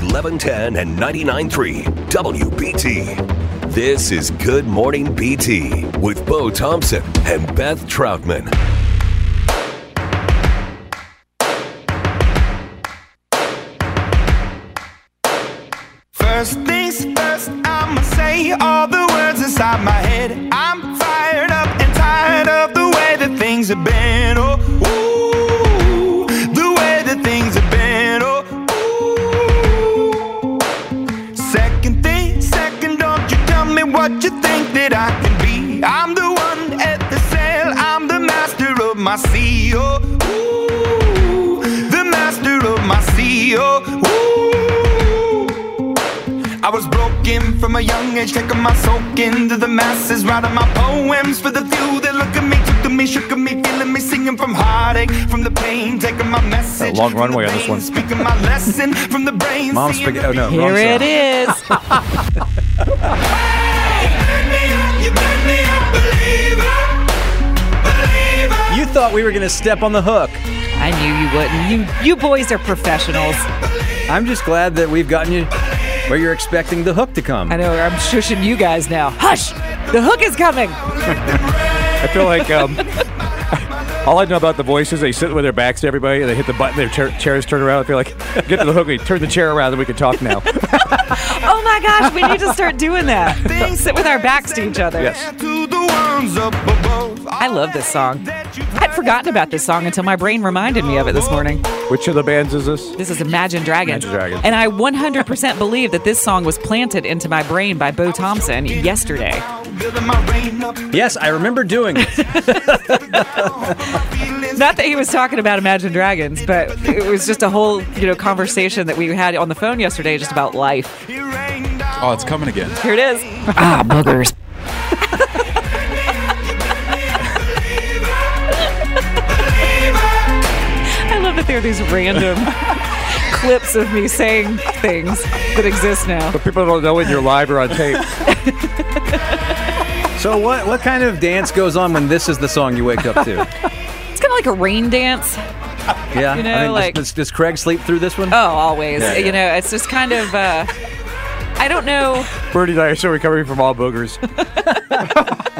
1110 and 99.3 WBT. This is Good Morning BT with Bo Thompson and Beth Troutman. First things first, I'ma say all the words inside my head. I'm fired up and tired of the way that things have been. From a young age, taking my soak into the masses, writing my poems for the few that look at me, took to me, shook at me, feeling me, singing from heartache, from the pain, taking my message. long runway the on this one. Speaking my lesson from the brain. Mom's seeing spaghetti. Oh no, Here it song. You thought we were going to step on the hook. I knew you wouldn't. You you boys are professionals. I'm just glad that we've gotten you where you're expecting the hook to come. I know. I'm shushing you guys now. Hush! The hook is coming. I feel like um, all I know about the voices, they sit with their backs to everybody, and they hit the button, their chair, chairs turn around. I feel like get to the hook, we turn the chair around, and we can talk now. Oh my gosh, we need to start doing that. Sit with our backs to each other. Yes. I love this song. I'd forgotten about this song until my brain reminded me of it this morning. Which of the bands is this? This is Imagine Dragons. Imagine Dragons. And I 100% believe that this song was planted into my brain by Bo Thompson yesterday. Building my rain up, Yes, I remember doing it. Not that he was talking about Imagine Dragons, but it was just a whole, you know, conversation that we had on the phone yesterday just about life. it rained down. Oh, it's coming again. Here it is. Ah, boogers. There are these random clips of me saying things that exist now. But people don't know when you're live or on tape. So what what kind of dance goes on when this is the song you wake up to? It's kind of like a rain dance. Yeah, You know, I mean, does- like- does, does Craig sleep through this one? Oh, always. Yeah, yeah. You know, it's just kind of. Uh, I don't know. Birdie and I are still recovering from all boogers.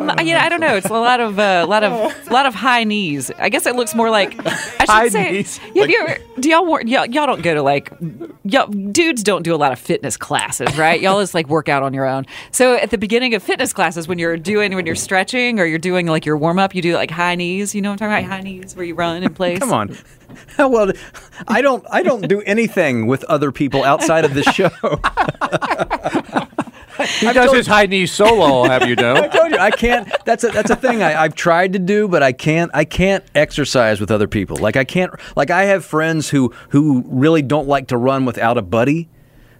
Um, you know, I don't know. It's a lot of uh, lot of lot of high knees. I guess it looks more like I should High say. knees? Have you ever, do y'all, wor- y'all y'all don't go to like y'all dudes don't do a lot of fitness classes, right? y'all just like work out on your own. So at the beginning of fitness classes, when you're doing when you're stretching or you're doing like your warm up, you do like high knees. You know what I'm talking about? High knees where you run in place. Come on. well, I don't I don't do anything with other people outside of this show. He does his high knee solo, I'll have you know. I told you I can't. That's a that's a thing I, I've tried to do, but I can't. I can't exercise with other people. Like I can't. Like I have friends who who really don't like to run without a buddy.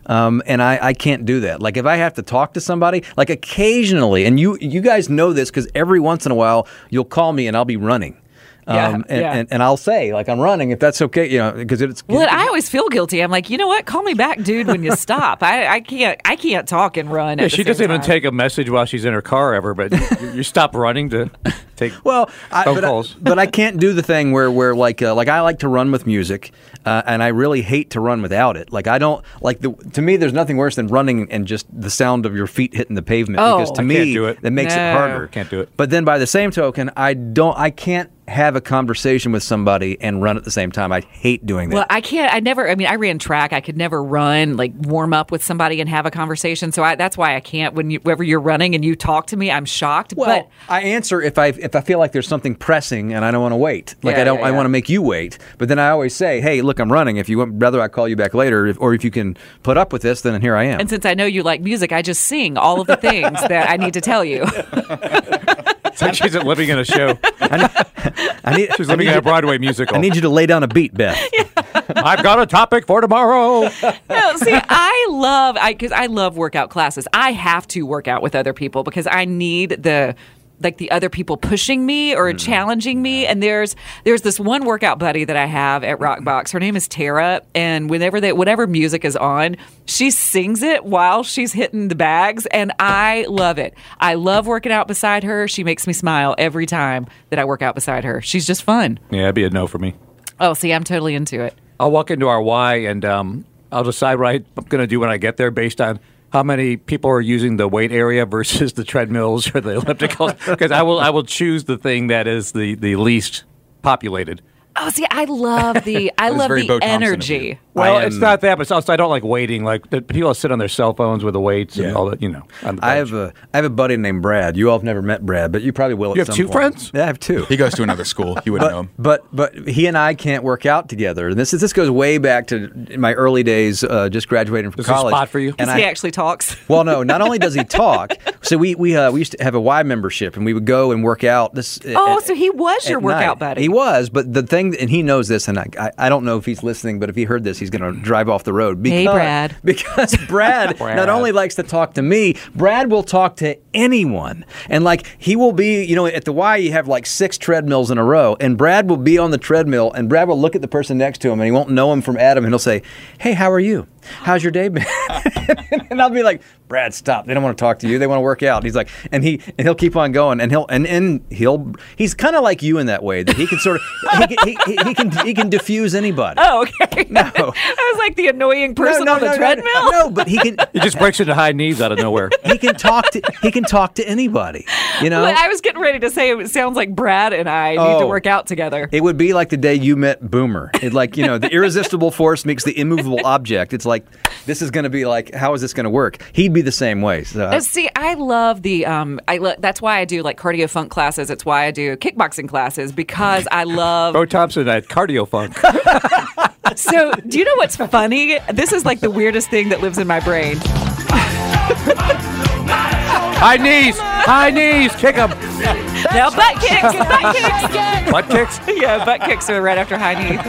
Um, and I, I can't do that. Like if I have to talk to somebody, like occasionally, and you you guys know this because every once in a while you'll call me and I'll be running. Yeah, Um, and, yeah. and, and I'll say like I'm running if that's okay, you know, because it's Well, I always feel guilty. I'm like, you know what? Call me back, dude, when you stop. I, I can't I can't talk and run. Yeah, at the she doesn't same even time. take a message while she's in her car ever, but you, you stop running to take Well, I, phone but, I, calls. but I can't do the thing where where like uh, like I like to run with music, uh, and I really hate to run without it. Like I don't like the to me. There's nothing worse than running and just the sound of your feet hitting the pavement. Oh. because to I me can't do it. that makes No. it harder. Can't do it. But then by the same token, I don't. I can't have a conversation with somebody and run at the same time. I hate doing that. Well, I can't. I never. I mean, I ran track. I could never run like warm up with somebody and have a conversation. So I, that's why I can't. When you, whenever you're running and you talk to me, I'm shocked. Well, but I answer if I if I feel like there's something pressing and I don't want to wait. Like Yeah, I don't yeah, I want to make you wait. But then I always say, "Hey, look, I'm running. If you want rather I call you back later if, or if you can put up with this, then here I am." and since I know you like music, I just sing all of the things that I need to tell you. It's like she isn't living in a show. I need She's I living need in a you- Broadway musical. I need you to lay down a beat, Beth. I've got a topic for tomorrow. No, see, I love I because I love workout classes. I have to work out with other people because I need the like the other people pushing me or challenging me. And there's there's this one workout buddy that I have at Rockbox. Her name is Tara, and whenever they whatever music is on, she sings it while she's hitting the bags, and I love it. I love working out beside her. She makes me smile every time that I work out beside her. She's just fun. Yeah, it'd be a no for me. Oh, see, I'm totally into it. I'll walk into our Y and um, I'll decide what I'm going to do when I get there based on how many people are using the weight area versus the treadmills or the ellipticals. Because I will, I will choose the thing that is the, the least populated. Oh, see, I love the I love the Bo Thompson of you. energy. Well, I it's not that, but it's also I don't like waiting. Like the people sit on their cell phones with the weights and all that, you know. on the I have a I have a buddy named Brad. You all have never met Brad, but you probably will. You at have some two point. friends? Yeah, I have two. He goes to another school. You wouldn't know him. But but he and I can't work out together. And this is this goes way back to my early days, uh, just graduating from This is a college. spot for you? And I, he actually talks. well, no. Not only does he talk, so we we uh, we used to have a Y membership, and we would go and work out. This Oh, at- so he was your workout night. buddy. He was, but the thing, and he knows this, and I, I, I don't know if he's listening, but if he heard this, he's going to drive off the road. Because, Hey, Brad. Because Brad, Brad. not only likes to talk to me, Brad will talk to anyone, and like he will be, you know, at the Y you have like six treadmills in a row, and Brad will be on the treadmill, and Brad will look at the person next to him, and he won't know him from Adam, and he'll say, "Hey, how are you? How's your day been?" and I'll be like, "Brad, stop! They don't want to talk to you. They want to work out." He's like, and he and he'll keep on going, and he'll and and he'll he's kind of like you in that way that he can sort of he can, he, he, he can he can diffuse anybody. Oh, okay. No. I was like the annoying person no, on the no, no, treadmill. No, but he can He just breaks into high knees out of nowhere. he can talk to he can talk to anybody. You know, Well, I was getting ready to say it sounds like Brad and I need to Oh. work out together. it would be like the day you met Boomer. It like you know the irresistible force makes the immovable object. It's like this is going to be like how is this going to work? He'd be the same way. So Uh, See, I love the um. I lo- that's why I do like cardio funk classes. It's why I do kickboxing classes because I love. Bo Thompson at Cardio Funk. so, do you know what's funny? This is like the weirdest thing that lives in my brain. high knees, high knees, kick them. Now, butt kicks, butt kicks. Butt kicks. yeah, butt kicks are right after high knees.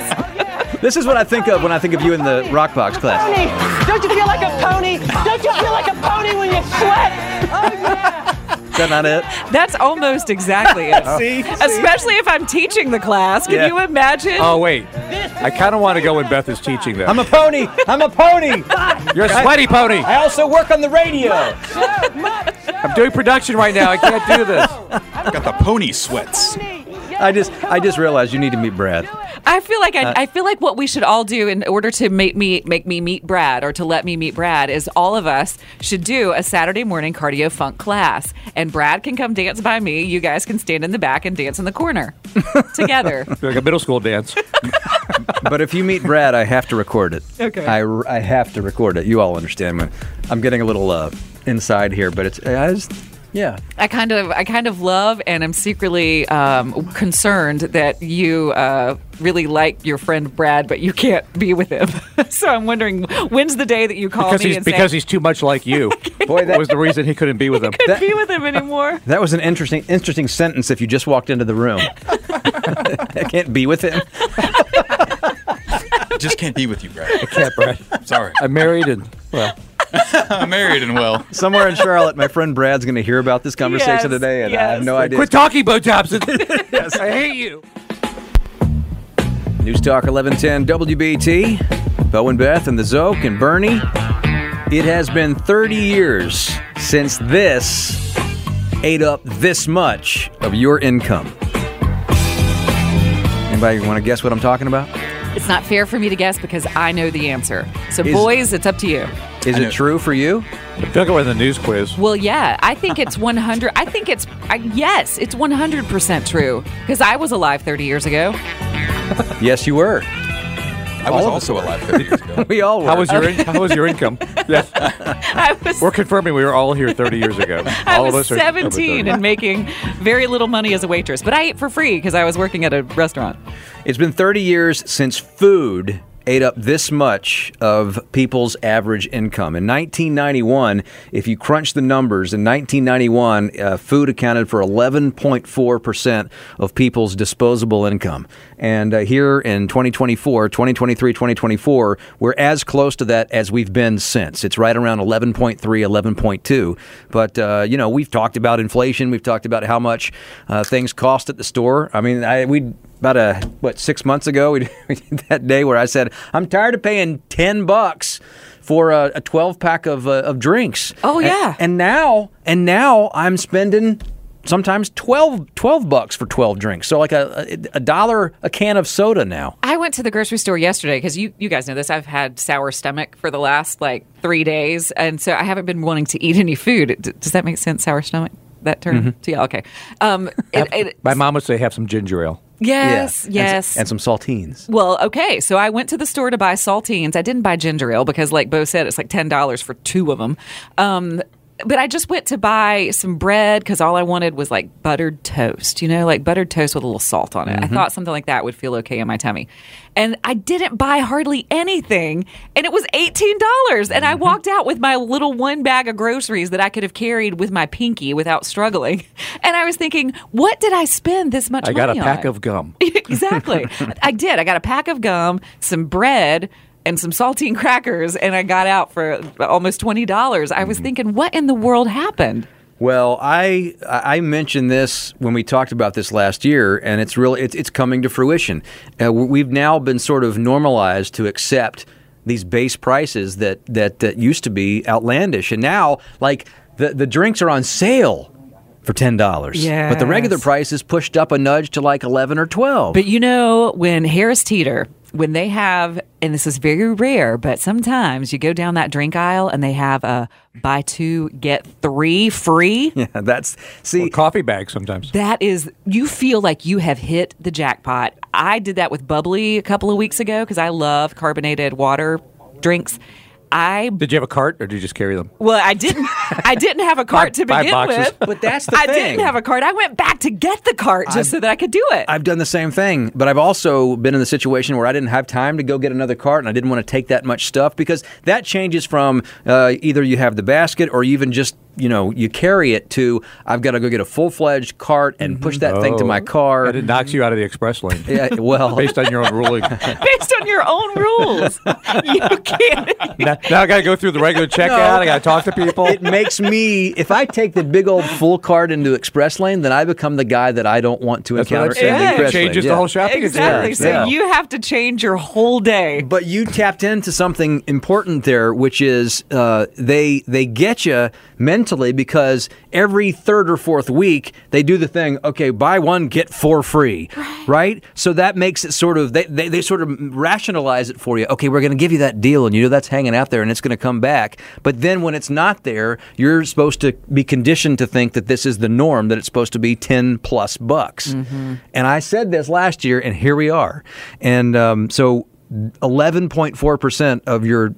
This is what I think of when I think of you in the Rockbox class. pony. Don't you feel like a pony? Don't you feel like a pony when you sweat? Oh yeah. Is that not it? That's almost exactly it. See? Especially if I'm teaching the class. Can Yeah. you imagine? Oh wait, I kind of want to go when Beth is teaching them. I'm a pony. I'm a pony. You're a sweaty pony. I also work on the radio. I'm doing production right now. I can't do this. I've got the pony sweats. I just I just realized you need to meet Brad. I feel like Uh, I, I feel like what we should all do in order to make me make me meet Brad or to let me meet Brad is all of us should do a Saturday morning cardio funk class, and Brad can come dance by me. You guys can stand in the back and dance in the corner together. Like a middle school dance. But if you meet Brad, I have to record it. Okay. I, I have to record it. You all understand me. I'm getting a little uh, inside here, but it's I just yeah. I kind of I kind of love and I'm secretly um, concerned that you uh, really like your friend Brad, but you can't be with him. so I'm wondering when's the day that you call Because me he's and because say, he's too much like you. Boy, that that was the reason he couldn't be with him. couldn't be with him anymore. that was an interesting interesting sentence. If you just walked into the room, I can't be with him. Just can't be with you, Brad. I can't, Brad. Sorry. I'm married and well, I'm married and well. Somewhere in Charlotte, my friend Brad's going to hear about this conversation Yes, today, and I have no idea. quit talking, Bo Thompson. yes, I hate you. News Talk 1110 WBT, Bo and Beth and the Szoke and Bernie. It has been 30 years since this ate up this much of your income. Anybody want to guess what I'm talking about? It's not fair for me to guess because I know the answer. So Is- boys, it's up to you. Is it true for you? I feel like we're in the news quiz. Well, yeah, I think it's 100. I think it's I, yes, it's 100% true because I was alive 30 years ago. Yes, you were. I was All of also alive 30 years ago. We all were. How was your in- how was your income? Yes, I was we're confirming we were all here 30 years ago. I all was of us are 17 30. and making very little money as a waitress, but I ate for free because I was working at a restaurant. It's been 30 years since food ate up this much of people's average income. In 1991, if you crunch the numbers, in 1991, uh, food accounted for 11.4% of people's disposable income. And uh, here in 2024, 2023, 2024, we're as close to that as we've been since. It's right around 11.3, 11.2. But, uh, you know, we've talked about inflation. We've talked about how much uh, things cost at the store. I mean, I, we about a what six months ago we did that day where I said I'm tired of paying ten bucks for a, a twelve pack of uh, of drinks. Oh, And- yeah. and, now and now I'm spending sometimes 12, 12 bucks for twelve drinks. So like a, a a dollar a can of soda now. I went to the grocery store yesterday because you, you guys know this. I've had sour stomach for the last like three days, and so I haven't been wanting to eat any food. D- does that make sense? Sour stomach? That term? Mm-hmm. To you? Okay. Um, it, it, My mom would say have some ginger ale. Yes, Yeah. And yes. and, some saltines. Well, okay. So I went to the store to buy saltines. I didn't buy ginger ale because, like Bo said, it's like ten dollars for two of them. Um, but I just went to buy some bread because all I wanted was like buttered toast. You know, like buttered toast with a little salt on it. I mm-hmm. thought something like that would feel okay in my tummy. And I didn't buy hardly anything, and it was eighteen dollars. And I mm-hmm. walked out with my little one bag of groceries that I could have carried with my pinky without struggling. And I was thinking, what did I spend this much? On? I got a pack on? of gum. exactly. I did. I got a pack of gum, some bread, and some saltine crackers, and I got out for almost twenty dollars. I was thinking, what in the world happened? Well, I I mentioned this when we talked about this last year, and it's really it's, it's coming to fruition. Uh, we've now been sort of normalized to accept these base prices that that, that used to be outlandish, and now like the the drinks are on sale for ten dollars, but the regular Yes. price is pushed up a nudge to like eleven or twelve. But you know, when Harris Teeter, when they have, and this is very rare, but sometimes you go down that drink aisle and they have a buy two get three free. yeah, that's see. Or coffee bags sometimes. That is, you feel like you have hit the jackpot. I did that with bubbly a couple of weeks ago because I love carbonated water drinks. I Did you have a cart or did you just carry them? well, I didn't. I didn't have a cart to begin boxes. with. But that's the I thing. didn't have a cart. I went back to get the cart just so that I could do it. I've done the same thing, but I've also been in the situation where I didn't have time to go get another cart, and I didn't want to take that much stuff because that changes from uh, either you have the basket or even just you know you carry it to I've got to go get a full fledged cart and push that thing to my car. And it knocks you out of the express lane. Yeah, well, Based on your own ruling. Based on your own rules, you can't. now, now I got to go through the regular checkout. I got to talk to people. it makes me if I take the big old full cart into express lane, then I become the guy that I don't want to That's what encounter I'm saying. Yeah. It changes lane. the Yeah. whole shopping Exactly. experience. So Yeah. you have to change your whole day. But you tapped into something important there, which is uh, they they get you mentally because every third or fourth week they do the thing. Okay, buy one get four free, right? So that makes it sort of they, they, they sort of rationalize it for you. Okay, we're going to give you that deal, and you know that's hanging out there, and it's going to come back. But then when it's not there, you're supposed to be conditioned to think that this is the norm, that it's supposed to be ten plus bucks. And I said this last year, and here we are. And um, so 11.4% of your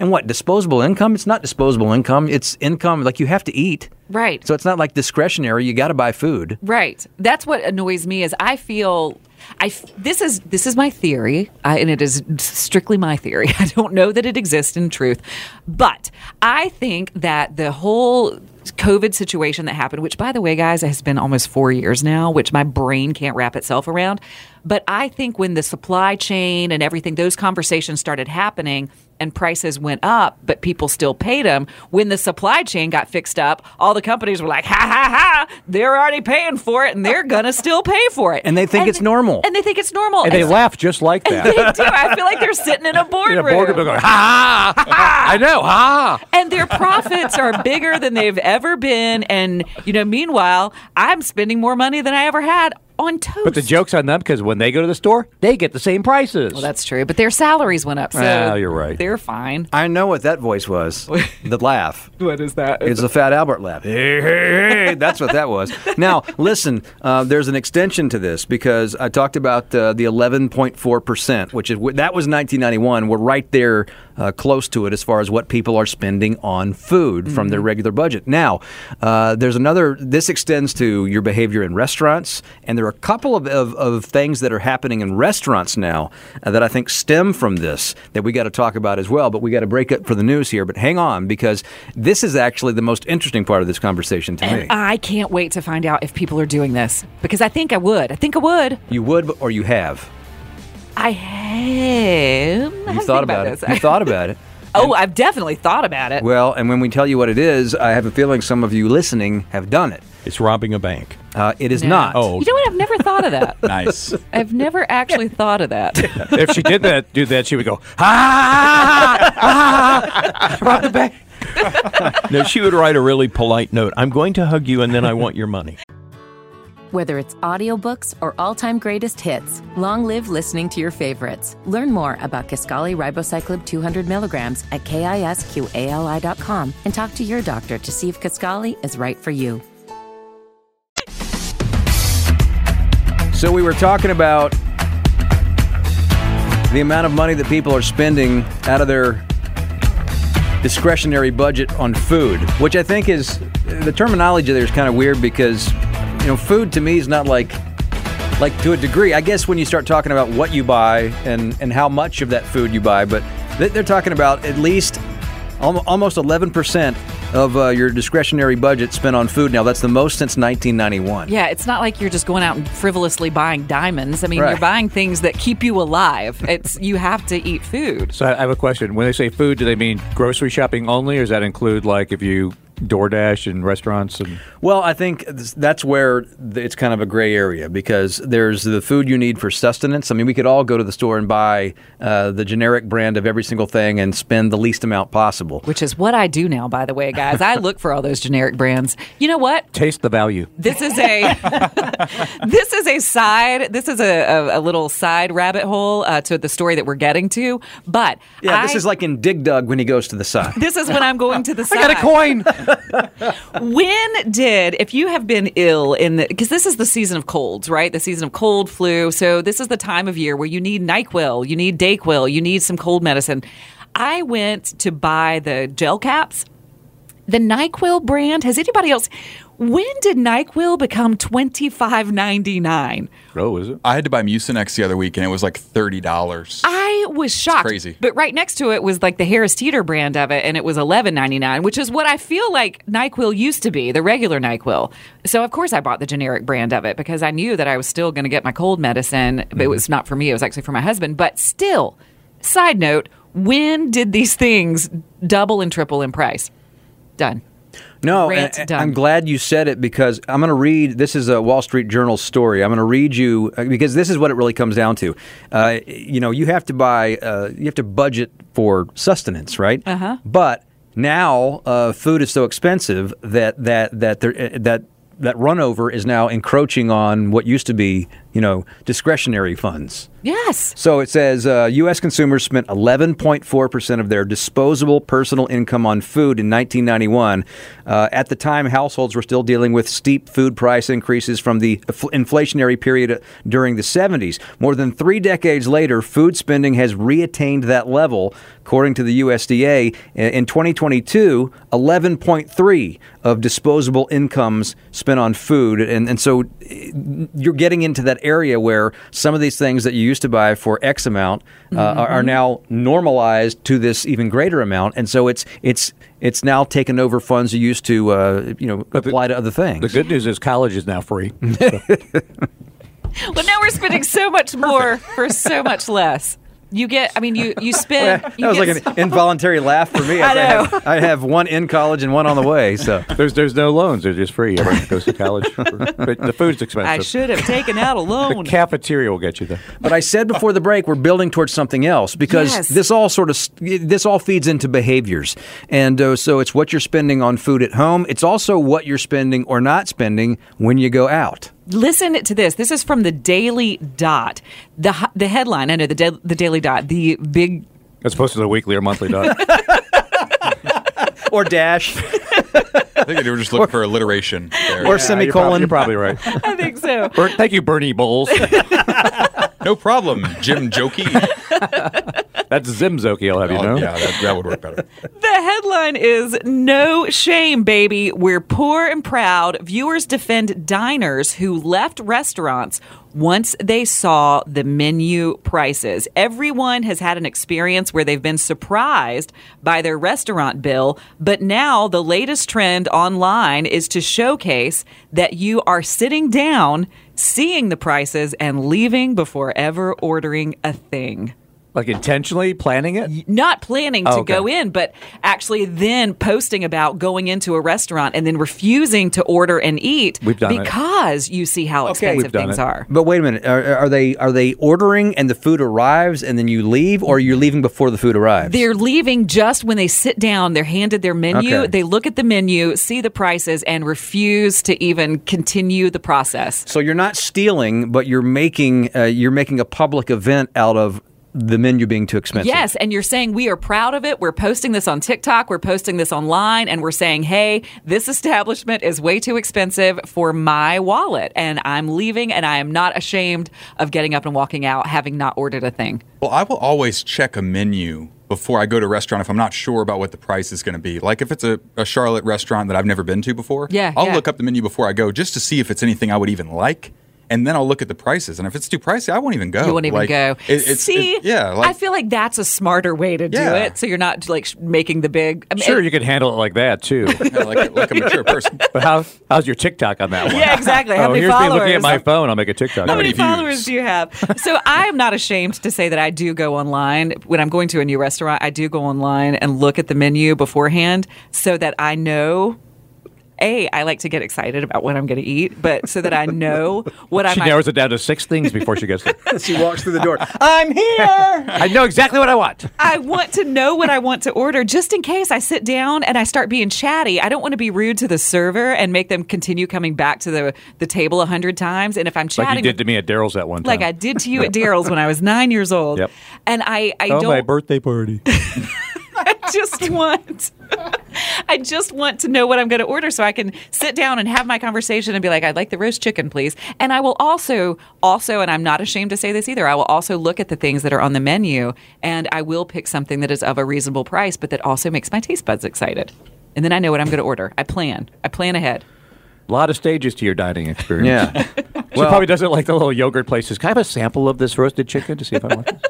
and what disposable income it's not disposable income it's income like you have to eat Right. so it's not like discretionary you got to buy food Right. That's what annoys me is I feel I this is this is my theory I, and it is strictly my theory. I don't know that it exists in truth, but I think that the whole COVID situation that happened, which by the way, guys, has been almost four years now, which my brain can't wrap itself around. But I think when the supply chain and everything, those conversations started happening and prices went up, but people still paid them. When the supply chain got fixed up, all the companies were like, ha ha ha, they're already paying for it and they're going to still pay for it. And they think it's normal. And they think it's normal. And they And- laugh just like that. They do. I feel like they're sitting in a boardroom. In a boardroom, going, ha, ha, ha. I know, ha. and their profits are bigger than they've ever been. And, you know, meanwhile, I'm spending more money than I ever had on toast. But the joke's on them because when they go to the store, they get the same prices. Well, that's true. But their salaries went up. So Well, you're right. They're fine. i know what that voice was the laugh What is that? it's a fat albert laugh hey, hey, hey. that's what that was now listen uh, there's an extension to this because i talked about uh, the 11.4% which is that was 1991 we're right there uh, close to it as far as what people are spending on food from their regular budget. Now, uh, there's another. This extends to your behavior in restaurants, and there are a couple of, of, of things that are happening in restaurants now uh, that I think stem from this that we got to talk about as well. But we got to break up for the news here. But hang on, because this is actually the most interesting part of this conversation to me. I can't wait to find out if people are doing this because I think I would. I think I would. You would, or you have. I have. I You have thought think about it. this. You thought about it. oh, I've definitely thought about it. Well, and when we tell you what it is, I have a feeling some of you listening have done it. It's robbing a bank. Uh, it is No. not. Oh, You know what? I've never thought of that. Nice. I've never actually thought of that. if she did that, do that, she would go, ah, ah, ah, rob the bank. no, she would write a really polite note. I'm going to hug you and then I want your money. Whether it's audiobooks or all-time greatest hits, long live listening to your favorites. Learn more about Kisqali Ribociclib 200 milligrams at kisqali.com and talk to your doctor to see if Kisqali is right for you. So we were talking about the amount of money that people are spending out of their discretionary budget on food, which I think is the terminology there is kind of weird because you know food to me is not like like to a degree. I guess when you start talking about what you buy and and how much of that food you buy, but they- they're talking about at least almost 11% of uh, your discretionary budget spent on food now. That's the most since 1991. Yeah, it's not like you're just going out and frivolously buying diamonds. I mean, Right. you're buying things that keep you alive. It's you have to eat food. So I have a question. When they say food, do they mean grocery shopping only, or does that include like if you DoorDash and restaurants and Well, I think that's where it's kind of a gray area because there's the food you need for sustenance. I mean, we could all go to the store and buy uh, the generic brand of every single thing and spend the least amount possible. Which is what I do now, by the way, guys. I look for all those generic brands. You know what? taste the value? This is a this is a side. This is a, a, a little side rabbit hole uh, to the story that we're getting to. But Yeah, this is like in Dig Dug when he goes to the side. this is when I'm going to the side. I got a coin. When did, if you have been ill in the, because this is the season of colds, right? The season of cold, flu. So this is the time of year where you need NyQuil, you need Dayquil, you need some cold medicine. I went to buy the gel caps. The NyQuil brand, has anybody else, when did NyQuil become twenty five ninety nine? oh, is it? I had to buy Mucinex the other week, and it was like thirty dollars. I was shocked. crazy. But right next to it was like the Harris Teeter brand of it, and it was eleven ninety nine, which is what I feel like Nyquil used to be, the regular Nyquil. So of course I bought the generic brand of it because I knew that I was still going to get my cold medicine, but it mm-hmm. was not for me; it was actually for my husband. But still, side note: when did these things double and triple in price? Done. No, Rant and- done. I'm glad you said it because I'm going to read. This is a Wall Street Journal story. I'm going to read you uh, because this is what it really comes down to. Uh, you know, you have to buy, uh, you have to budget for sustenance, right? Uh-huh. But now uh, food is so expensive that that that there, uh, that that runover is now encroaching on what used to be, you know, discretionary funds. Yes. So it says uh, U.S. consumers spent 11.4% of their disposable personal income on food in 1991. Uh, at the time, households were still dealing with steep food price increases from the inflationary period during the 70s. More than three decades later, food spending has reattained that level, according to the USDA. In 2022, 11.3 of disposable incomes spent on food, and and so eh, you're getting into that area where some of these things that you used to buy for X amount uh, are, are now normalized to this even greater amount, and so it's it's it's now taken over funds you used to uh, you know But the- apply to other things. The good news is college is now free. Well, now we're spending so much more for so much less. You get, I mean, you you spend. that you was like an involuntary laugh for me. I as know. have, I have one in college and one on the way. So There's there's no loans. They're just free. Everyone goes to college. but the food's expensive. I should have taken out a loan The cafeteria will get you there. But I said before the break, we're building towards something else because Yes. this all sort of this all feeds into behaviors, and uh, so it's what you're spending on food at home. It's also what you're spending or not spending when you go out. Listen to this. This is from the Daily Dot. The the headline. I know the da- the Daily Dot. The big. As opposed to the weekly or monthly dot. Or dash, I think they were just looking for alliteration. There. or Yeah, semicolon. You're probably, you're probably right. I think so. Ber- thank you, Bernie Bowles. No problem, Jim Jokey. That's Zimzoki, I'll have you Oh, know. yeah, that, that would work better. The headline is No Shame, Baby. We're poor and proud. Viewers defend diners who left restaurants once they saw the menu prices. Everyone has had an experience where they've been surprised by their restaurant bill, but now the latest trend online is to showcase that you are sitting down, seeing the prices, and leaving before ever ordering a thing Like intentionally planning it? not planning to Oh, okay. go in, but actually then posting about going into a restaurant and then refusing to order and eat We've done it. because you see how expensive We've done things it. are. But wait a minute, are, are they are they ordering and the food arrives and then you leave, or you're leaving before the food arrives? They're leaving just when they sit down. They're handed their menu. Okay. They look at the menu, see the prices, and refuse to even continue the process. so you're not stealing, but you're making uh, you're making a public event out of the menu being too expensive. Yes, and you're saying we are proud of it. We're posting this on TikTok, we're posting this online, and we're saying, hey, this establishment is way too expensive for my wallet, and I'm leaving, and I am not ashamed of getting up and walking out having not ordered a thing. Well, I will always check a menu before I go to a restaurant if I'm not sure about what the price is going to be. Like if it's a, a Charlotte restaurant that I've never been to before, Yeah, I'll yeah. look up the menu before I go just to see if it's anything I would even like. And then I'll look at the prices. And if it's too pricey, I won't even go. You won't even Like, go. it- it's, See, it- yeah. I feel like that's a smarter way to do Yeah. it. So you're not like making the big. I mean, Sure, you can handle it like that too. yeah, like, a, like a mature person. but how how's your TikTok on that one? Yeah, exactly. How oh, many here's me looking at my phone. I'll make a TikTok. How many many views? followers do you have? So I am not ashamed to say that I do go online when I'm going to a new restaurant. I do go online and look at the menu beforehand so that I know. A, I like to get excited about what I'm going to eat, but so that I know what I She might. narrows it down to six things before she gets there. she walks through the door. I'm here. I know exactly what I want. I want to know what I want to order just in case I sit down and I start being chatty. I don't want to be rude to the server and make them continue coming back to the, the table a hundred times. And if I'm chatting Like you did with- to me at Daryl's that one time. like I did to you at Daryl's when I was nine years old. Yep. And I, I oh, don't my birthday party. I just want I just want to know what I'm going to order so I can sit down and have my conversation and be like, I'd like the roast chicken, please. And I will also also, and I'm not ashamed to say this either, I will also look at the things that are on the menu and I will pick something that is of a reasonable price, but that also makes my taste buds excited. And then I know what I'm going to order. I plan. I plan ahead. A lot of stages to your dining experience. Yeah. She probably doesn't like the little yogurt places. Can I have a sample of this roasted chicken to see if I want this?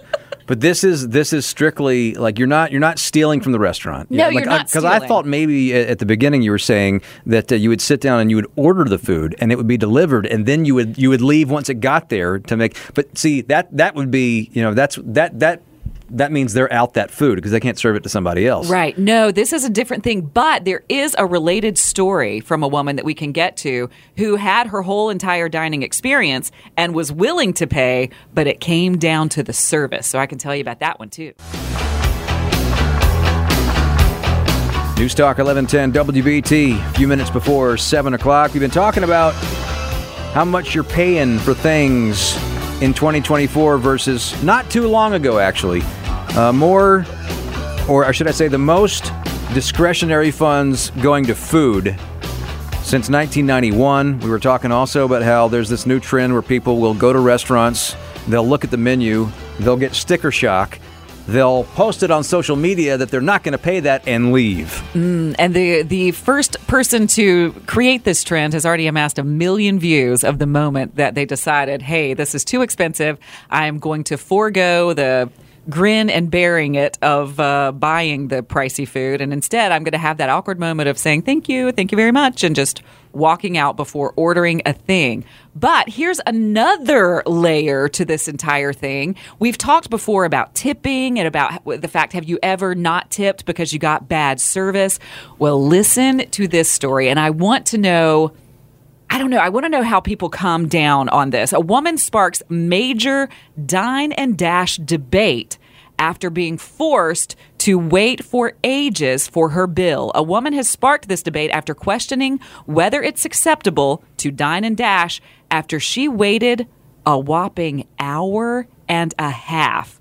But this is this is strictly like you're not you're not stealing from the restaurant. No, like, you're not Because I stealing. thought maybe at at the beginning you were saying that uh, you would sit down and you would order the food and it would be delivered and then you would you would leave once it got there to make. But see that that would be you know that's that that that means they're out that food because they can't serve it to somebody else. Right. No, this is a different thing, but there is a related story from a woman that we can get to who had her whole entire dining experience and was willing to pay, but it came down to the service. So I can tell you about that one too. News Talk 1110 WBT. A few minutes before seven o'clock, we've been talking about how much you're paying for things in 2024 versus not too long ago, actually. Uh, more, or should I say, the most discretionary funds going to food since 1991. We were talking also about how there's this new trend where people will go to restaurants, they'll look at the menu, they'll get sticker shock. They'll post it on social media that they're not going to pay that and leave. Mm, and the the first person to create this trend has already amassed a million views of the moment that they decided, hey, this is too expensive. I'm going to forego the grin and bearing it of uh, buying the pricey food, and instead I'm going to have that awkward moment of saying thank you, thank you very much, and just walking out before ordering a thing. But here's another layer to this entire thing. We've talked before about tipping and about the fact have you ever not tipped because you got bad service? Well, listen to this story, and I want to know. I don't know. I want to know how people calm down on this. A woman sparks major dine and dash debate after being forced to wait for ages for her bill. A woman has sparked this debate after questioning whether it's acceptable to dine and dash after she waited a whopping hour and a half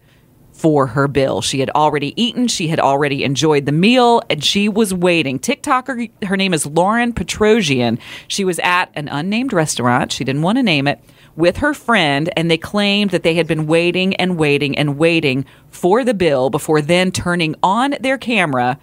for her bill. She had already eaten, she had already enjoyed the meal, and she was waiting. TikToker, her name is Lauren Petrosian. She was at an unnamed restaurant. She didn't want to name it with her friend, and they claimed that they had been waiting and waiting and waiting for the bill before then turning on their camera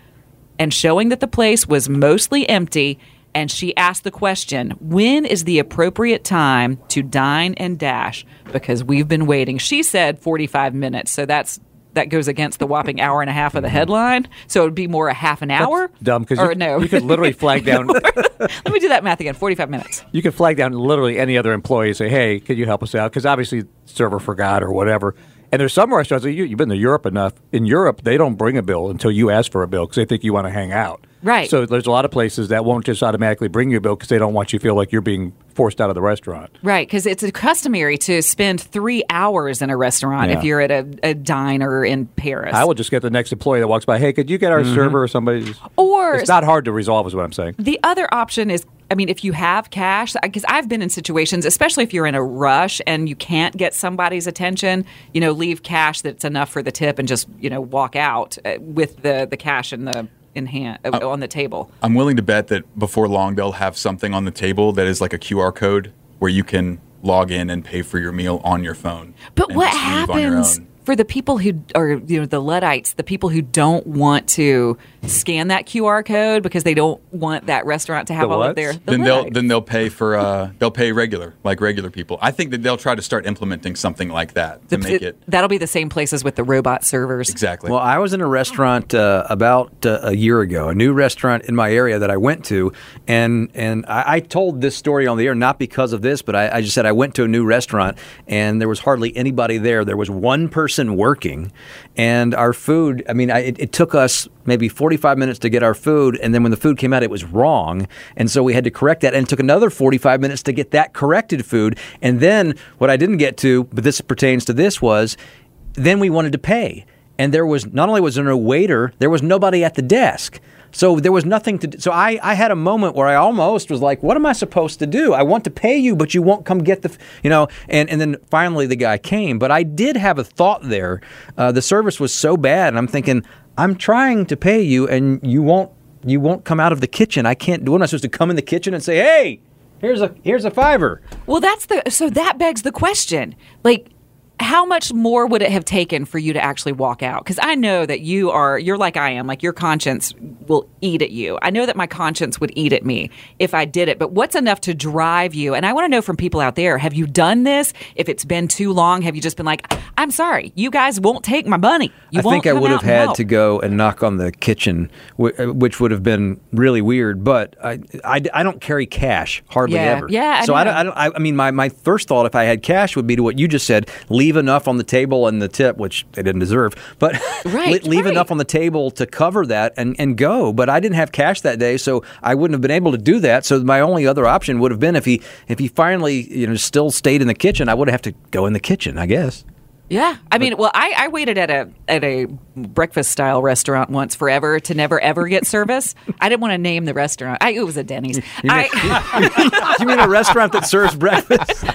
and showing that the place was mostly empty. And she asked the question, when is the appropriate time to dine and dash? Because we've been waiting. She said 45 minutes. So that's that goes against the whopping hour and a half of the headline. So it would be more a half an hour. Dumb because you, no. you could literally flag down. Let me do that math again. 45 minutes. You could flag down literally any other employee and say, "Hey, could you help us out?" Because obviously, server forgot or whatever. And there's some restaurants. You, you've been to Europe enough. In Europe, they don't bring a bill until you ask for a bill because they think you want to hang out. Right. So there's a lot of places that won't just automatically bring you a bill because they don't want you to feel like you're being forced out of the restaurant. Right, because it's customary to spend three hours in a restaurant Yeah. if you're at a, a diner in Paris. I will just get the next employee that walks by. Hey, could you get our server or somebody? Or- it's not hard to resolve, is what I'm saying. The other option is, I mean, if you have cash, because I've been in situations, especially if you're in a rush and you can't get somebody's attention, you know, leave cash that's enough for the tip and just, you know, walk out uh, with the, the cash in the in hand uh, on the table. I'm willing to bet that before long they'll have something on the table that is like a QR code where you can log in and pay for your meal on your phone. But what just on your happens. For the people who are, you know, the Luddites, the people who don't want to scan that QR code because they don't want that restaurant to have The all what? of their. The then they'll then they'll pay for uh, they'll pay regular like regular people. I think that they'll try to start implementing something like that to The- make it That'll be the same places with the robot servers. exactly. Well, I was in a restaurant uh, about uh, a year ago, a new restaurant in my area that I went to, and and I, I told this story on the air not because of this, but I, I just said I went to a new restaurant and there was hardly anybody there. There was one person working, and our food. I mean, I, it, it took us maybe 45 minutes to get our food, and then when the food came out, it was wrong, and so we had to correct that, and it took another 45 minutes to get that corrected food, and then what I didn't get to, but this pertains to this was then we wanted to pay and there was not only was there no waiter there was nobody at the desk so there was nothing to do. so I, I had a moment where i almost was like what am i supposed to do i want to pay you but you won't come get the you know and, and then finally the guy came but i did have a thought there uh, the service was so bad and i'm thinking i'm trying to pay you and you won't you won't come out of the kitchen i can't do what am i supposed to come in the kitchen and say hey here's a here's a fiver Well, that's the so that begs the question. Like how much more would it have taken for you to actually walk out? Because I know that you are, you're like I am, like your conscience will eat at you. I know that my conscience would eat at me if I did it, but what's enough to drive you? And I want to know from people out there have you done this? If it's been too long, have you just been like, I'm sorry, you guys won't take my money? You I think I would have had help." to go and knock on the kitchen, uh, which would have been really weird. But I, I, I don't carry cash hardly Yeah, ever. yeah, I so I don't, I, don't, I mean, my, my first thought if I had cash would be to what you just said: leave enough on the table and the tip, which they didn't deserve, but Right, leave right. enough on the table to cover that and, and go. But I didn't have cash that day, so I wouldn't have been able to do that. So my only other option would have been if he if he finally you know still stayed in the kitchen, I would have to go in the kitchen, I guess. Yeah, I mean, well, I, I waited at a at a breakfast style restaurant once forever to never ever get service. I didn't want to name the restaurant. I, it was a Denny's. I, you mean a restaurant that serves breakfast?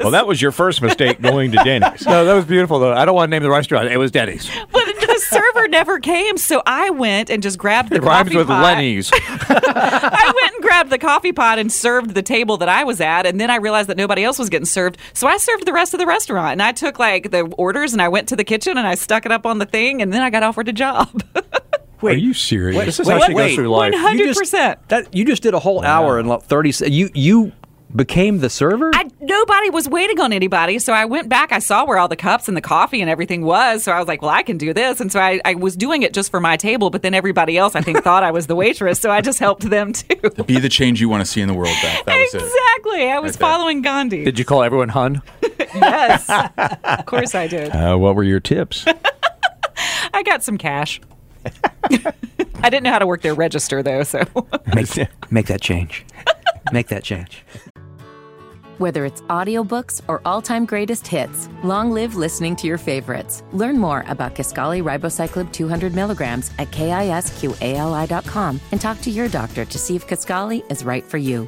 Well, that was your first mistake going to Denny's. No, that was beautiful though. I don't want to name the restaurant. It was Denny's. but the server never came, so I went and just grabbed the It rhymes coffee with pot. Lenny's. I went and grabbed the coffee pot and served the table that I was at, and then I realized that nobody else was getting served, so I served the rest of the restaurant. And I took like the orders and I went to the kitchen and I stuck it up on the thing, and then I got offered a job. Wait, Are you serious? This is Wait, how she wait, goes through life. One hundred You just- percent. That you just did a whole hour and like thirty. se- You you became the server. I nobody was waiting on anybody, so I went back. I saw where all the cups and the coffee and everything was, so I was like, "Well, I can do this." And so I, I was doing it just for my table, but then everybody else, I think, thought I was the waitress, so I just helped them too. Be the change you want to see in the world, Beth. That was it. exactly, I was Right there. following Gandhi. Did you call everyone Hun? yes, of course I did. Uh, what were your tips? I got some cash. I didn't know how to work their register though, so make, make that change. Make that change. Whether it's audiobooks or all-time greatest hits, long live listening to your favorites. Learn more about Kisqali Ribociclib 200 milligrams at kisqali.com and talk to your doctor to see if Kisqali is right for you.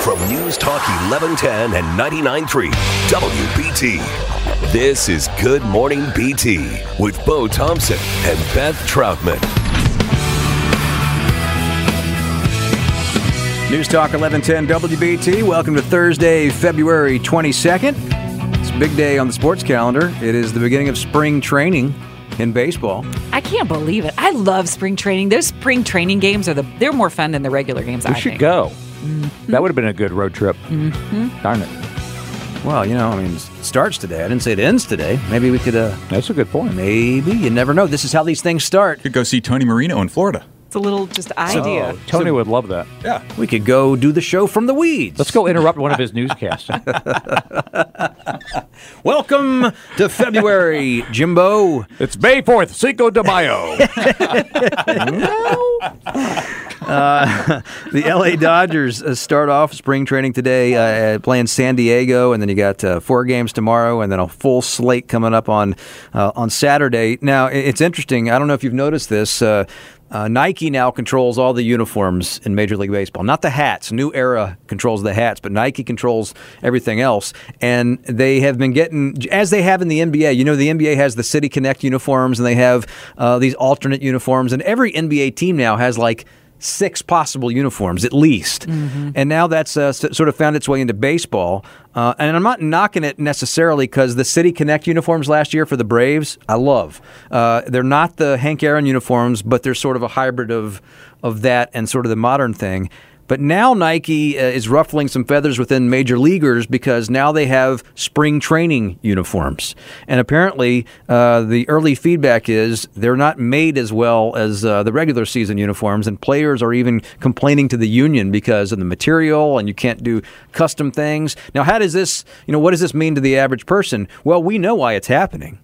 From News Talk 1110 and 99.3 WBT. This is Good Morning BT with Bo Thompson and Beth Troutman. News Talk 1110 WBT. Welcome to Thursday, February 22nd. It's a big day on the sports calendar. It is the beginning of spring training in baseball. I can't believe it. I love spring training. Those spring training games are the they're more fun than the regular games. We I should think. go. That would have been a good road trip. Mm-hmm. Darn it. Well, you know, I mean, it starts today. I didn't say it ends today. Maybe we could, uh, That's a good point. maybe, you never know. This is how these things start. Could go see Tony Marino in Florida. It's a little just idea. Oh, Tony would love that. Yeah. We could go do the show from the weeds. Let's go interrupt one of his newscasts. Welcome to February, Jimbo. it's May 4th, Cinco de Mayo. The LA Dodgers uh, start off spring training today, uh, playing San Diego, and then you got uh, four games tomorrow, and then a full slate coming up on uh, on Saturday. Now, it's interesting. I don't know if you've noticed this. Uh, Nike now controls all the uniforms in Major League Baseball. Not the hats. New Era controls the hats, but Nike controls everything else. And they have been getting, as they have in the NBA. You know, the NBA has the City Connect uniforms, and they have uh, these alternate uniforms, and every NBA team now has like six possible uniforms at least. And now that's uh, s- sort of found its way into baseball. Uh, and I'm not knocking it necessarily because the City Connect uniforms last year for the Braves, I love. Uh, they're not the Hank Aaron uniforms, but they're sort of a hybrid of of that and sort of the modern thing. But now Nike uh, is ruffling some feathers within major leaguers because now they have spring training uniforms. And apparently, uh, the early feedback is they're not made as well as uh, the regular season uniforms. And players are even complaining to the union because of the material and you can't do custom things. Now, how does this, you know, what does this mean to the average person? Well, we know why it's happening.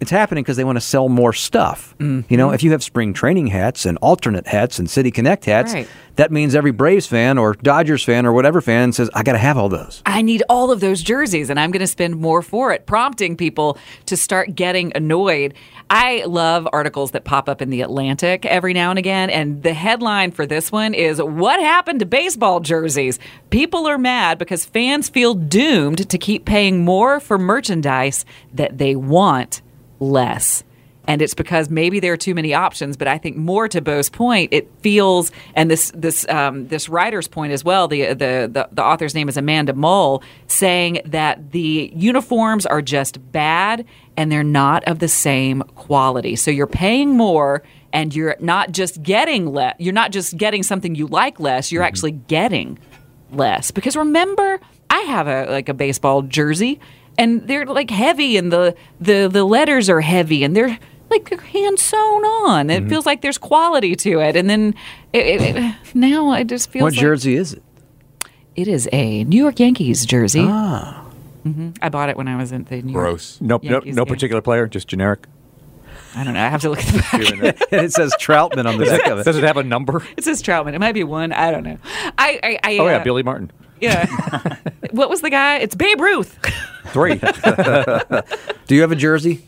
It's happening because they want to sell more stuff. You know, mm-hmm. if you have spring training hats and alternate hats and City Connect hats, Right. that means every Braves fan or Dodgers fan or whatever fan says, I got to have all those. I need all of those jerseys and I'm going to spend more for it, prompting people to start getting annoyed. I love articles that pop up in the Atlantic every now and again. And the headline for this one is What happened to baseball jerseys? People are mad because fans feel doomed to keep paying more for merchandise that they want less. And it's because maybe there are too many options, but I think more to Bo's point, it feels, and this this um, this writer's point as well. The, the the the author's name is Amanda Mull, saying that the uniforms are just bad and they're not of the same quality. So you're paying more, and you're not just getting less. You're not just getting something you like less. You're actually getting less because remember i have a like a baseball jersey and they're like heavy and the the the letters are heavy and they're like they're hand sewn on Mm-hmm. it feels like there's quality to it and then it, it, it- now i just feel What jersey is it? it is a new york yankees jersey ah. hmm i bought it when i was in the new york Gross. No, no, no game. particular player, just generic. I don't know i have to look at the back and it says Troutman on the back of it. Does it have a number? it says troutman it might be one i don't know i i, I Oh yeah, uh, Billy Martin. yeah what was the guy it's babe ruth Three. Do you have a jersey,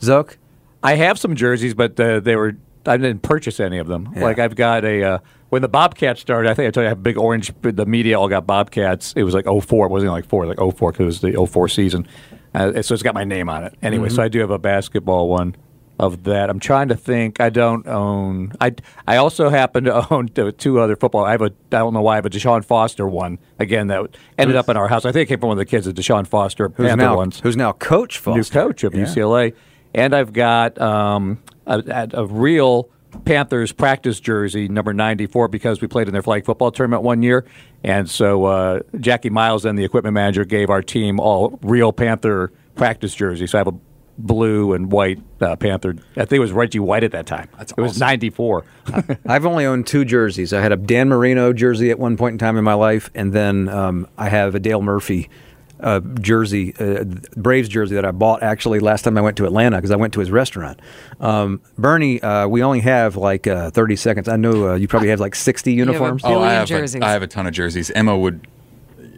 Szoke? I have some jerseys, but uh, they were I didn't purchase any of them. Like I've got a uh, when the Bobcats started. I think I told you I have a big orange. The media all got Bobcats. It was like 04. It wasn't like four. Like 04 because it was the 04 season. Uh, so it's got my name on it. Anyway, so I do have a basketball one of that. I'm trying to think. I don't own. I I also happen to own two other football. I have a. I don't know why I have a Deshaun Foster one. Again, that ended up in our house. I think it came from one of the kids. The Deshaun Foster Who's Panther now, ones who's now Coach Foster? new coach of Yeah. UCLA, and I've got um, a, a real Panthers practice jersey, number ninety four, because we played in their flag football tournament one year, and so uh, Jackie Miles, then the equipment manager, gave our team all real Panther practice jerseys. So I have a blue and white uh, Panther. I think it was Reggie White at that time. That's it was ninety four. I've only owned two jerseys. I had a Dan Marino jersey at one point in time in my life, and then um, I have a Dale Murphy uh, jersey, uh, Braves jersey that I bought actually last time I went to Atlanta because I went to his restaurant. Um, Bernie, uh, we only have like uh, 30 seconds. I know uh, you probably have like 60 uniforms. billion Oh, I have jerseys. A, I have a ton of jerseys. Emma would,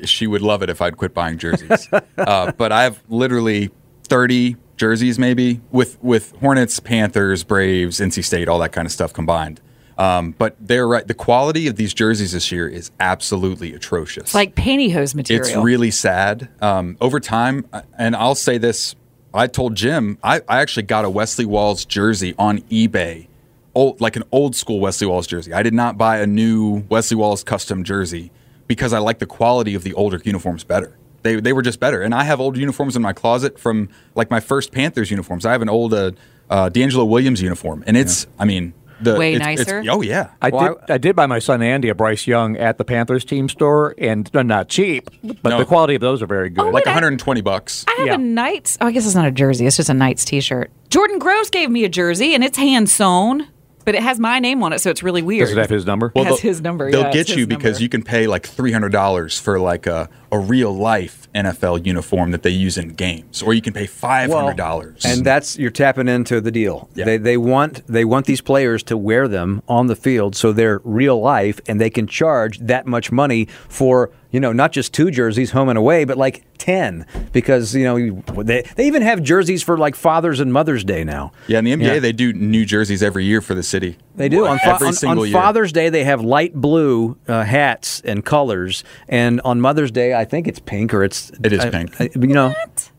she would love it if I'd quit buying jerseys. uh, but I have literally thirty jerseys, maybe with with Hornets, Panthers, Braves, NC State, all that kind of stuff combined. Um, but they're right. The quality of these jerseys this year is absolutely atrocious. It's like pantyhose material. It's really sad. Um, over time, and I'll say this: I told Jim I, I actually got a Wesley Walls jersey on eBay old, like an old school Wesley Walls jersey. I did not buy a new Wesley Walls custom jersey because I like the quality of the older uniforms better. They, they were just better. And I have old uniforms in my closet from like my first Panthers uniforms. I have an old uh, uh, DeAngelo Williams uniform, and it's, I mean, the, Way it's- it's- nicer? oh yeah, I Well, did. I, did buy my son Andy a Bryce Young at the Panthers team store, and they're not cheap, but No. the quality of those are very good. like wait, I- 120 bucks. I have Yeah. a Knights. Oh, I guess it's not a jersey. It's just a Knights T-shirt. Jordan Gross gave me a jersey, and it's hand sewn, but it has my name on it, so it's really weird. Does it have his number? Well, it has his number, They'll yeah, get you his because number. you can pay like three hundred dollars for like a, a real life NFL uniform that they use in games, or you can pay five hundred dollars. and that's you're tapping into the deal. Yeah. They they want they want these players to wear them on the field so they're real life and they can charge that much money for you know not just two jerseys home and away but like ten because you know they they even have jerseys for like Father's and Mother's Day now. yeah, in the NBA Yeah. they do new jerseys every year for the city. They do on, fa- every on, single on year. Father's Day. They have light blue uh, hats and colors, and on Mother's Day, I think it's pink or it's It is I- pink. I- you know,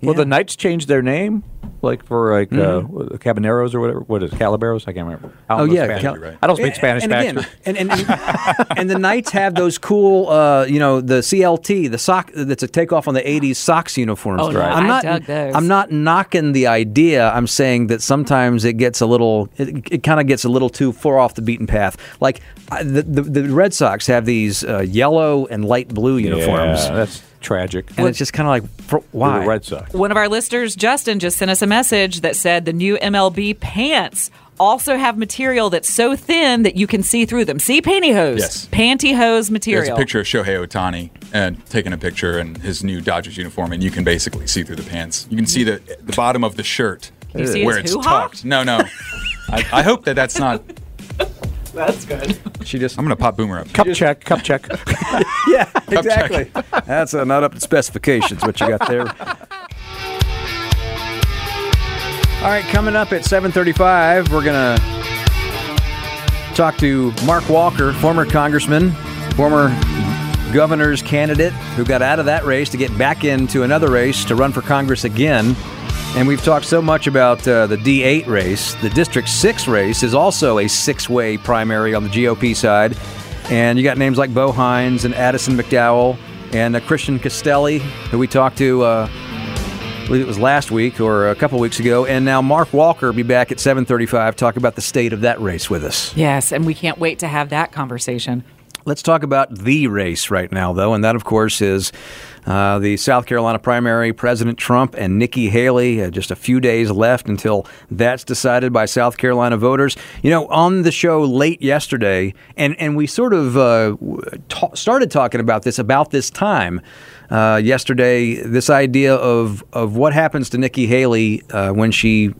Well, yeah. the Knights changed their name, like for like uh, Cabaneros or whatever. What is it, Calaberos? I can't remember. I don't Oh yeah, Spanish. Cal- right. I don't speak And- Spanish. And Baxter. again, and, and, and, and the Knights have those cool, uh, you know, the CLT, the sock that's a takeoff on the '80s socks uniforms. Oh, no, I'm I not, dug those. I'm not knocking the idea. I'm saying that sometimes it gets a little, it, it kind of gets a little too far off the beaten path. Like I, the, the the Red Sox have these uh, yellow and light blue uniforms, Yeah, that's tragic. and it's just kind of like, for, For why? the Red Sox. One of our listeners, Justin, just sent us a message that said the new MLB pants also have material that's so thin that you can see through them. See pantyhose, Yes. pantyhose material. There's a picture of Shohei Ohtani and taking a picture in his new Dodgers uniform, and you can basically see through the pants. You can see the the bottom of the shirt you see where it's hoo-ha? tucked. No, no. I, I hope that that's not. That's good. She just, I'm gonna pop Boomer up. Cup check. Cup check. yeah, exactly. That's uh, not up to specifications. What you got there. All right, coming up at 7:35, we're gonna talk to Mark Walker, former congressman, former governor's candidate who got out of that race to get back into another race to run for Congress again. And we've talked so much about uh, the D8 race. The District 6 race is also a six way primary on the GOP side. And you got names like Bo Hines and Addison McDowell and uh, Christian Castelli, who we talked to. Uh, I believe it was last week or a couple weeks ago, and now Mark Walker will be back at 7:35 talk about the state of that race with us. Yes, and we can't wait to have that conversation. Let's talk about the race right now, though, and that, of course, is uh, the South Carolina primary. President Trump and Nikki Haley. Uh, just a few days left until that's decided by South Carolina voters. You know, on the show late yesterday, and and we sort of uh, ta- started talking about this about this time. Uh, yesterday, this idea of, of what happens to Nikki Haley uh, when she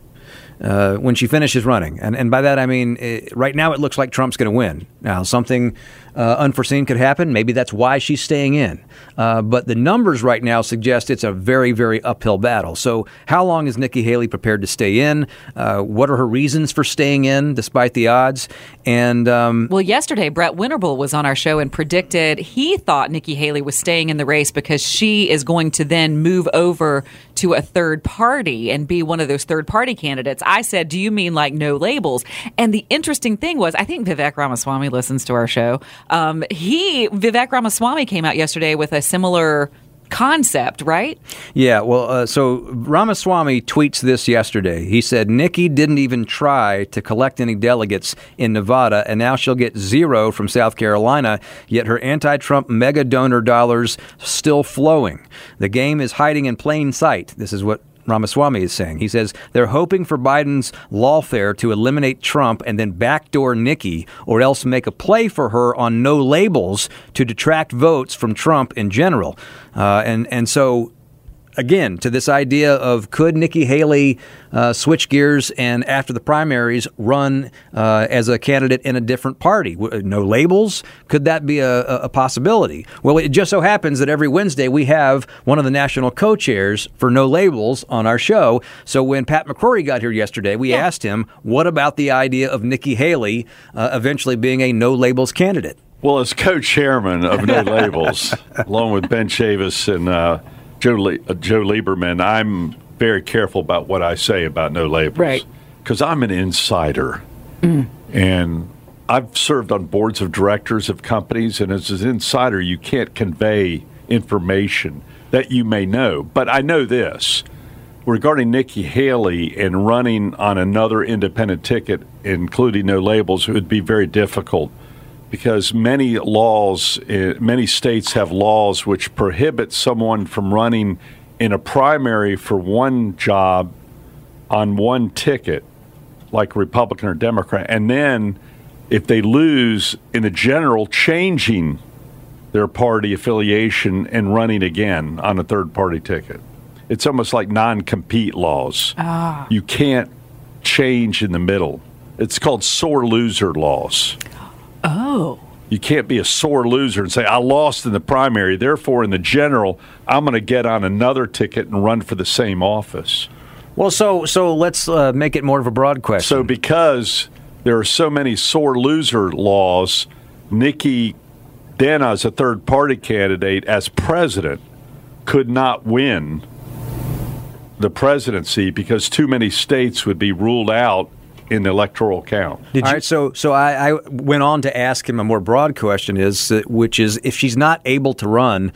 uh, when she finishes running. And, and by that, I mean, eh, right now it looks like Trump's going to win. Now, something uh, unforeseen could happen. Maybe that's why she's staying in. Uh, but the numbers right now suggest it's a very, very uphill battle. So, how long is Nikki Haley prepared to stay in? Uh, what are her reasons for staying in despite the odds? And um, Well, yesterday, Brett Winterble was on our show and predicted he thought Nikki Haley was staying in the race because she is going to then move over to a third party and be one of those third party candidates. I said, Do you mean like no labels? And the interesting thing was, I think Vivek Ramaswamy listens to our show. Um, he, Vivek Ramaswamy, came out yesterday with a similar concept, right? Yeah, well, uh, so Ramaswamy tweets this yesterday. He said Nikki didn't even try to collect any delegates in Nevada, and now she'll get zero from South Carolina. Yet her anti-Trump mega donor dollars still flowing. The game is hiding in plain sight. This is what Ramaswamy is saying. He says they're hoping for Biden's lawfare to eliminate Trump and then backdoor Nikki, or else make a play for her on no labels to detract votes from Trump in general. Uh, and and so again to this idea of could Nikki Haley uh, switch gears and after the primaries run uh, as a candidate in a different party? No labels? Could that be a, a- a possibility? Well, it just so happens that every Wednesday we have one of the national co-chairs for No Labels on our show. So when Pat McCrory got here yesterday, we asked him, "What about the idea of Nikki Haley uh, eventually being a No Labels candidate?" Well, as co-chairman of No Labels, along with Ben Chavis and uh, Joe Le- uh, Joe Lieberman, I'm very careful about what I say about No Labels, Right. Because I'm an insider, And I've served on boards of directors of companies, and as an insider, you can't convey information that you may know. But I know this regarding Nikki Haley and running on another independent ticket, including no labels, it would be very difficult because many laws, eh, many states have laws which prohibit someone from running in a primary for one job on one ticket, like Republican or Democrat, and then if they lose in the general, changing their party affiliation and running again on a third party ticket. It's almost like non compete laws. Ah. You can't change in the middle. It's called sore loser laws. Oh. You can't be a sore loser and say, I lost in the primary, therefore, in the general, I'm going to get on another ticket and run for the same office. Well, so so let's uh, make it more of a broad question. So, because there are so many sore loser laws, Nikki Dana, as a third party candidate, as president, could not win the presidency because too many states would be ruled out in the electoral count. All right, so so I, I went on to ask him a more broad question, is uh, which is if she's not able to run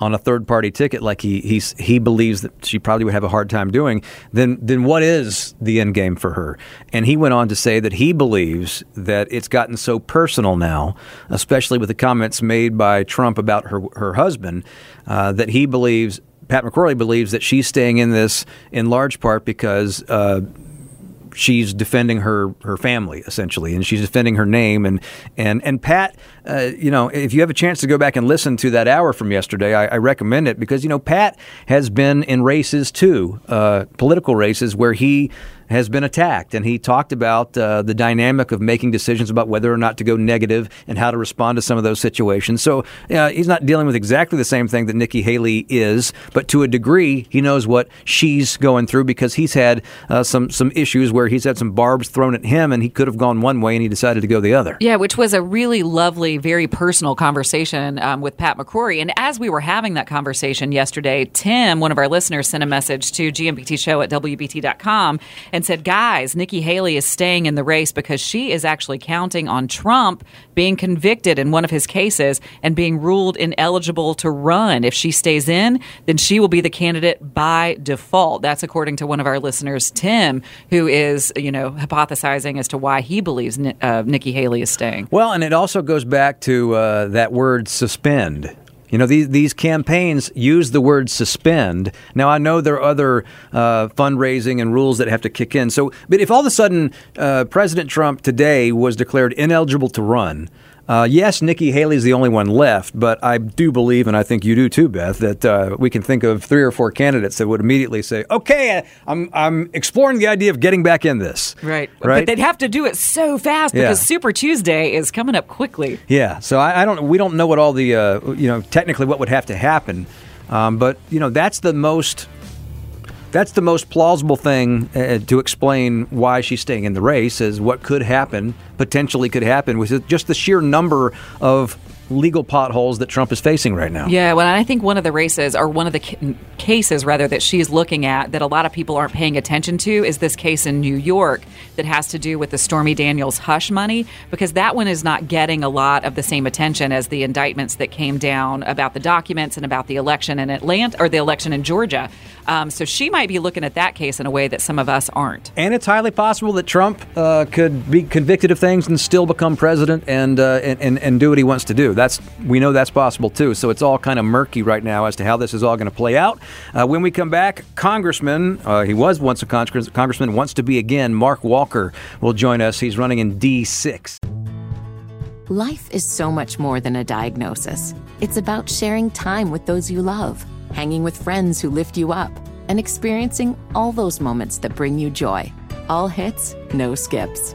on a third party ticket like he he's, he believes that she probably would have a hard time doing, then then what is the end game for her? And he went on to say that he believes that it's gotten so personal now, especially with the comments made by Trump about her her husband, uh, that he believes. Pat McCrory believes that she's staying in this in large part because uh, she's defending her her family essentially, and she's defending her name. And and and Pat, uh, you know, if you have a chance to go back and listen to that hour from yesterday, I, I recommend it because you know Pat has been in races too, uh, political races where he has been attacked, and he talked about uh, the dynamic of making decisions about whether or not to go negative and how to respond to some of those situations. So uh, he's not dealing with exactly the same thing that Nikki Haley is, but to a degree, he knows what she's going through because he's had uh, some some issues where he's had some barbs thrown at him, and he could have gone one way, and he decided to go the other. Yeah, which was a really lovely, very personal conversation um, with Pat McCrory. And as we were having that conversation yesterday, Tim, one of our listeners, sent a message to GMBT Show at WBT.com and said, Guys, Nikki Haley is staying in the race because she is actually counting on Trump being convicted in one of his cases and being ruled ineligible to run. If she stays in, then she will be the candidate by default. That's according to one of our listeners, Tim, who is, you know, hypothesizing as to why he believes uh, Nikki Haley is staying. Well, and it also goes back to uh, that word suspend. You know, these, these campaigns use the word suspend. Now, I know there are other uh, fundraising and rules that have to kick in. So, but if all of a sudden uh, President Trump today was declared ineligible to run, uh, yes, Nikki Haley's the only one left, but I do believe, and I think you do too, Beth, that uh, we can think of three or four candidates that would immediately say, "Okay, I'm I'm exploring the idea of getting back in this." Right. Right. But they'd have to do it so fast Yeah. because Super Tuesday is coming up quickly. Yeah, so I, I don't. We don't know what all the uh, you know technically what would have to happen, um, but you know that's the most that's the most plausible thing uh, to explain why she's staying in the race is what could happen potentially could happen with just the sheer number of legal potholes that Trump is facing right now. Yeah, well, I think one of the races, or one of the ca- cases rather, that she's looking at that a lot of people aren't paying attention to is this case in New York that has to do with the Stormy Daniels hush money, because that one is not getting a lot of the same attention as the indictments that came down about the documents and about the election in Atlanta or the election in Georgia. Um, so she might be looking at that case in a way that some of us aren't. And it's highly possible that Trump uh, could be convicted of things and still become president and, uh, and, and and do what he wants to do. That's we know that's possible too. So it's all kind of murky right now as to how this is all going to play out. Uh, when we come back, Congressman, uh, he was once a congress- congressman, wants to be again. Mark Walker will join us. He's running in D six. Life is so much more than a diagnosis. It's about sharing time with those you love, hanging with friends who lift you up, and experiencing all those moments that bring you joy. All hits, no skips.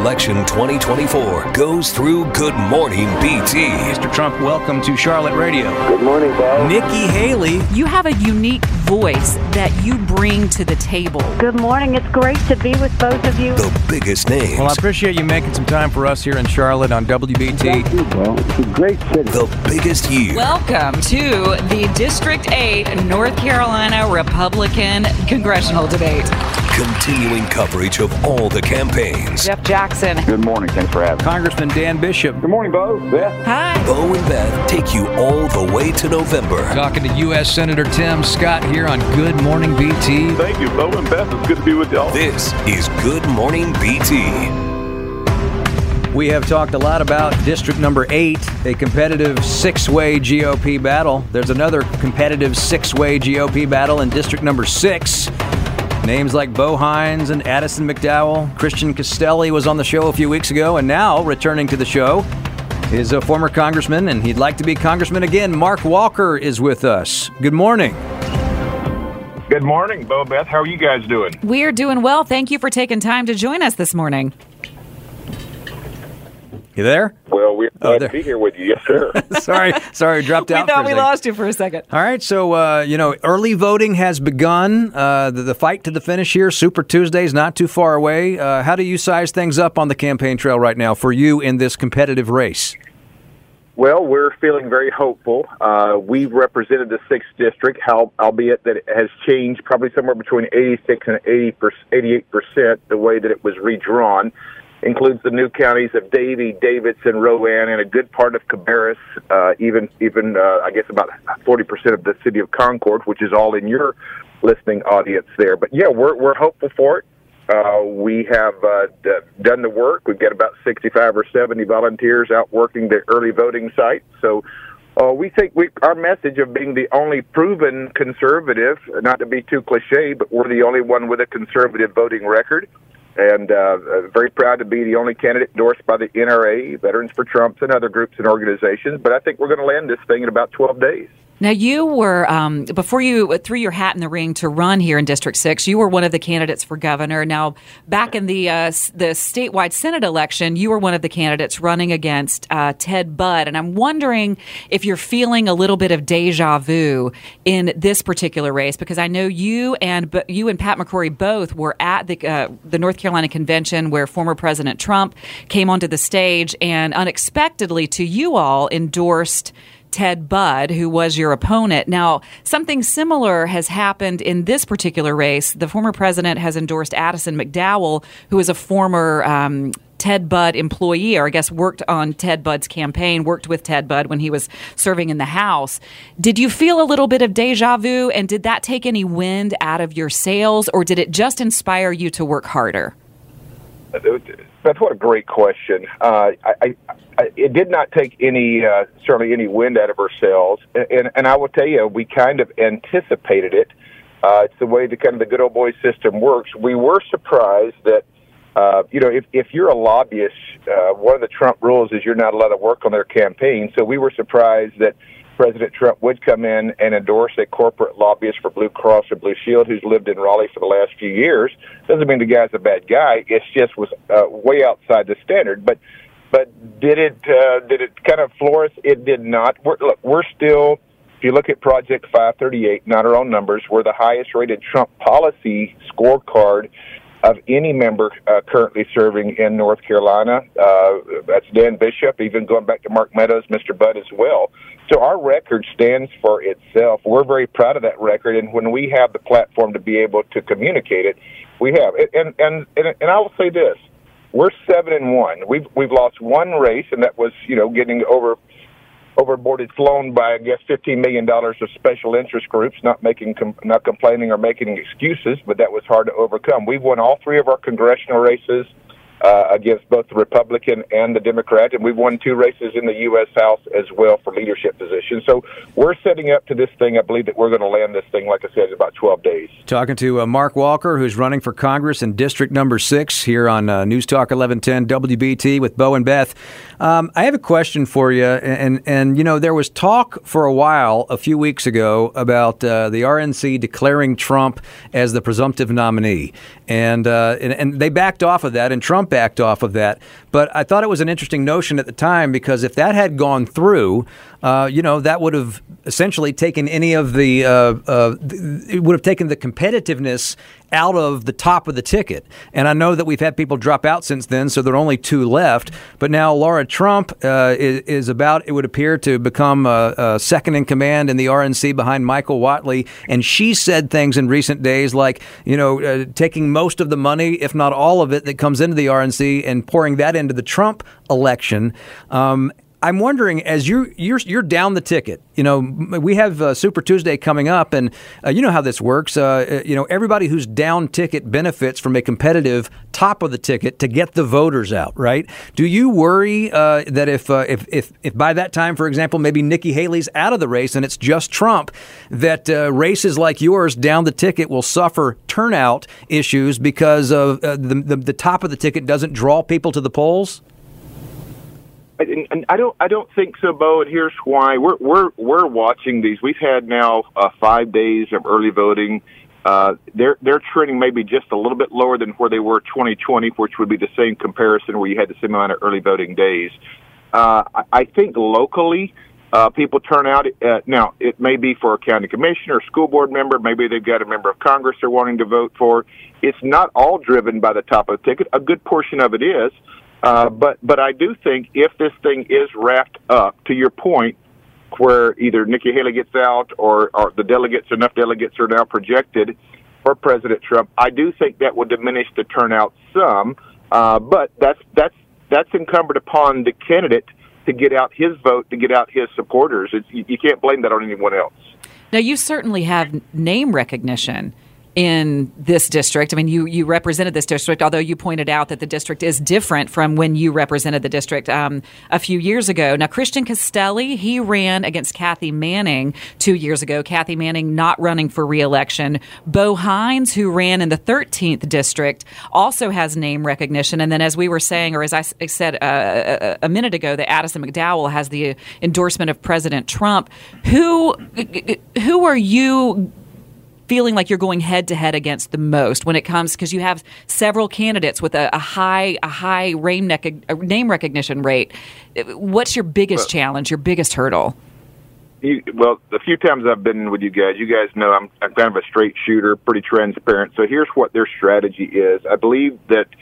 Election 2024 goes through Good Morning BT. Mr. Trump, welcome to Charlotte Radio. Good morning, Bob. Nikki Haley. You have a unique voice that you bring to the table. Good morning. It's great to be with both of you. The biggest names. Well, I appreciate you making some time for us here in Charlotte on WBT. Well, it's a great city. The biggest year. Welcome to the District 8 North Carolina Republican congressional debate. Continuing coverage of all the campaigns. Jeff Jackson. Good morning. Thanks for having me. Congressman Dan Bishop. Good morning, Bo. Beth. Hi. Bo and Beth take you all the way to November. Talking to U.S. Senator Tim Scott here on Good Morning BT. Thank you, Bo and Beth. It's good to be with y'all. This is Good Morning BT. We have talked a lot about District Number 8, a competitive six way GOP battle. There's another competitive six way GOP battle in District Number 6. Names like Bo Hines and Addison McDowell. Christian Castelli was on the show a few weeks ago, and now returning to the show is a former congressman, and he'd like to be congressman again. Mark Walker is with us. Good morning. Good morning, Bo Beth. How are you guys doing? We're doing well. Thank you for taking time to join us this morning. You there? Well, we're Oh, glad there. to be here with you. Yes, sir. sorry, sorry, dropped out. We out. thought for a we second. lost you for a second. All right, so uh, you know, early voting has begun. Uh, the, the fight to the finish here. Super Tuesday's not too far away. Uh, how do you size things up on the campaign trail right now for you in this competitive race? well, we're feeling very hopeful. Uh, we represented the sixth district, how, albeit that it has changed probably somewhere between 86 and 80 88 percent the way that it was redrawn. Includes the new counties of Davie, Davidson, Rowan, and a good part of Cabarrus. Uh, even, even uh, I guess about 40 percent of the city of Concord, which is all in your listening audience there. But yeah, we're we're hopeful for it. Uh, we have uh, d- done the work. We've got about 65 or 70 volunteers out working the early voting site. So uh, we think we, our message of being the only proven conservative, not to be too cliche, but we're the only one with a conservative voting record. And uh, uh, very proud to be the only candidate endorsed by the NRA, Veterans for Trump, and other groups and organizations. But I think we're going to land this thing in about 12 days. Now, you were, um, before you threw your hat in the ring to run here in District 6, you were one of the candidates for governor. Now, back in the, uh, the statewide Senate election, you were one of the candidates running against uh, Ted Budd. And I'm wondering if you're feeling a little bit of deja vu in this particular race, because I know you and you and Pat McCrory both were at the, uh, the North Carolina convention where former President Trump came onto the stage and unexpectedly to you all endorsed. Ted Budd, who was your opponent. Now, something similar has happened in this particular race. The former president has endorsed Addison McDowell, who is a former um, Ted Budd employee, or I guess worked on Ted Budd's campaign, worked with Ted Budd when he was serving in the House. Did you feel a little bit of deja vu, and did that take any wind out of your sails, or did it just inspire you to work harder? That's what a great question. Uh, I, I, I, it did not take any, uh, certainly any wind out of our sails, and, and I will tell you, we kind of anticipated it. Uh, it's the way the kind of the good old boy system works. We were surprised that, uh, you know, if if you're a lobbyist, uh, one of the Trump rules is you're not allowed to work on their campaign. So we were surprised that President Trump would come in and endorse a corporate lobbyist for Blue Cross or Blue Shield who's lived in Raleigh for the last few years. Doesn't mean the guy's a bad guy. It's just was uh, way outside the standard. But but did it uh, did it kind of floor us? It did not. We're, look, we're still. If you look at Project 538, not our own numbers, we're the highest rated Trump policy scorecard of any member uh, currently serving in North Carolina. Uh, that's Dan Bishop, even going back to Mark Meadows, Mr. Budd as well. So our record stands for itself. We're very proud of that record, and when we have the platform to be able to communicate it, we have. And and and, and I will say this: we're seven and one. We've we've lost one race, and that was you know getting over overboarded flown by I guess fifteen million dollars of special interest groups, not making com- not complaining or making excuses, but that was hard to overcome. We've won all three of our congressional races uh, against both the Republican and the Democrat, and we've won two races in the U.S. House as well for leadership positions. So we're setting up to this thing. I believe that we're going to land this thing, like I said, in about twelve days. Talking to uh, Mark Walker, who's running for Congress in District Number Six here on uh, News Talk 1110 WBT with Bo and Beth. Um, I have a question for you, and and you know there was talk for a while a few weeks ago about uh, the RNC declaring Trump as the presumptive nominee, and, uh, and and they backed off of that, and Trump backed off of that. But I thought it was an interesting notion at the time because if that had gone through, uh, you know, that would have essentially taken any of the, uh, uh, it would have taken the competitiveness out of the top of the ticket. And I know that we've had people drop out since then, so there are only two left. But now Laura Trump uh, is, is about, it would appear, to become uh, uh, second in command in the RNC behind Michael Whatley. And she said things in recent days like, you know, taking most of the money, if not all of it, that comes into the RNC and pouring that into the Trump election. Um, I'm wondering as you you're you're down the ticket. You know, we have uh, Super Tuesday coming up, and uh, you know how this works. Uh, uh, you know, everybody who's down ticket benefits from a competitive top of the ticket to get the voters out. Right? Do you worry uh, that if, uh, if if if by that time, for example, maybe Nikki Haley's out of the race and it's just Trump, that races like yours down the ticket will suffer turnout issues because of the, the the top of the ticket doesn't draw people to the polls? And, and I don't, I don't think so, Bo. And here's why: we're we're we're watching these. We've had now uh, five days of early voting. Uh, they're they're trending maybe just a little bit lower than where they were 2020, which would be the same comparison where you had the same amount of early voting days. Uh, I, I think locally, uh, people turn out. Uh, now, it may be for a county commissioner, school board member. Maybe they've got a member of Congress they're wanting to vote for. It's not all driven by the top of the ticket. A good portion of it is. Uh, but but I do think if this thing is wrapped up, to your point, where either Nikki Haley gets out or, or the delegates, enough delegates are now projected for President Trump, I do think that will diminish the turnout some. Uh, but that's that's that's incumbent upon the candidate to get out his vote, to get out his supporters. It's, you, you can't blame that on anyone else. Now, you certainly have name recognition in this district. I mean, you you represented this district, although you pointed out that the district is different from when you represented the district um, a few years ago. Now, Christian Castelli, he ran against Kathy Manning two years ago. Kathy Manning not running for reelection. Bo Hines, who ran in the 13th district, also has name recognition. And then, as we were saying, or as I said uh, a, minute ago, that Addison McDowell has the endorsement of President Trump. Who who are you? Feeling like you're going head to head against the most when it comes because you have several candidates with a, a high a high name, uh, name recognition rate. What's your biggest Well- challenge? Your biggest hurdle? You, well, the few times I've been with you guys, you guys know I'm, I'm kind of a straight shooter, pretty transparent. So here's what their strategy is. I believe that uh,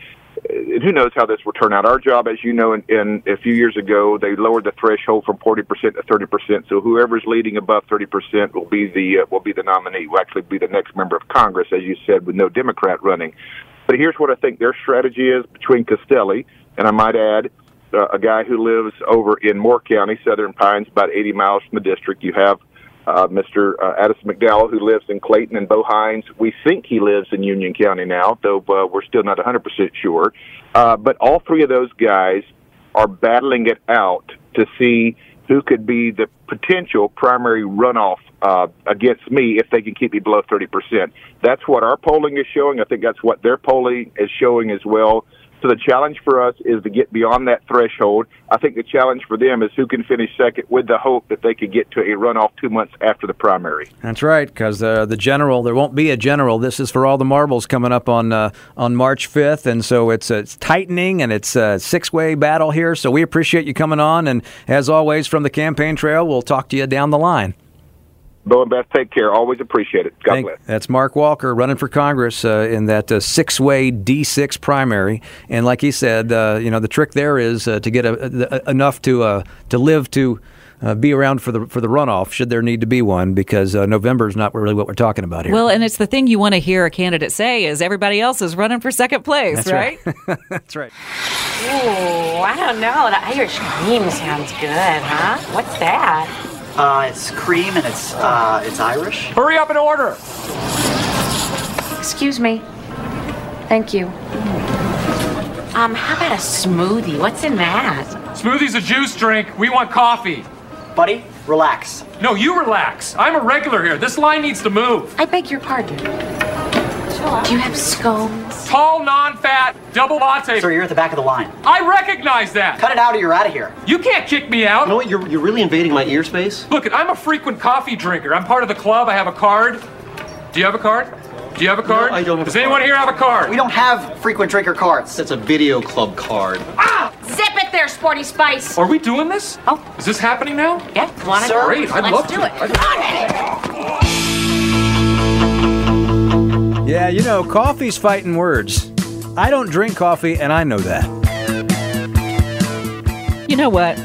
who knows how this will turn out. Our job, as you know, in, in a few years ago, they lowered the threshold from 40% to 30%. So whoever's leading above 30% will be the uh, will be the nominee. Will actually be the next member of Congress, as you said, with no Democrat running. But here's what I think their strategy is between Castelli and I might add uh, a guy who lives over in Moore County, Southern Pines, about 80 miles from the district. You have uh, Mr. Uh, Addison McDowell, who lives in Clayton, and Bo Hines. We think he lives in Union County now, though uh, we're still not 100% sure. Uh, but all three of those guys are battling it out to see who could be the potential primary runoff uh, against me if they can keep me below 30%. That's what our polling is showing. I think that's what their polling is showing as well. So the challenge for us is to get beyond that threshold. I think the challenge for them is who can finish second with the hope that they could get to a runoff two months after the primary. That's right, because uh, the general, there won't be a general. This is for all the marbles coming up on uh, on March fifth, and so it's uh, it's tightening and it's a six way battle here. So we appreciate you coming on, and as always, from the campaign trail, we'll talk to you down the line. Bo and Beth, take care. Always appreciate it. God Thank- bless. That's Mark Walker running for Congress uh, in that uh, six-way D6 primary, and like he said, uh, you know, the trick there is uh, to get a, a, enough to uh, to live to. Uh, be around for the for the runoff, should there need to be one, because uh, November is not really what we're talking about here. Well, and it's the thing you want to hear a candidate say is everybody else is running for second place, That's right? That's right. Ooh, I don't know. The Irish cream sounds good, huh? What's that? Uh, it's cream and it's uh, it's Irish. Hurry up and order. Excuse me. Thank you. Um, how about a smoothie? What's in that? Smoothie's a juice drink. We want coffee. Buddy, relax. No, you relax. I'm a regular here. This line needs to move. I beg your pardon. Do you have scones? Tall, non-fat, double latte. Sir, you're at the back of the line. I recognize that. Cut it out or you're out of here. You can't kick me out. You know what? You're, you're really invading my ear space. Look, I'm a frequent coffee drinker. I'm part of the club. I have a card. Do you have a card? Do you have a card? I don't have Does a anyone card. here have a card? We don't have frequent drinker cards. That's a video club card. Ah! Zip it there, Sporty Spice. Are we doing this? Oh. Is this happening now? Yeah, want it? Great, I'd Let's love do to. it. I'd- Yeah, you know, coffee's fighting words. I don't drink coffee, and I know that. You know what?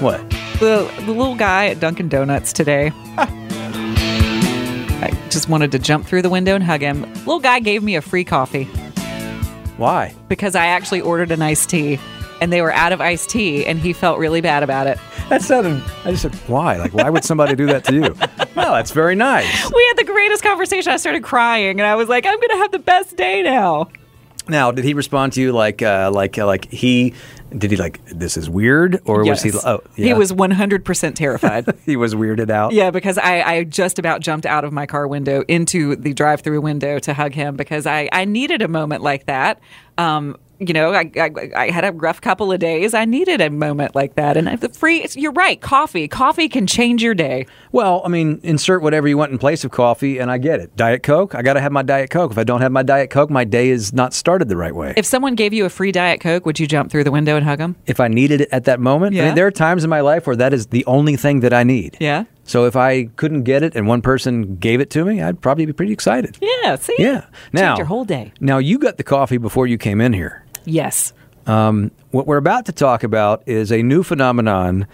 What? The, the little guy at Dunkin' Donuts today. I just wanted to jump through the window and hug him. Little guy gave me a free coffee Why? because I actually ordered an iced tea and they were out of iced tea and he felt really bad about it. That sounded. I just said, why? Like, why would somebody do that to you? No, that's very nice. We had the greatest conversation. I started crying and I was like, I'm going to have the best day now. Now, did he respond to you like, uh, like, uh, like he? Did he like this is weird, or was he? Yes. Oh, He was 100% terrified. he was weirded out. Yeah, because I, I just about jumped out of my car window into the drive through window to hug him because I, I needed a moment like that. Um, you know, I, I, I had a rough couple of days. I needed a moment like that. And the free, you're right, coffee. Coffee can change your day. Well, I mean, insert whatever you want in place of coffee, and I get it. Diet Coke. I got to have my Diet Coke. If I don't have my Diet Coke, my day is not started the right way. If someone gave you a free Diet Coke, would you jump through the window and hug them? If I needed it at that moment, I Yeah. mean, there are times in my life where that is the only thing that I need. Yeah. So if I couldn't get it and one person gave it to me, I'd probably be pretty excited. Yeah, see? Yeah. Now, Change your whole day. Now you got the coffee before you came in here. Yes. Um, what we're about to talk about is a new phenomenon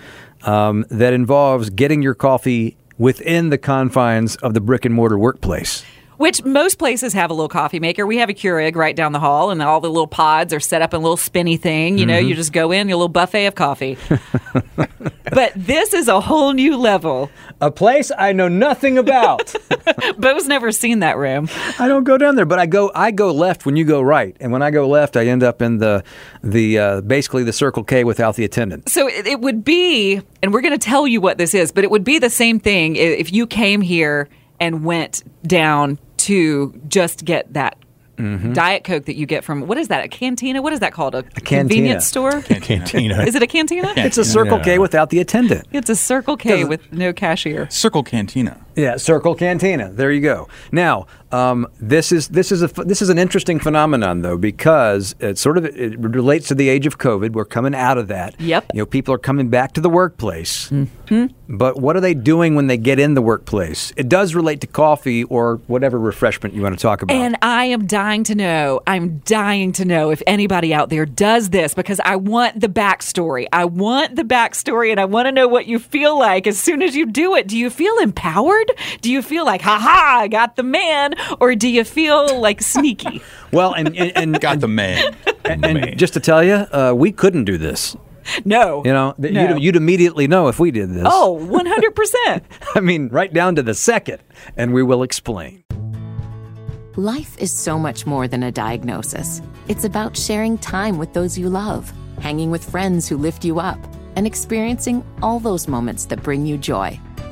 um, that involves getting your coffee within the confines of the brick and mortar workplace. Which most places have a little coffee maker. We have a Keurig right down the hall, and all the little pods are set up in a little spinny thing. You know, Mhm. you just go in, your little buffet of coffee. but this is a whole new level. A place I know nothing about. Bo's never seen that room. I don't go down there, but I go I go left when you go right, and when I go left, I end up in the the uh, basically the Circle K without the attendant. So it, it would be, and we're going to tell you what this is, but it would be the same thing if you came here and went down to just get that Mhm. Diet Coke that you get from, what is that, a cantina? What is that called? A, cantina. convenience store? Cantina. Is it a cantina? It's a Circle K without the attendant. It's a Circle K with no cashier. Circle Cantina. Yeah, Circle Cantina. There you go. Now, um, this is this is a this is an interesting phenomenon though because it sort of it relates to the age of COVID. We're coming out of that. Yep. You know, people are coming back to the workplace. Mm-hmm. But what are they doing when they get in the workplace? It does relate to coffee or whatever refreshment you want to talk about. And I am dying to know, I'm dying to know if anybody out there does this because I want the backstory. I want the backstory and I want to know what you feel like as soon as you do it. Do you feel empowered? Do you feel like, ha ha, I got the man? Or do you feel like sneaky? well, and and, and got the man. And, and just to tell you, uh, we couldn't do this. No. You know, th- No. you'd, you'd immediately know if we did this. Oh, 100%. I mean, right down to the second, and we will explain. Life is so much more than a diagnosis. It's about sharing time with those you love, hanging with friends who lift you up, and experiencing all those moments that bring you joy.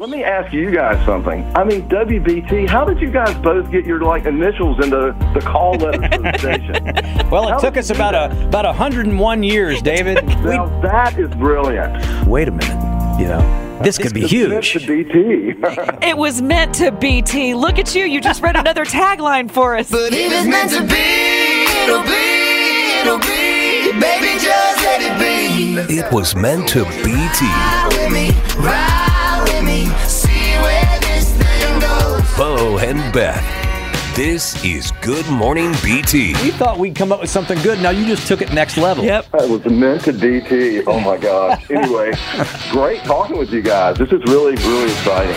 Let me ask you guys something. I mean, WBT, how did you guys both get your like initials into the call letters for the station? Well, it How took us about do about a about 101 years, David. Now that is brilliant. Wait a minute. You know, this could be It's huge. meant to BT. it was meant to BT. Look at you. You just read another tagline for us. But if it's meant to be, it'll be, it'll be. Baby, just let it be. It was meant to be and Beth. This is Good Morning BT. We thought we'd come up with something good. Now you just took it next level. Yep. That was meant to BT. Oh my gosh. Anyway, great talking with you guys. This is really, really exciting.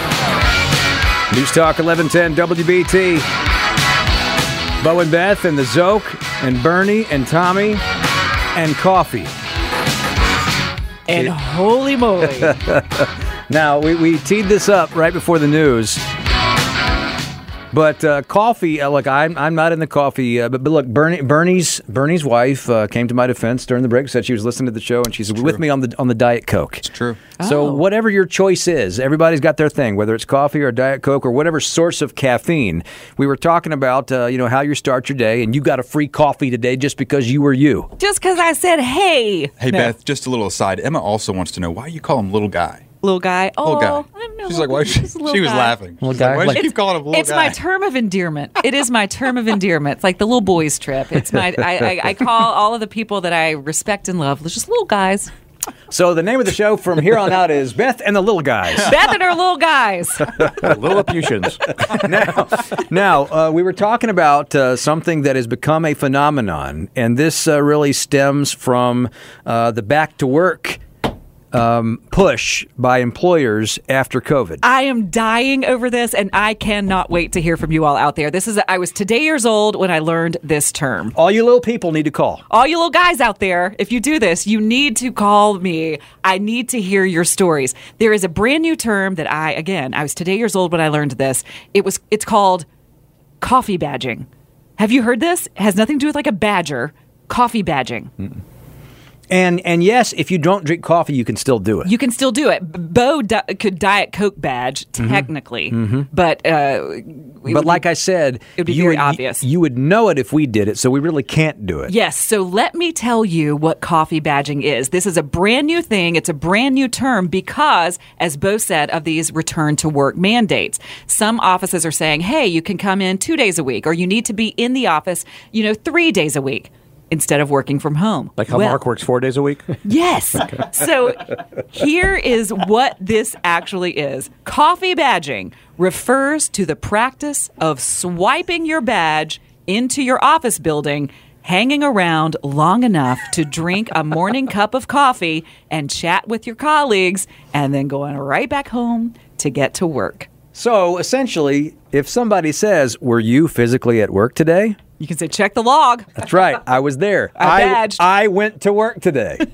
News Talk 1110 WBT. Bo and Beth and the Szoke and Bernie and Tommy and Coffee. And holy moly. now, we, we teed this up right before the news. But uh, coffee, uh, look, I'm, I'm not in the coffee. Uh, but, but look, Bernie, Bernie's Bernie's wife uh, came to my defense during the break. Said she was listening to the show and she's with me on the on the Diet Coke. It's true. So Oh. whatever your choice is, everybody's got their thing, whether it's coffee or Diet Coke or whatever source of caffeine. We were talking about, uh, you know, how you start your day, and you got a free coffee today just because you were you. Just because I said, hey. Hey, No. Beth, just a little aside. Emma also wants to know why you call him little guy. Little guy. Oh, Little guy. I don't know. She's like, why? She, Just a little she was guy. laughing. Little She's like, guy? why Like- you keep calling him little it's guy? my term of endearment. It is my term of endearment. It's like the little boys trip. It's my I, I, I call all of the people that I respect and love just little guys. So the name of the show from here on out is Beth and the Little Guys. Beth and her little guys. Lilliputians. now, now uh, we were talking about uh, something that has become a phenomenon, and this uh, really stems from uh, the back to work um, push by employers after COVID. I am dying over this, and I cannot wait to hear from you all out there. This is I was today years old when I learned this term. All you little people need to call. All you little guys out there, if you do this, you need to call me. I need to hear your stories. There is a brand new term that I again, I was today years old when I learned this. It was it's called coffee badging. Have you heard this? It has nothing to do with like a badger. Coffee badging. And and yes, if you don't drink coffee, you can still do it. You can still do it. Bo di- could Diet Coke badge technically, but uh, but like be- I said, it would be very would, obvious. You would know it if we did it, so we really can't do it. Yes, so let me tell you what coffee badging is. This is a brand new thing. It's a brand new term because, as Bo said, of these return to work mandates. Some offices are saying, hey, you can come in two days a week, or you need to be in the office, you know, three days a week instead of working from home. Like how Well- Mark works four days a week? Yes. So here is what this actually is coffee badging refers to the practice of swiping your badge into your office building. Hanging around long enough to drink a morning cup of coffee and chat with your colleagues, and then going right back home to get to work. So essentially, if somebody says, "Were you physically at work today?" You can say, check the log. That's right. I was there. I badged. I went to work today.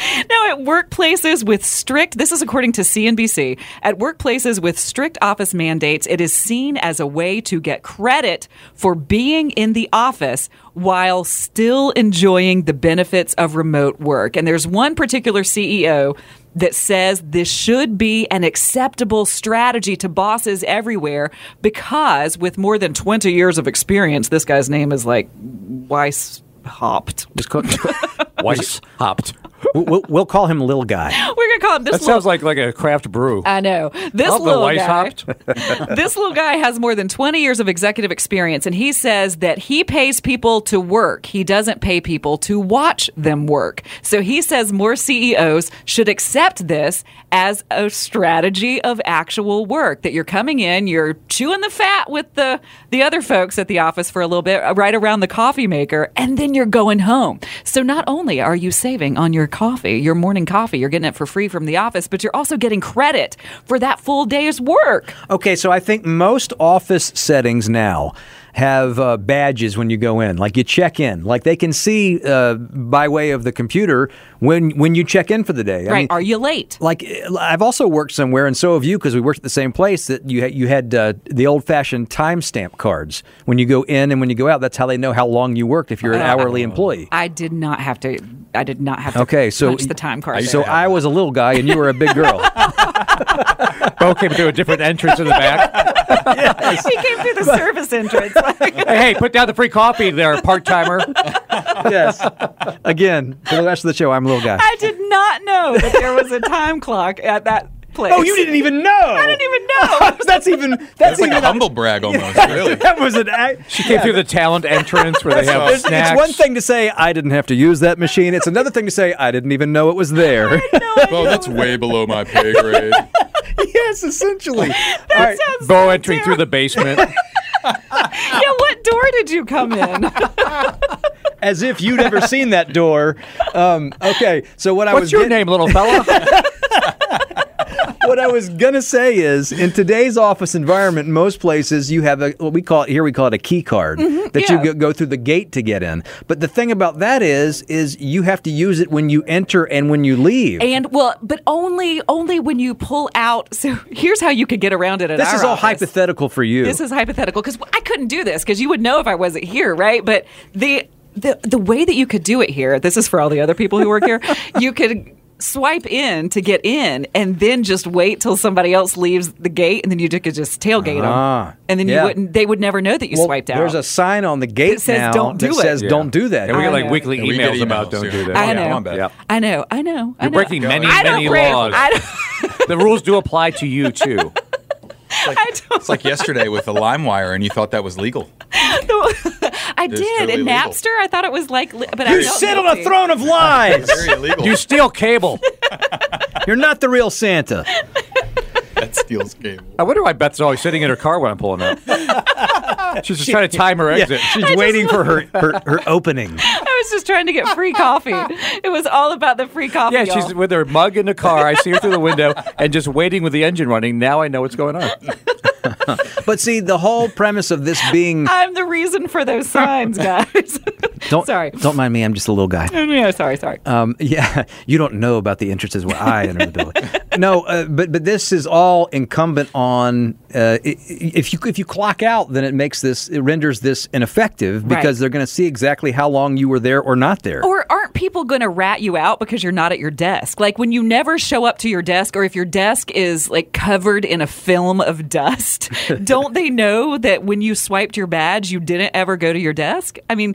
Now, at workplaces with strict, this is according to CNBC, at workplaces with strict office mandates, it is seen as a way to get credit for being in the office while still enjoying the benefits of remote work. And there's one particular CEO that says this should be an acceptable strategy to bosses everywhere because with more than 20 years of experience, this guy's name is like Weiss Hopped. Just call, Weiss hopped. we'll, we'll, we'll call him Little Guy. We're gonna call him this. That sounds like like a craft brew. I know this Oh, the little Weiss guy. hopped? this little guy has more than 20 years of executive experience, and he says that he pays people to work. He doesn't pay people to watch them work. So he says more CEOs should accept this as a strategy of actual work. That you're coming in, you're chewing the fat with the the other folks at the office for a little bit, uh, right around the coffee maker, and then you're going home. So not only are you saving on your coffee, your morning coffee, you're getting it for free from the office, but you're also getting credit for that full day's work. Okay, so I think most office settings now have uh, badges when you go in. Like you check in, like they can see uh, by way of the computer when when you check in for the day. I right? mean, are you late? like I've also worked somewhere, and so have you, because we worked at the same place. That you had, you had uh, the old-fashioned timestamp cards when you go in and when you go out. That's how they know how long you worked if you're an hourly employee. I did not have to. I did not have to. Okay, so punch the time card. So. I was a little guy, and you were a big girl. Bo came through a different entrance in the back. he came through the service entrance. hey, hey, put down the free coffee there, part timer. yes. Again, for the rest of the show, I'm a little guy. I did not know that there was a time clock at that place. Oh, you didn't even know. I didn't even know. that's even that's That's like a humble brag almost, really. that was an act. She came through the talent entrance where they have There's- snacks. It's one thing to say I didn't have to use that machine. It's another thing to say I didn't even know it was there. Well, that's way below my pay grade. yes, essentially. That sounds Bo entering through the basement. yeah, what door did you come in? As if you'd ever seen that door. Um, okay, so what I was. What's was your getting- name, little fella? What I was gonna say is, in today's office environment, most places you have a what we call it here we call it a key card Mhm, that yeah. you go, through the gate to get in. But the thing about that is, is you have to use it when you enter and when you leave. And well, but only only when you pull out. So here's how you could get around it. At this is all office. hypothetical for you. This is hypothetical because I couldn't do this because you would know if I wasn't here, right? But the the the way that you could do it here, this is for all the other people who work here. you could swipe in to get in, and then just wait till somebody else leaves the gate, and then you could just tailgate Ah, them, and then yeah. you wouldn't. They would never know that you Well, swiped out. There's a sign on the gate That says don't that do it. says Yeah. don't do that. And we get like know. weekly we get emails about emails, don't yeah. do that. I Yeah, know. come on, Beth. Yep. I know. I know. I You're breaking many, many laws. The rules do apply to you too. It's like yesterday with the LimeWire, and you thought that was legal. I It's did. totally in illegal. Napster, I thought it was like, li- but I You felt sit on a guilty. throne of lies. Very illegal. You steal cable. You're not the real Santa. that steals cable. I wonder why Beth's always sitting in her car when I'm pulling up. She's just trying to time her Yeah, exit. she's waiting for her, her, her opening. I was just trying to get free coffee. It was all about the free coffee. Yeah, y'all. she's with her mug in the car. I see her through the window and just waiting with the engine running. Now I know what's going on. But see, the whole premise of this being I'm the reason for those signs, guys. don't Sorry. don't mind me. I'm just a little guy. yeah, sorry, sorry. Um, yeah, you don't know about the entrances where I enter the building. No, uh, but but this is all incumbent on uh, i- if you if you clock out, then it makes this it renders this ineffective Right. because they're going to see exactly how long you were there or not there. Or aren't people going to rat you out because you're not at your desk? Like when you never show up to your desk, or if your desk is like covered in a film of dust, don't they know that when you swiped your badge, you didn't ever go to your desk? I mean,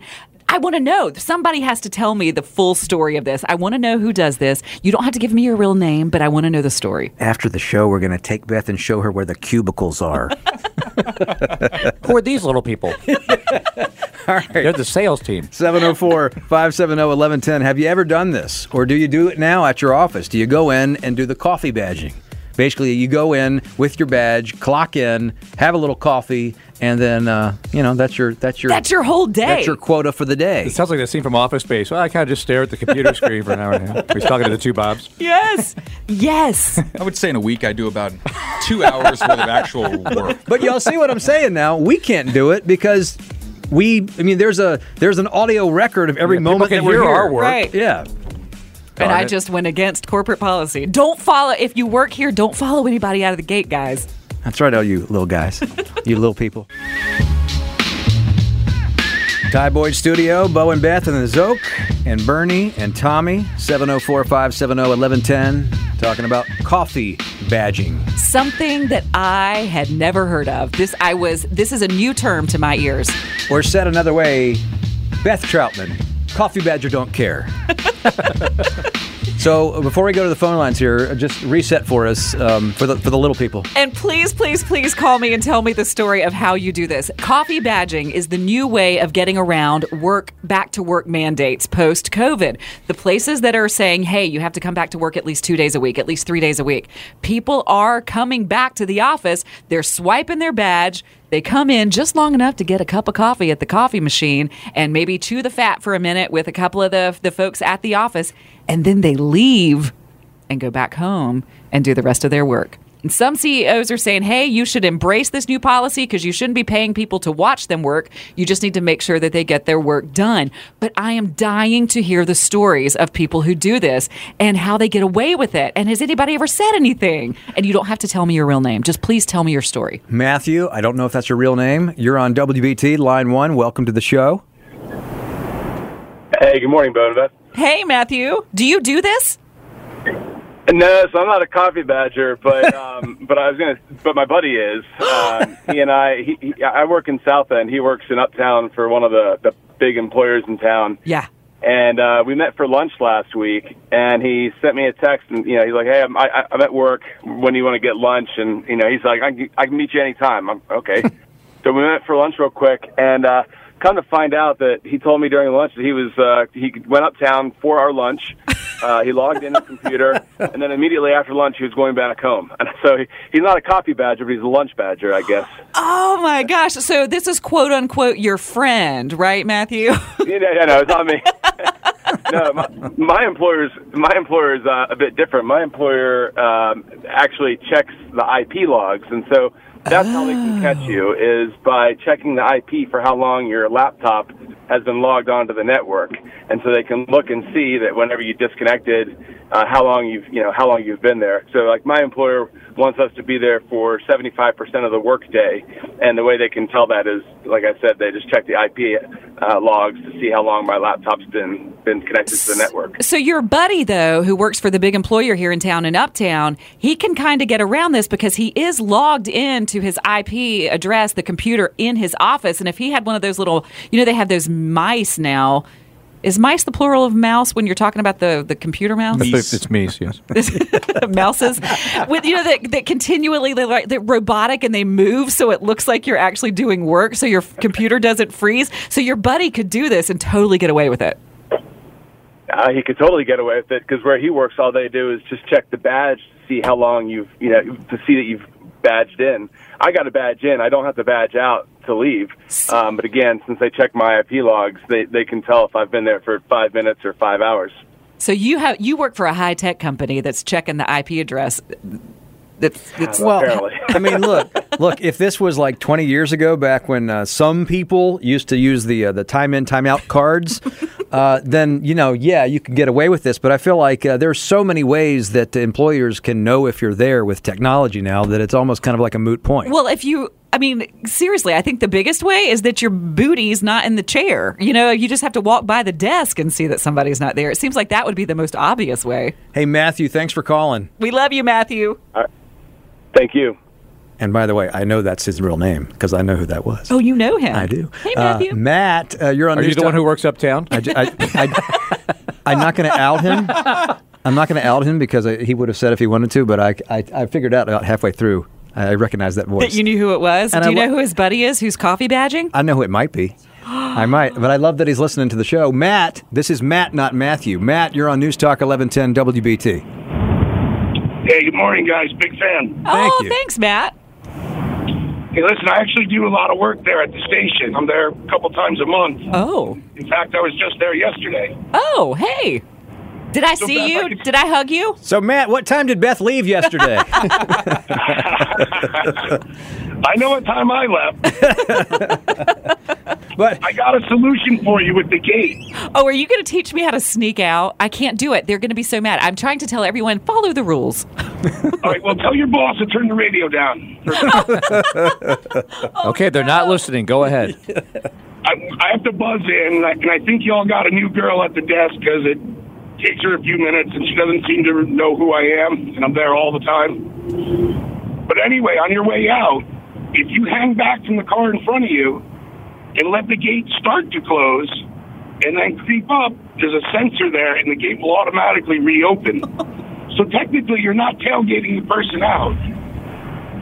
I want to know. Somebody has to tell me the full story of this. I want to know who does this. You don't have to give me your real name, but I want to know the story. After the show, we're going to take Beth and show her where the cubicles are. Who are these little people? All right. They're the sales team. 704 570 1110. Have you ever done this? Or do you do it now at your office? Do you go in and do the coffee badging? Basically, you go in with your badge, clock in, have a little coffee, and then uh, you know that's your that's your That's your whole day. that's your quota for the day. It sounds like that scene from Office Space. Well, I kind of just stare at the computer screen for an hour and a half. He's talking to the two Bobs. Yes. Yes. I would say in a week I do about two hours worth of actual work. But y'all see what I'm saying now? We can't do it because we. I mean, there's a there's an audio record of every Yeah, moment can that we're hear here. our work. Right. Yeah. And Darn I it. just went against corporate policy. Don't follow, if you work here, don't follow anybody out of the gate, guys. That's right, all you little guys, you little people. Ty Boyd Studio, Bo and Beth and the Szoke, and Bernie and Tommy, 704 570 1110, talking about coffee badging. Something that I had never heard of. This I was this is a new term to my ears. Or said another way, Beth Troutman, coffee badger don't care. so before we go to the phone lines here, just reset for us um, for the for the little people. And please, please, please call me and tell me the story of how you do this. Coffee badging is the new way of getting around work back to work mandates post COVID. The places that are saying, hey, you have to come back to work at least two days a week, at least three days a week. People are coming back to the office. They're swiping their badge. They come in just long enough to get a cup of coffee at the coffee machine and maybe chew the fat for a minute with a couple of the, the folks at the office. And then they leave and go back home and do the rest of their work. And some CEOs are saying, hey, you should embrace this new policy because you shouldn't be paying people to watch them work. You just need to make sure that they get their work done. But I am dying to hear the stories of people who do this and how they get away with it. And has anybody ever said anything? And you don't have to tell me your real name. Just please tell me your story. Matthew, I don't know if that's your real name. You're on WBT, line one. Welcome to the show. Hey, good morning, Bo. Hey, Matthew, do you do this? No, so I'm not a coffee badger, but um, but I was gonna, but my buddy is. Um, he and I, he, he, I work in South End. He works in Uptown for one of the the big employers in town. Yeah. And uh, we met for lunch last week, and he sent me a text, and you know, he's like, "Hey, I'm, I, I'm at work. When do you want to get lunch?" And you know, he's like, "I can, I can meet you anytime." I'm okay. so we met for lunch real quick, and uh, come to find out that he told me during lunch that he was uh, he went uptown for our lunch. Uh, he logged in his computer, and then immediately after lunch, he was going back home. And so he, he's not a coffee badger, but he's a lunch badger, I guess. Oh my gosh. So this is quote unquote your friend, right, Matthew? you know, yeah, no, it's not me. no, my, my employer's my employer is uh, a bit different. My employer um, actually checks the IP logs, and so that's how they can catch you is by checking the IP for how long your laptop has been logged onto the network, and so they can look and see that whenever you disconnected, uh, how long you've you know how long you've been there. So like my employer wants us to be there for 75% of the workday, and the way they can tell that is like I said, they just check the IP uh, logs to see how long my laptop's been been connected to the network. So your buddy, though, who works for the big employer here in town in Uptown, he can kind of get around this because he is logged in to his IP address, the computer in his office, and if he had one of those little, you know, they have those mice now. Is mice the plural of mouse when you're talking about the, the computer mouse? It's, it's Mies, yes. Mouses, with you know that, that continually they're like they're robotic and they move, so it looks like you're actually doing work, so your computer doesn't freeze. So your buddy could do this and totally get away with it. Uh, he could totally get away with it because where he works, all they do is just check the badge to see how long you've, you know, to see that you've badged in. I got a badge in. I don't have to badge out to leave. Um, but again, since they check my IP logs, they they can tell if I've been there for five minutes or five hours. So you have you work for a high tech company that's checking the IP address. That's, that's well, I mean, look, look. If this was like 20 years ago, back when uh, some people used to use the uh, the time in time out cards, uh, then you know, yeah, you can get away with this. But I feel like uh, there's so many ways that employers can know if you're there with technology now that it's almost kind of like a moot point. Well, if you, I mean, seriously, I think the biggest way is that your booty's not in the chair. You know, you just have to walk by the desk and see that somebody's not there. It seems like that would be the most obvious way. Hey, Matthew, thanks for calling. We love you, Matthew. Thank you. And by the way, I know that's his real name because I know who that was. Oh, you know him. I do. Hey, Uh, Matthew. Matt, uh, you're on. Are you News the one who works uptown? I, am not going to out him. I'm not going to out him because I, he would have said if he wanted to, but I, I, I figured out about halfway through. I recognize that voice. that you knew who it was. And Do I you lo- know who his buddy is who's coffee badging? I know who it might be. I might, but I love that he's listening to the show. Matt, this is Matt, not Matthew. Matt, you're on News Talk 1110 WBT. Hey, good morning, guys. Big fan. oh, you. thanks, Matt. Hey, listen, I actually do a lot of work there at the station. I'm there a couple times a month. Oh. In fact, I was just there yesterday. Oh, hey. Did I So see Beth, you? I could- Did I hug you? So, Matt, what time did Beth leave yesterday? I know what time I left. but I got a solution for you with the gate. Oh, are you going to teach me how to sneak out? I can't do it. They're going to be so mad. I'm trying to tell everyone follow the rules. All right, well, tell your boss to turn the radio down. Oh, okay, they're not listening. Go ahead. I, I have to buzz in, and I, and I think y'all got a new girl at the desk because it takes her a few minutes, and she doesn't seem to know who I am, and I'm there all the time. But anyway, on your way out, if you hang back from the car in front of you and let the gate start to close, and then creep up, there's a sensor there, and the gate will automatically reopen. so technically, you're not tailgating the person out.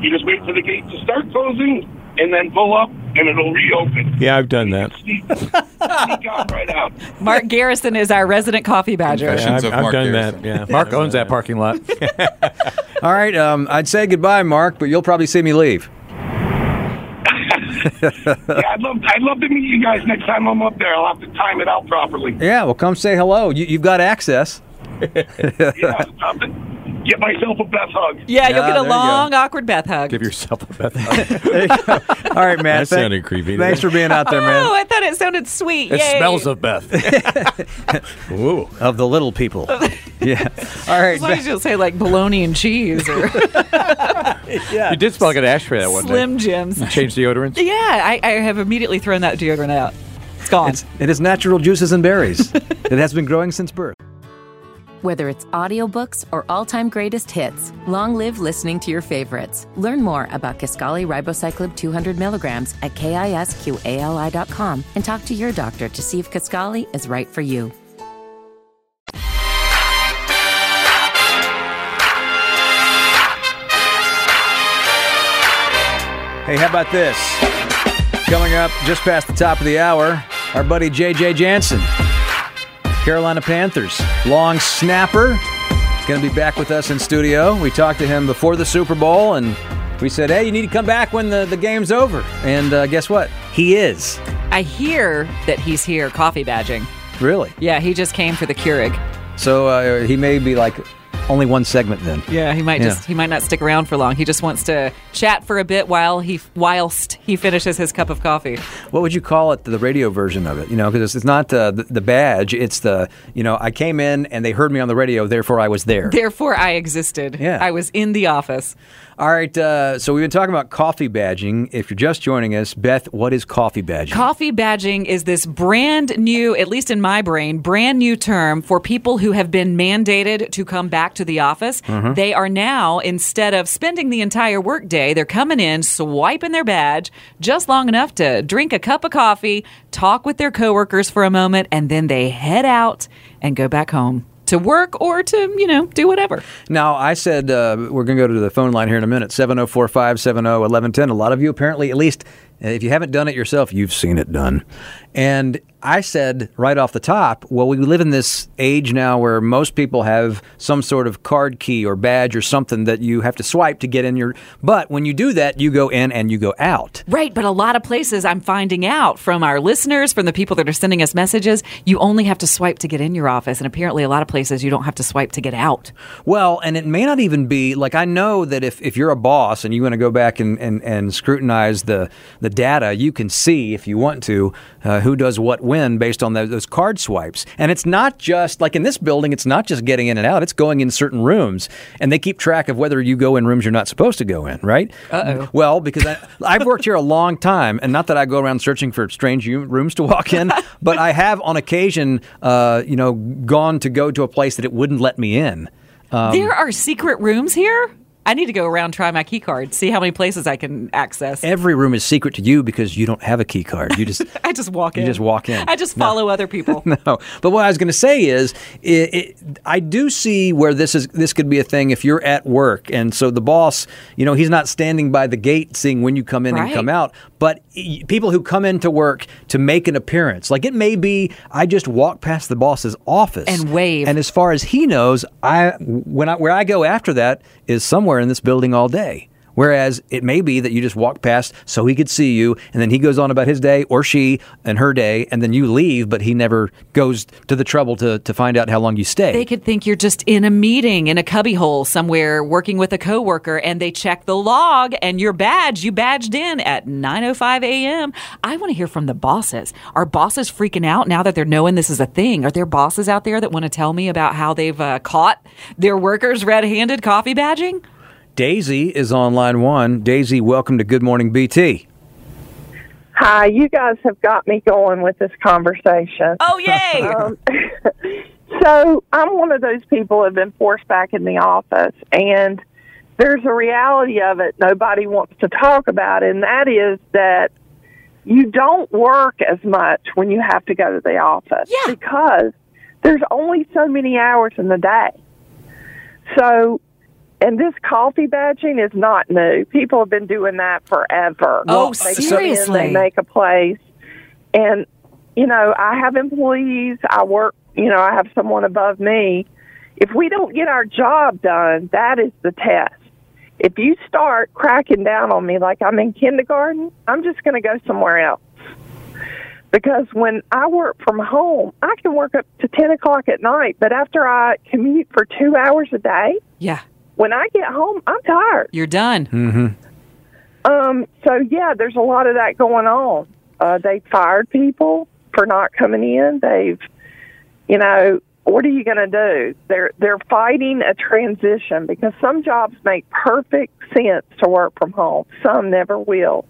You just wait for the gate to start closing, and then pull up, and it'll reopen. Yeah, I've done that. Sneak on right out. Mark Garrison is our resident coffee badger. Yeah, I've, I've done that. Yeah, Mark owns that parking lot. All right, um, I'd say goodbye, Mark, but you'll probably see me leave. yeah, I'd love, I'd love to meet you guys next time I'm up there. I'll have to time it out properly. Yeah, well, come say hello. You, you've got access. yeah, I'll have to get myself a Beth hug. Yeah, you'll get a long, awkward Beth hug. Give yourself a Beth. There you go. All right, Matt. That sounded creepy. Thanks for being out there, man. Oh, I thought it sounded sweet. It Yay. smells of Beth. Ooh, of the little people. yeah. All right. As long as you'll say like bologna and cheese or You did smell like an ashtray that one Slim day. Jims. Change deodorants. Yeah, I, I have immediately thrown that deodorant out. It's gone. It's, it is natural juices and berries. it has been growing since birth. Whether it's audiobooks or all-time greatest hits, long live listening to your favorites. Learn more about Kisqali Ribociclib 200 milligrams at kisqali.com and talk to your doctor to see if Kisqali is right for you. Hey, how about this? Coming up just past the top of the hour, our buddy JJ Jansen, Carolina Panthers, long snapper, going to be back with us in studio. We talked to him before the Super Bowl and we said, hey, you need to come back when the, the game's over. And uh, guess what? He is. I hear that he's here coffee badging. Really? Yeah, he just came for the Keurig. So uh, he may be like only one segment then. Yeah, he might Yeah. just he might not stick around for long. He just wants to chat for a bit while he whilst he finishes his cup of coffee. What would you call it? The radio version of it, you know, because it's, it's not uh, the, the badge. It's the, you know, I came in and they heard me on the radio, therefore I was there. Therefore, I existed. Yeah. I was in the office. All right, uh, so we've been talking about coffee badging. If you're just joining us, Beth, what is coffee badging? Coffee badging is this brand new, at least in my brain, brand new term for people who have been mandated to come back to the office. Mhm. They are now, instead of spending the entire workday, they're coming in, swiping their badge just long enough to drink a cup of coffee, talk with their coworkers for a moment, and then they head out and go back home to work or to, you know, do whatever. Now, I said uh, we're going to go to the phone line here in a minute 704 570 1110. A lot of you, apparently, at least if you haven't done it yourself, you've seen it done. And I said right off the top, well, we live in this age now where most people have some sort of card key or badge or something that you have to swipe to get in your. But when you do that, you go in and you go out. Right, but a lot of places I'm finding out from our listeners, from the people that are sending us messages, you only have to swipe to get in your office. And apparently, a lot of places you don't have to swipe to get out. Well, and it may not even be like I know that if, if you're a boss and you want to go back and, and, and scrutinize the, the data, you can see if you want to uh, who does what when based on those, card swipes. And it's not just like in this building, it's not just getting in and out, it's going in certain rooms. And they keep track of whether you go in rooms you're not supposed to go in, right? Uh-oh. Well, because I, I've worked here a long time, and not that I go around searching for strange rooms to walk in, but I have on occasion, uh, you know, gone to go to a place that it wouldn't let me in. Um, there are secret rooms here? I need to go around, try my key card, see how many places I can access. Every room is secret to you because you don't have a key card. You just I just walk you in. You just walk in. I just No. follow other people. no. But what I was going to say is, it, it, I do see where this is. This could be a thing if you're at work, and so the boss, you know, he's not standing by the gate seeing when you come in Right. and come out. But people who come into work to make an appearance, like it may be, I just walk past the boss's office And wave. and as far as he knows, I when I where I go after that is somewhere in this building all day. Whereas it may be that you just walk past so he could see you, and then he goes on about his day, or she and her day, and then you leave, but he never goes to the trouble to, to find out how long you stay. They could think you're just in a meeting in a cubbyhole somewhere working with a coworker and they check the log and your badge, you badged in at 9:05 a.m. I want to hear from the bosses. Are bosses freaking out now that they're knowing this is a thing? Are there bosses out there that want to tell me about how they've uh, caught their workers red-handed coffee badging? Daisy is on line one. Daisy, welcome to Good Morning BT. Hi, you guys have got me going with this conversation. Oh, yay! Um, so I'm one of those people who have been forced back in the office, and there's a reality of it nobody wants to talk about, and that is that you don't work as much when you have to go to the office yeah. because there's only so many hours in the day. So, and this coffee badging is not new. People have been doing that forever. Oh, They in, seriously? They make a place, and you know, I have employees. I work. You know, I have someone above me. If we don't get our job done, that is the test. If you start cracking down on me like I'm in kindergarten, I'm just going to go somewhere else. Because when I work from home, I can work up to 10 o'clock at night, but after I commute for two hours a day, Yeah, when I get home, I'm tired. you're done. Mm-hmm. Um, so yeah, there's a lot of that going on. Uh, they fired people for not coming in. They've, you know, what are you going to do? They're they're fighting a transition because some jobs make perfect sense to work from home. Some never will.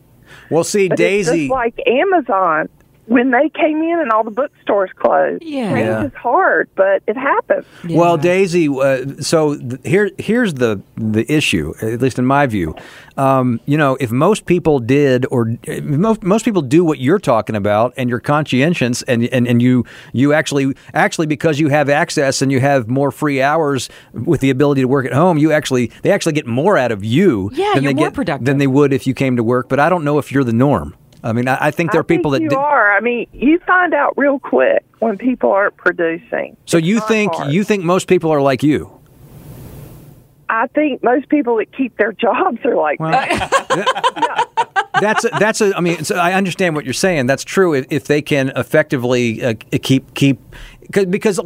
Well, see, But it's Daisy. just like Amazon when they came in and all the bookstores closed. Yeah. Change Yeah. is hard, but it happens. Well, Daisy, uh, so th- here here's the the issue, at least in my view. Um, you know, if most people did, or most most people do what you're talking about, and you're conscientious, and and, and you you actually actually because you have access and you have more free hours with the ability to work at home, you actually they actually get more out of you Yeah, than you're they more get productive. than they would if you came to work. But I don't know if you're the norm. I mean, I, I think there are I think people that. you do- are. I mean, you find out real quick when people aren't producing. so you think hard. you think most people are like you? I think most people that keep their jobs are like that. that's a, that's a. I mean, so I understand what you're saying. That's true if, if they can effectively uh, keep keep 'cause- because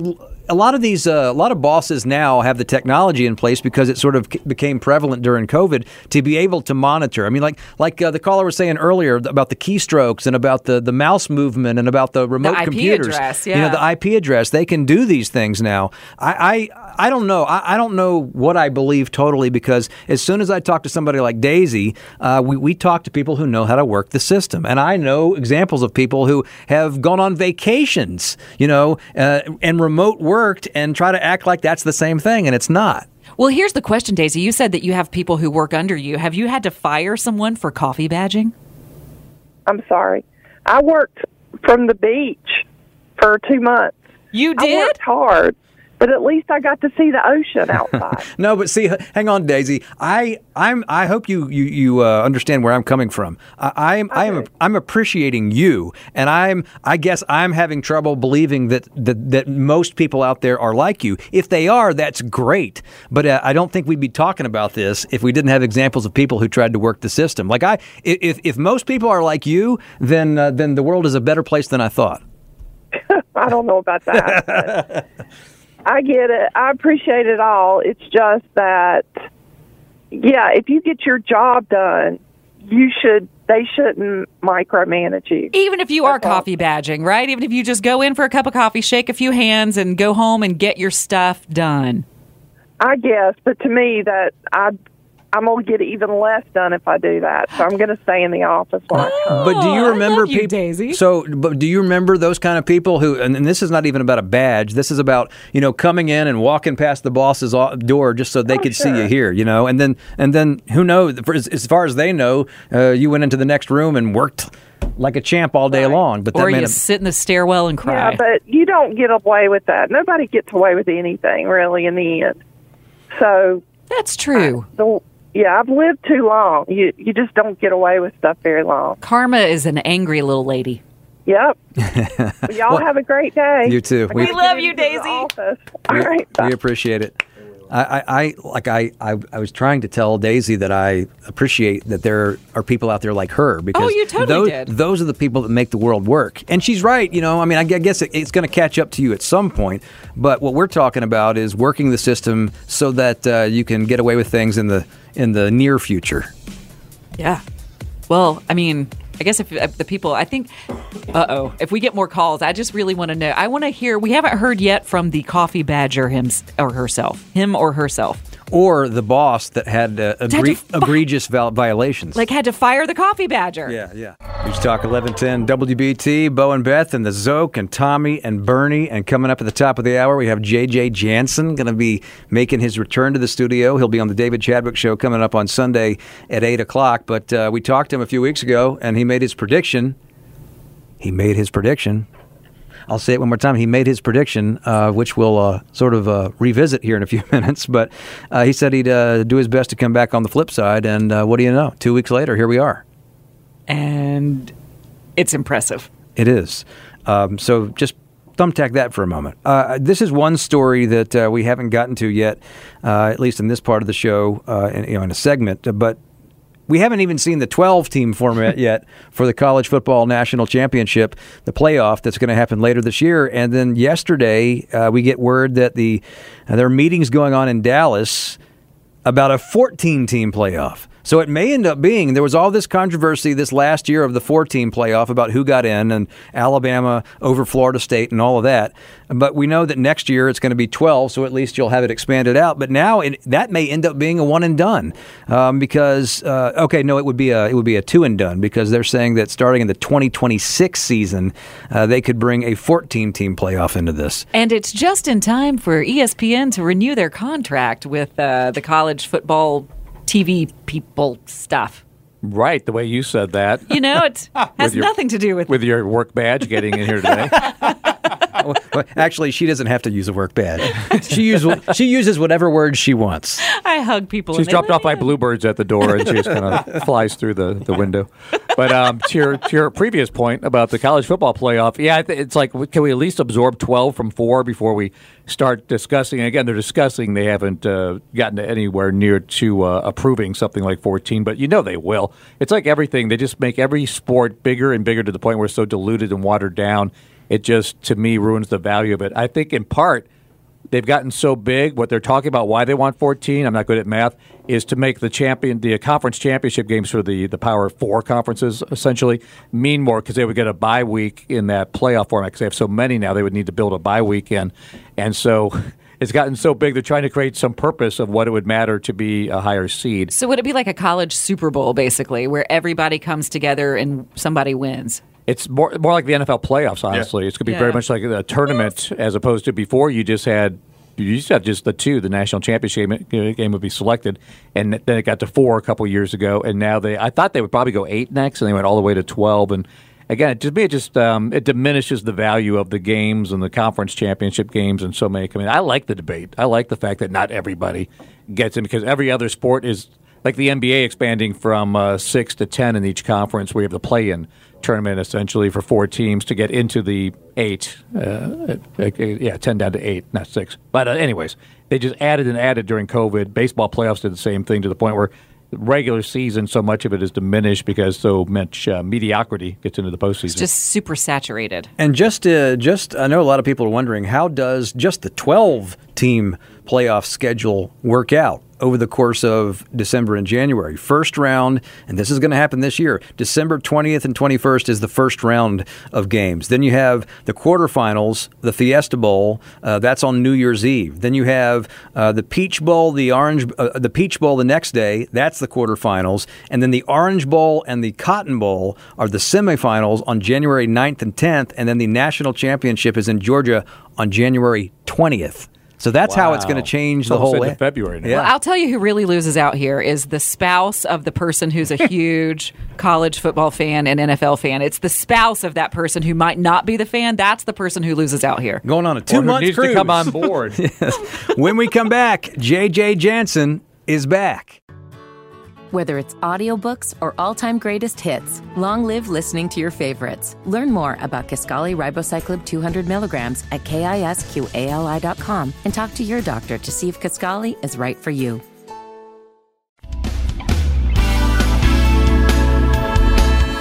a lot of these, uh, a lot of bosses now have the technology in place because it sort of became prevalent during COVID to be able to monitor. I mean, like like uh, the caller was saying earlier about the keystrokes and about the, the mouse movement and about the remote IP computers. address, You know, the IP address. They can do these things now. I I, I don't know. I, I don't know what I believe totally because as soon as I talk to somebody like Daisy, uh, we we talk to people who know how to work the system, and I know examples of people who have gone on vacations, you know, uh, and remote worked and try to act like that's the same thing, and it's not. Well, here's the question, Daisy. You said that you have people who work under you. Have you had to fire someone for coffee badging? I'm sorry. I worked from the beach for two months. You I worked hard, but at least I got to see the ocean outside. No, but see, hang on, Daisy. I I'm I hope you you you uh, understand where I'm coming from. I, I'm I am I'm appreciating you, and I'm I guess I'm having trouble believing that that that most people out there are like you. If they are, that's great. But uh, I don't think we'd be talking about this if we didn't have examples of people who tried to work the system. Like I, if if most people are like you, then uh, then the world is a better place than I thought. I don't know about that. I get it. I appreciate it all. It's just that, yeah, if you get your job done, you should. They shouldn't micromanage you. Even if you are coffee badging, right? Even if you just go in for a cup of coffee, shake a few hands, and go home and get your stuff done. I guess, but to me, that I, I'm gonna get even less done if I do that. So I'm gonna stay in the office when I come. But do you remember you, people? Daisy. So, but do you remember those kind of people who? And, and this is not even about a badge. This is about you know coming in and walking past the boss's door just so they could see you here. You know, and then and then who knows? For, as, as far as they know, uh, you went into the next room and worked like a champ all day long. But or you not- sit in the stairwell and cry. Yeah, but you don't get away with that. Nobody gets away with anything really in the end. So that's true. the, yeah, I've lived too long. You you just don't get away with stuff very long. Karma is an angry little lady. Yep. Well, y'all Well, have a great day. you too. We- We love you, Daisy. office. All we, we appreciate it. I, I, I like I, I I was trying to tell Daisy that I appreciate that there are people out there like her because Oh, you totally those, did. those are the people that make the world work. And she's right, you know. I mean, I I guess it, it's going to catch up to you at some point. But what we're talking about is working the system so that uh, you can get away with things in the in the near future. Yeah. Well, I mean, I guess if, if the people, I think, uh oh, if we get more calls, I just really want to know. I want to hear. We haven't heard yet from the coffee badger him or herself, him or herself. Or the boss that had uh, egre- fi- egregious val- violations. Like had to fire the coffee badger. Yeah, yeah. News Talk 1110 WBT, Bo and Beth and the Szoke and Tommy and Bernie. And coming up at the top of the hour, we have JJ Jansen going to be making his return to the studio. He'll be on the David Chadwick show coming up on Sunday at 8 o'clock. But uh, we talked to him a few weeks ago, and he made his prediction. He made his prediction. I'll say it one more time. He made his prediction, uh, which we'll uh, sort of uh, revisit here in a few minutes. But uh, he said he'd uh, do his best to come back on the flip side. And uh, what do you know? Two weeks later, here we are. And it's impressive. It is. Um, so just thumbtack that for a moment. Uh, this is one story that uh, we haven't gotten to yet, uh, at least in this part of the show, uh, in, you know, in a segment. But we haven't even seen the 12 team format yet for the college football national championship, the playoff that's going to happen later this year. And then yesterday, uh, we get word that the uh, there are meetings going on in Dallas about a 14 team playoff. So it may end up being there was all this controversy this last year of the four team playoff about who got in and Alabama over Florida State and all of that. But we know that next year it's going to be 12, so at least you'll have it expanded out. But now it, that may end up being a one and done um, because uh, okay, no, it would be a it would be a two and done because they're saying that starting in the 2026 season uh, they could bring a 14 team playoff into this. And it's just in time for ESPN to renew their contract with uh, the college football TV people stuff. Right, the way you said that. You know, it has your- nothing to do with With your work badge getting in here today. Well, Actually, she doesn't have to use a work badge. She uses she uses whatever words she wants. I hug people. She's dropped off by bluebirds at the door, and she just kind of flies through the, the window. But um, to your to your previous point about the college football playoff, yeah, it's like can we at least absorb twelve from four before we start discussing? And again, they're discussing; they haven't uh, gotten anywhere near to uh, approving something like fourteen, but you know they will. It's like everything; they just make every sport bigger and bigger to the point where it's so diluted and watered down. It just, to me, ruins the value of it. I think in part they've gotten so big. What they're talking about, why they want 14, I'm not good at math, is to make the champion, the conference championship games for the the Power Four conferences essentially mean more because they would get a bye week in that playoff format because they have so many now. They would need to build a bye weekend, and so. It's gotten so big, they're trying to create some purpose of what it would matter to be a higher seed. So would it be like a college Super Bowl, basically, where everybody comes together and somebody wins? It's more more like the NFL playoffs. Honestly, it's going to be Yeah. very much like a tournament as opposed to before. You just had you used to have just the two. The national championship game game would be selected, and then it got to four a couple years ago, and now they. I thought they would probably go eight next, and they went all the way to twelve. And again, to me, it just um, it diminishes the value of the games and the conference championship games, and so many. I mean, I like the debate. I like the fact that not everybody gets in because every other sport is like the NBA expanding from uh, six to ten in each conference, where you have the play-in tournament essentially for four teams to get into the eight. Uh, uh, uh, yeah, ten down to eight, not six. But uh, anyways, they just added and added during COVID. Baseball playoffs did the same thing to the point where regular season, so much of it is diminished because so much uh, mediocrity gets into the postseason. It's just super saturated. And just, uh, just, I know a lot of people are wondering how does just the 12 team playoff schedule work out over the course of December and January? First round, and this is going to happen this year. December 20th and 21st is the first round of games. Then you have the quarterfinals, the Fiesta Bowl. Uh, that's on New Year's Eve. Then you have uh, the Peach Bowl, the Orange, uh, the Peach Bowl the next day. That's the quarterfinals, and then the Orange Bowl and the Cotton Bowl are the semifinals on January 9th and 10th, and then the national championship is in Georgia on January 20th. So that's how it's going to change the whole. February. Yeah. Well, I'll tell you who really loses out here is the spouse of the person who's a huge college football fan and NFL fan. It's the spouse of that person who might not be the fan. That's the person who loses out here. Going on a two who month needs cruise. to come on board. when we come back, JJ Jansen is back. Whether it's audiobooks or all-time greatest hits, long live listening to your favorites. Learn more about Kisqali Ribociclib 200 milligrams at kisqali.com and talk to your doctor to see if Kisqali is right for you.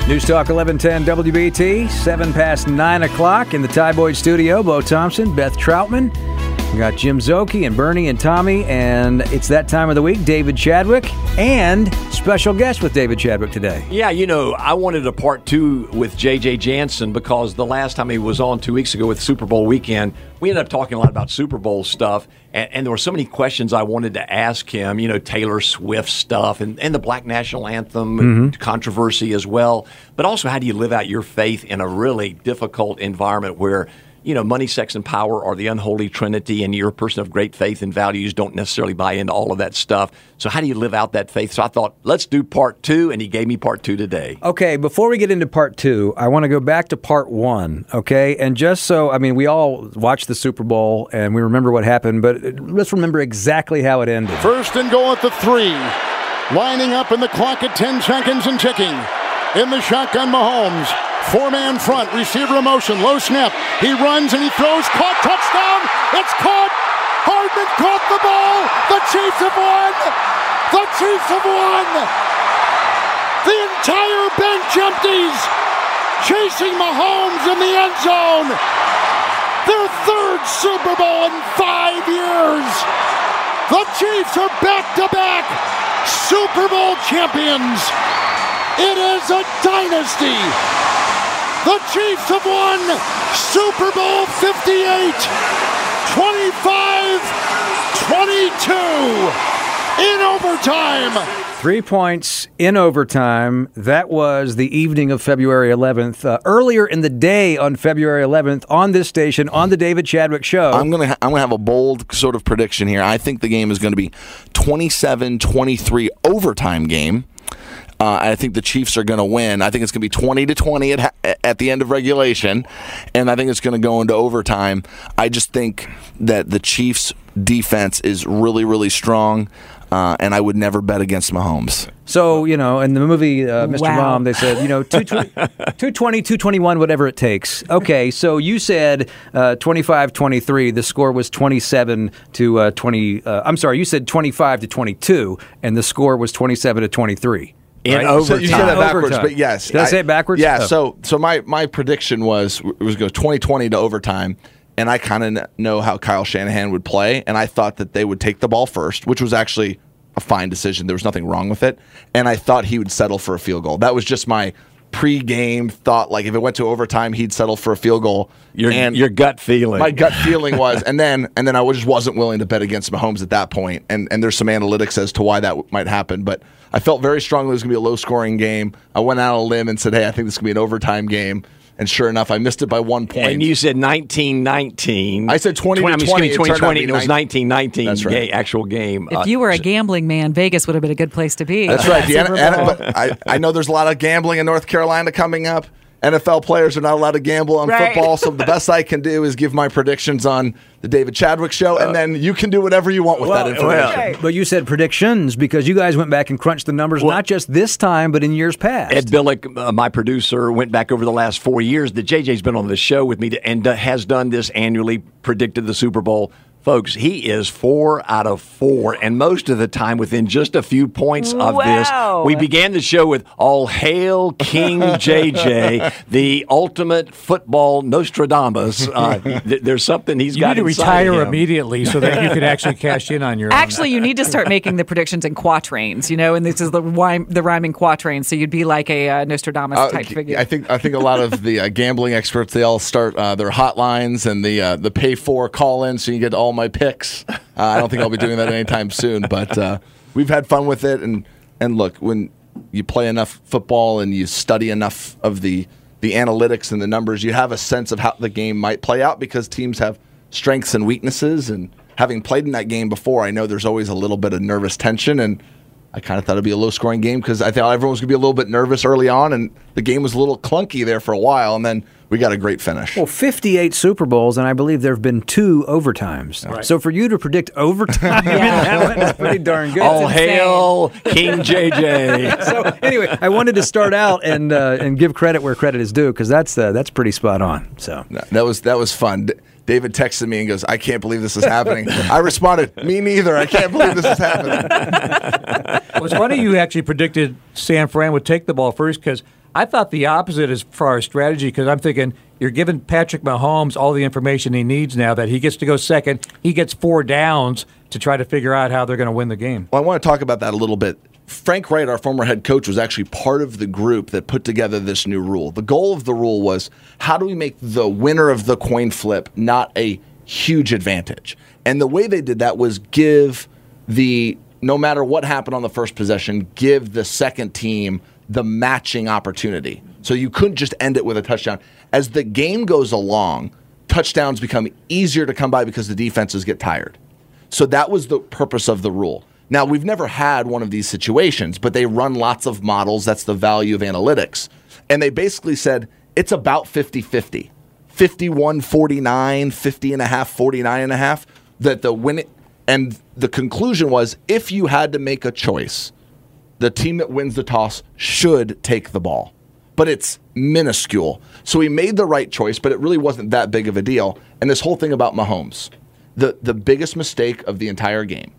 News Talk 1110 WBT, 7 past 9 o'clock in the Ty Boyd studio. Bo Thompson, Beth Troutman. We got Jim Szoke and Bernie and Tommy, and it's that time of the week. David Chadwick and special guest with David Chadwick today. Yeah, you know, I wanted a part two with JJ Jansen because the last time he was on two weeks ago with Super Bowl weekend, we ended up talking a lot about Super Bowl stuff. And, and there were so many questions I wanted to ask him, you know, Taylor Swift stuff and, and the Black National Anthem Mhm. controversy as well. But also, how do you live out your faith in a really difficult environment where you know, money, sex, and power are the unholy trinity, and you're a person of great faith and values, don't necessarily buy into all of that stuff. So, how do you live out that faith? So, I thought, let's do part two, and he gave me part two today. Okay, before we get into part two, I want to go back to part one, okay? And just so, I mean, we all watched the Super Bowl and we remember what happened, but let's remember exactly how it ended. First and goal at the three. Lining up in the clock at 10 seconds and ticking. In the shotgun, Mahomes. Four man front, receiver motion, low snap. He runs and he throws, caught, touchdown. It's caught. Hardman caught the ball. The Chiefs have won. The Chiefs have won. The entire bench empties. Chasing Mahomes in the end zone. Their third Super Bowl in five years. The Chiefs are back to back Super Bowl champions. It is a dynasty. The Chiefs have won Super Bowl 58, 25 22 in overtime. Three points in overtime. That was the evening of February 11th. Uh, earlier in the day on February 11th, on this station, on the David Chadwick Show. I'm gonna ha- I'm gonna have a bold sort of prediction here. I think the game is going to be 27-23 overtime game. Uh, I think the Chiefs are going to win. I think it's going to be 20 to 20 at, at the end of regulation, and I think it's going to go into overtime. I just think that the Chiefs' defense is really, really strong, uh, and I would never bet against Mahomes. So, you know, in the movie uh, Mr. Wow. Mom, they said, you know, 220, 220, 221, whatever it takes. Okay, so you said uh, 25 23. The score was 27 to uh, 20. Uh, I'm sorry, you said 25 to 22, and the score was 27 to 23. In right? overtime. So you said that backwards, Overtime. but yes. Did I, say it backwards? Yeah. Oh. So so my my prediction was it was go 2020 to overtime, and I kind of know how Kyle Shanahan would play, and I thought that they would take the ball first, which was actually a fine decision. There was nothing wrong with it, and I thought he would settle for a field goal. That was just my pre-game thought. Like if it went to overtime, he'd settle for a field goal. Your, and your gut feeling. my gut feeling was, and then and then I just wasn't willing to bet against Mahomes at that point. And and there's some analytics as to why that w- might happen, but I felt very strongly it was going to be a low scoring game. I went out on a limb and said, hey, I think this is going to be an overtime game. And sure enough, I missed it by one point. And you said 1919. I said 20 to I'm 20. excuse me, It turned out to 2020. be It was 19. 1919. That's right. ga- actual game. Uh, If you were a gambling man, Vegas would have been a good place to be. That's right. The Super N- but I, I know there's a lot of gambling in North Carolina coming up. NFL players are not allowed to gamble on Right. football, so the best I can do is give my predictions on the David Chadwick show, and then you can do whatever you want with that information. But you said predictions because you guys went back and crunched the numbers, not just this time, but in years past. Ed Billick, uh, my producer, went back over the last four years. The JJ's been on the show with me to, and uh, has done this annually, predicted the Super Bowl. Folks, he is four out of four, and most of the time within just a few points of Wow. this. We began the show with All Hail King JJ, the ultimate football Nostradamus. Uh, th- there's something he's You got inside you need to retire immediately so that you could actually cash in on your. own. Actually, you need to start making the predictions in quatrains, you know, and this is the rhyme, the rhyming quatrains. So you'd be like a uh, Nostradamus Uh, type figure. I think I think a lot of the uh, gambling experts they all start uh, their hotlines and the uh, the pay for call in so you get all my picks. Uh, I don't think I'll be doing that anytime soon, but uh, we've had fun with it. And and look, when you play enough football and you study enough of the the analytics and the numbers, you have a sense of how the game might play out because teams have strengths and weaknesses. And having played in that game before, I know there's always a little bit of nervous tension and. I kind of thought it'd be a low scoring game because I thought everyone was going to be a little bit nervous early on, and the game was a little clunky there for a while, and then we got a great finish. Well, 58 Super Bowls, and I believe there have been two overtimes. Right. So for you to predict overtime, in that one is pretty darn good. All hail King JJ. so anyway, I wanted to start out and uh, and give credit where credit is due because that's uh, that's pretty spot on. So that was that was fun. D- David texted me and goes, "I can't believe this is happening." I responded, "Me neither. I can't believe this is happening." Well, it's funny you actually predicted San Fran would take the ball first because I thought the opposite as far as strategy because I'm thinking you're giving Patrick Mahomes all the information he needs now that he gets to go second. He gets four downs to try to figure out how they're going to win the game. Well, I want to talk about that a little bit. Frank Reich, our former head coach, was actually part of the group that put together this new rule. The goal of the rule was how do we make the winner of the coin flip not a huge advantage? And the way they did that was give the, no matter what happened on the first possession, give the second team the matching opportunity. So you couldn't just end it with a touchdown. As the game goes along, touchdowns become easier to come by because the defenses get tired. So that was the purpose of the rule. Now, we've never had one of these situations, but they run lots of models. That's the value of analytics. And they basically said it's about 50 50. 51 49, 50 and a half, 49 and a half. That the win and the conclusion was if you had to make a choice, the team that wins the toss should take the ball. But it's minuscule. So he made the right choice, but it really wasn't that big of a deal. And this whole thing about Mahomes, the, the biggest mistake of the entire game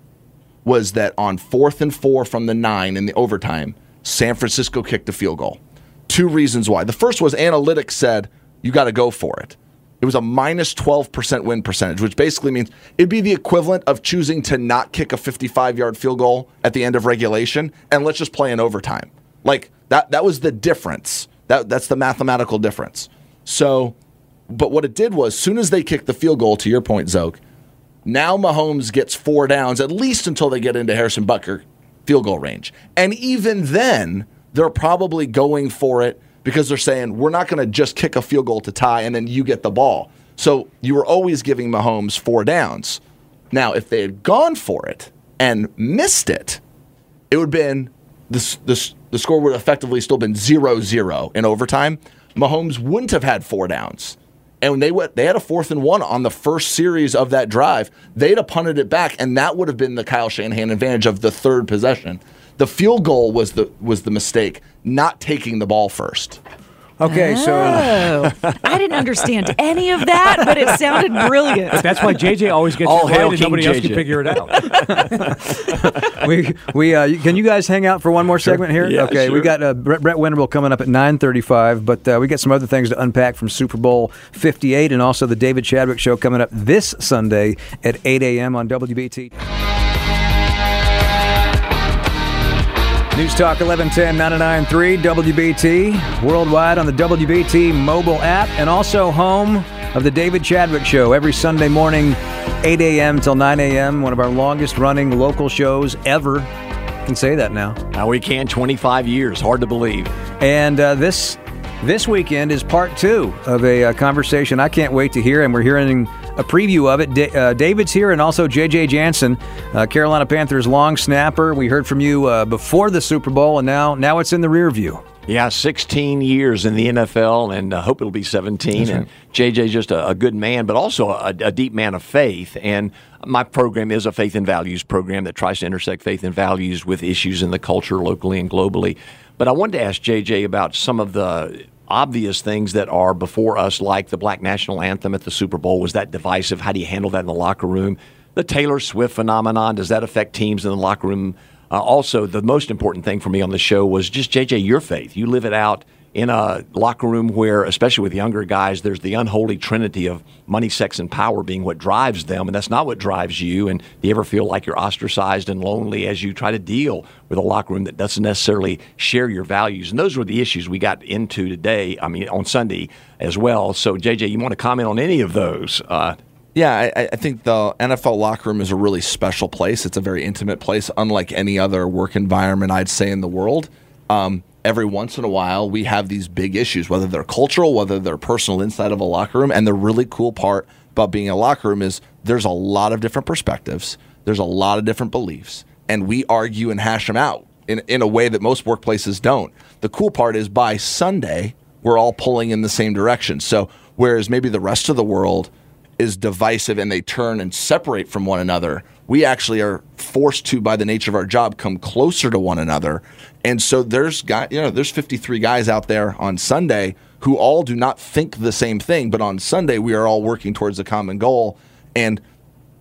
was that on fourth and four from the nine in the overtime, San Francisco kicked a field goal. Two reasons why. The first was analytics said you got to go for it. It was a minus 12% win percentage, which basically means it'd be the equivalent of choosing to not kick a 55 yard field goal at the end of regulation and let's just play in overtime. Like that, that was the difference. That, that's the mathematical difference. So, but what it did was, as soon as they kicked the field goal, to your point, Szoke, now Mahomes gets four downs at least until they get into Harrison Butker field goal range. And even then, they're probably going for it because they're saying, we're not going to just kick a field goal to tie and then you get the ball. So you were always giving Mahomes four downs. Now, if they had gone for it and missed it, it would have been the, the, the score would have effectively still been 0 0 in overtime. Mahomes wouldn't have had four downs. And when they went, they had a fourth and one on the first series of that drive. They'd have punted it back, and that would have been the Kyle Shanahan advantage of the third possession. The field goal was the was the mistake, not taking the ball first. Okay, so Oh, I didn't understand any of that, but it sounded brilliant. But that's why JJ always gets All it right hail and King nobody else can figure it out. we we uh, can you guys hang out for one more segment here? Yeah, okay, we sure. got uh, Brett, Brett Winterble coming up at nine thirty-five, but uh, we got some other things to unpack from Super Bowl Fifty-eight, and also the David Chadwick Show coming up this Sunday at eight a.m. on WBT. News Talk 1110 993 WBT, worldwide on the WBT mobile app, and also home of the David Chadwick Show every Sunday morning, 8 a.m. till 9 a.m. One of our longest running local shows ever. Can say that now. Now we can 25 years. Hard to believe. And uh, this this weekend is part two of a uh, conversation I can't wait to hear, and we're hearing a preview of it. Da- uh, David's here, and also J.J. Jansen, uh, Carolina Panthers long snapper. We heard from you uh, before the Super Bowl, and now now it's in the rear view. Yeah, 16 years in the NFL, and I hope it'll be 17. And JJ's just a, a good man, but also a, a deep man of faith. And my program is a faith and values program that tries to intersect faith and values with issues in the culture locally and globally. But I wanted to ask JJ about some of the obvious things that are before us, like the Black National Anthem at the Super Bowl. Was that divisive? How do you handle that in the locker room? The Taylor Swift phenomenon, does that affect teams in the locker room? Uh, also, the most important thing for me on the show was just JJ, your faith. You live it out in a locker room where, especially with younger guys, there's the unholy trinity of money, sex, and power being what drives them, and that's not what drives you. And do you ever feel like you're ostracized and lonely as you try to deal with a locker room that doesn't necessarily share your values? And those were the issues we got into today. I mean, on Sunday as well. So, JJ, you want to comment on any of those? Uh, Yeah, I, I think the NFL locker room is a really special place. It's a very intimate place, unlike any other work environment I'd say in the world. Um, every once in a while, we have these big issues, whether they're cultural, whether they're personal inside of a locker room. And the really cool part about being in a locker room is there's a lot of different perspectives, there's a lot of different beliefs, and we argue and hash them out in, in a way that most workplaces don't. The cool part is by Sunday, we're all pulling in the same direction. So, whereas maybe the rest of the world, is divisive and they turn and separate from one another, we actually are forced to, by the nature of our job, come closer to one another. And so there's you know, there's 53 guys out there on Sunday who all do not think the same thing, but on Sunday we are all working towards a common goal. And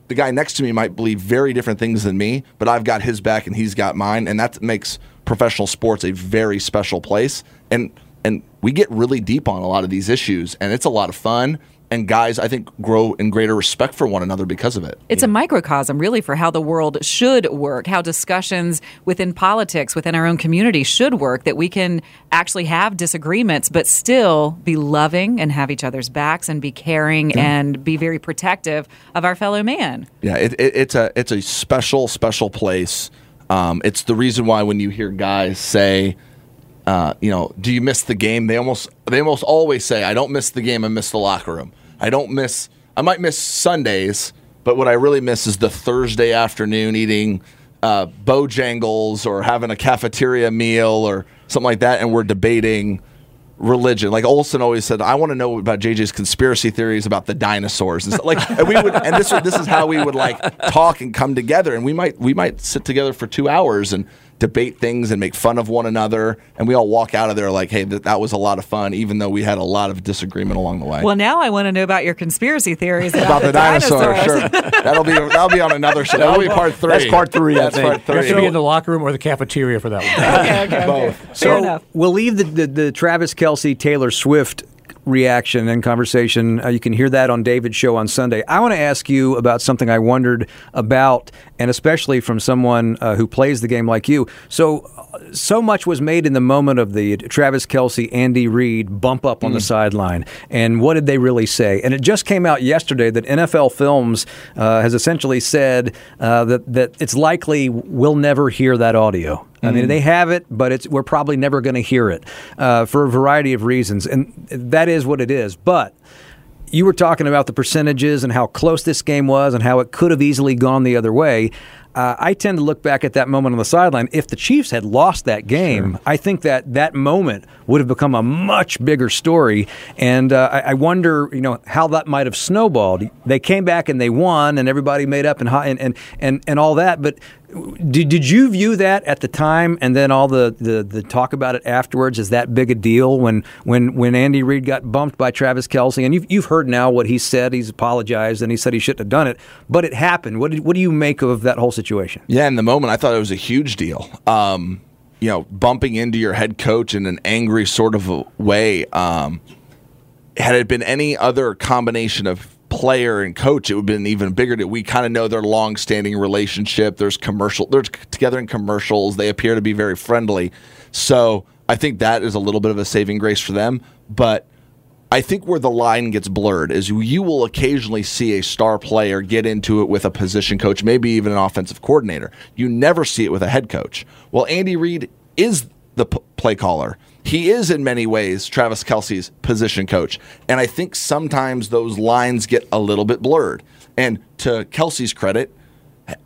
the guy next to me might believe very different things than me, but I've got his back and he's got mine, and that makes professional sports a very special place. And and we get really deep on a lot of these issues, and it's a lot of fun. And guys, I think, grow in greater respect for one another because of it. It's a microcosm, really, for how the world should work, how discussions within politics, within our own community should work, that we can actually have disagreements, but still be loving and have each other's backs and be caring and be very protective of our fellow man. Yeah, it, it, it's a it's a special special place. Um, it's the reason why when you hear guys say, uh, you know, do you miss the game? They almost they almost always say, I don't miss the game. I miss the locker room. I don't miss. I might miss Sundays, but what I really miss is the Thursday afternoon eating uh, Bojangles or having a cafeteria meal or something like that, and we're debating religion. Like Olsen always said, I want to know about JJ's conspiracy theories about the dinosaurs and. Like, and we would, and this this is how we would like talk and come together, and we might we might sit together for two hours and debate things and make fun of one another, and we all walk out of there like, hey, that, that was a lot of fun, even though we had a lot of disagreement along the way. Well, now I want to know about your conspiracy theories about, about the dinosaur, dinosaurs. sure. That'll be that'll be on another show. That'll be part three. That's part three, That's think. part You have three. be in the locker room or the cafeteria for that one. okay, okay, okay. Both. Fair So enough. we'll leave the, the, the Travis Kelce Taylor Swift reaction and conversation. Uh, you can hear that on David's show on Sunday. I want to ask you about something I wondered about, and especially from someone uh, who plays the game like you. So, so much was made in the moment of the Travis Kelce, Andy Reid bump up on the sideline. And what did they really say? And it just came out yesterday that NFL Films uh, has essentially said uh, that, that it's likely we'll never hear that audio. I mean, they have it, but it's we're probably never going to hear it uh, for a variety of reasons, and that is what it is. But you were talking about the percentages and how close this game was, and how it could have easily gone the other way. Uh, I tend to look back at that moment on the sideline. If the Chiefs had lost that game, I think that that moment would have become a much bigger story. And uh, I, I wonder, you know, how that might have snowballed. They came back and they won, and everybody made up and and and and, and all that. But did, did you view that at the time, and then all the, the, the talk about it afterwards? Is that big a deal when when when Andy Reid got bumped by Travis Kelce? And you've you've heard now what he said. He's apologized and he said he shouldn't have done it, but it happened. What did, what do you make of that whole situation? Yeah, in the moment, I thought it was a huge deal. Um, you know, bumping into your head coach in an angry sort of way. Um, had it been any other combination of player and coach, it would have been even bigger. We kind of know their long-standing relationship. There's commercial. They're together in commercials. They appear to be very friendly. So I think that is a little bit of a saving grace for them. But I think where the line gets blurred is you will occasionally see a star player get into it with a position coach, maybe even an offensive coordinator. You never see it with a head coach. Well, Andy Reid is the p- play caller. He is in many ways Travis Kelce's position coach. And I think sometimes those lines get a little bit blurred. And to Kelce's credit,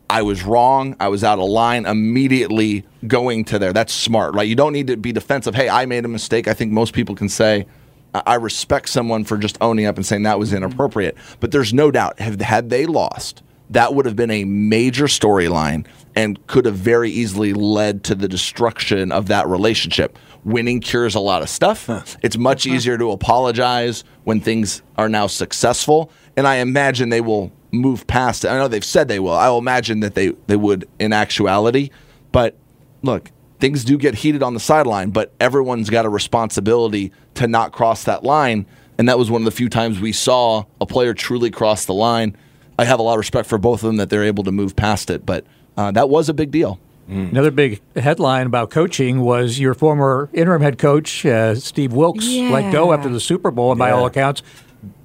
I was wrong. I was out of line immediately going to there. That's smart, right? You don't need to be defensive. Hey, I made a mistake. I think most people can say, I respect someone for just owning up and saying that was inappropriate. But there's no doubt, have, had they lost, that would have been a major storyline and could have very easily led to the destruction of that relationship. Winning cures a lot of stuff. It's much easier to apologize when things are now successful. And I imagine they will move past it. I know they've said they will. I will imagine that they, they would in actuality. But look, things do get heated on the sideline, but everyone's got a responsibility to not cross that line. And that was one of the few times we saw a player truly cross the line. I have a lot of respect for both of them that they're able to move past it, but uh, that was a big deal. Another big headline about coaching was your former interim head coach uh, Steve Wilks let go after the Super Bowl, and by all accounts,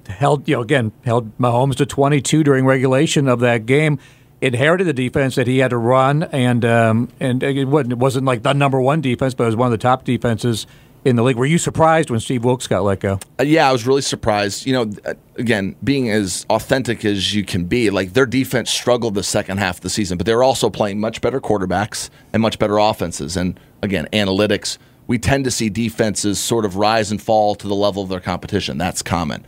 held you know again held Mahomes to 22 during regulation of that game. Inherited the defense that he had to run, and um, and it wasn't, it wasn't like the number one defense, but it was one of the top defenses in the league. Were you surprised when Steve Wilks got let go? Uh, yeah, I was really surprised. You know, uh, again, being as authentic as you can be, like their defense struggled the second half of the season, but they were also playing much better quarterbacks and much better offenses. And again, analytics, we tend to see defenses sort of rise and fall to the level of their competition. That's common.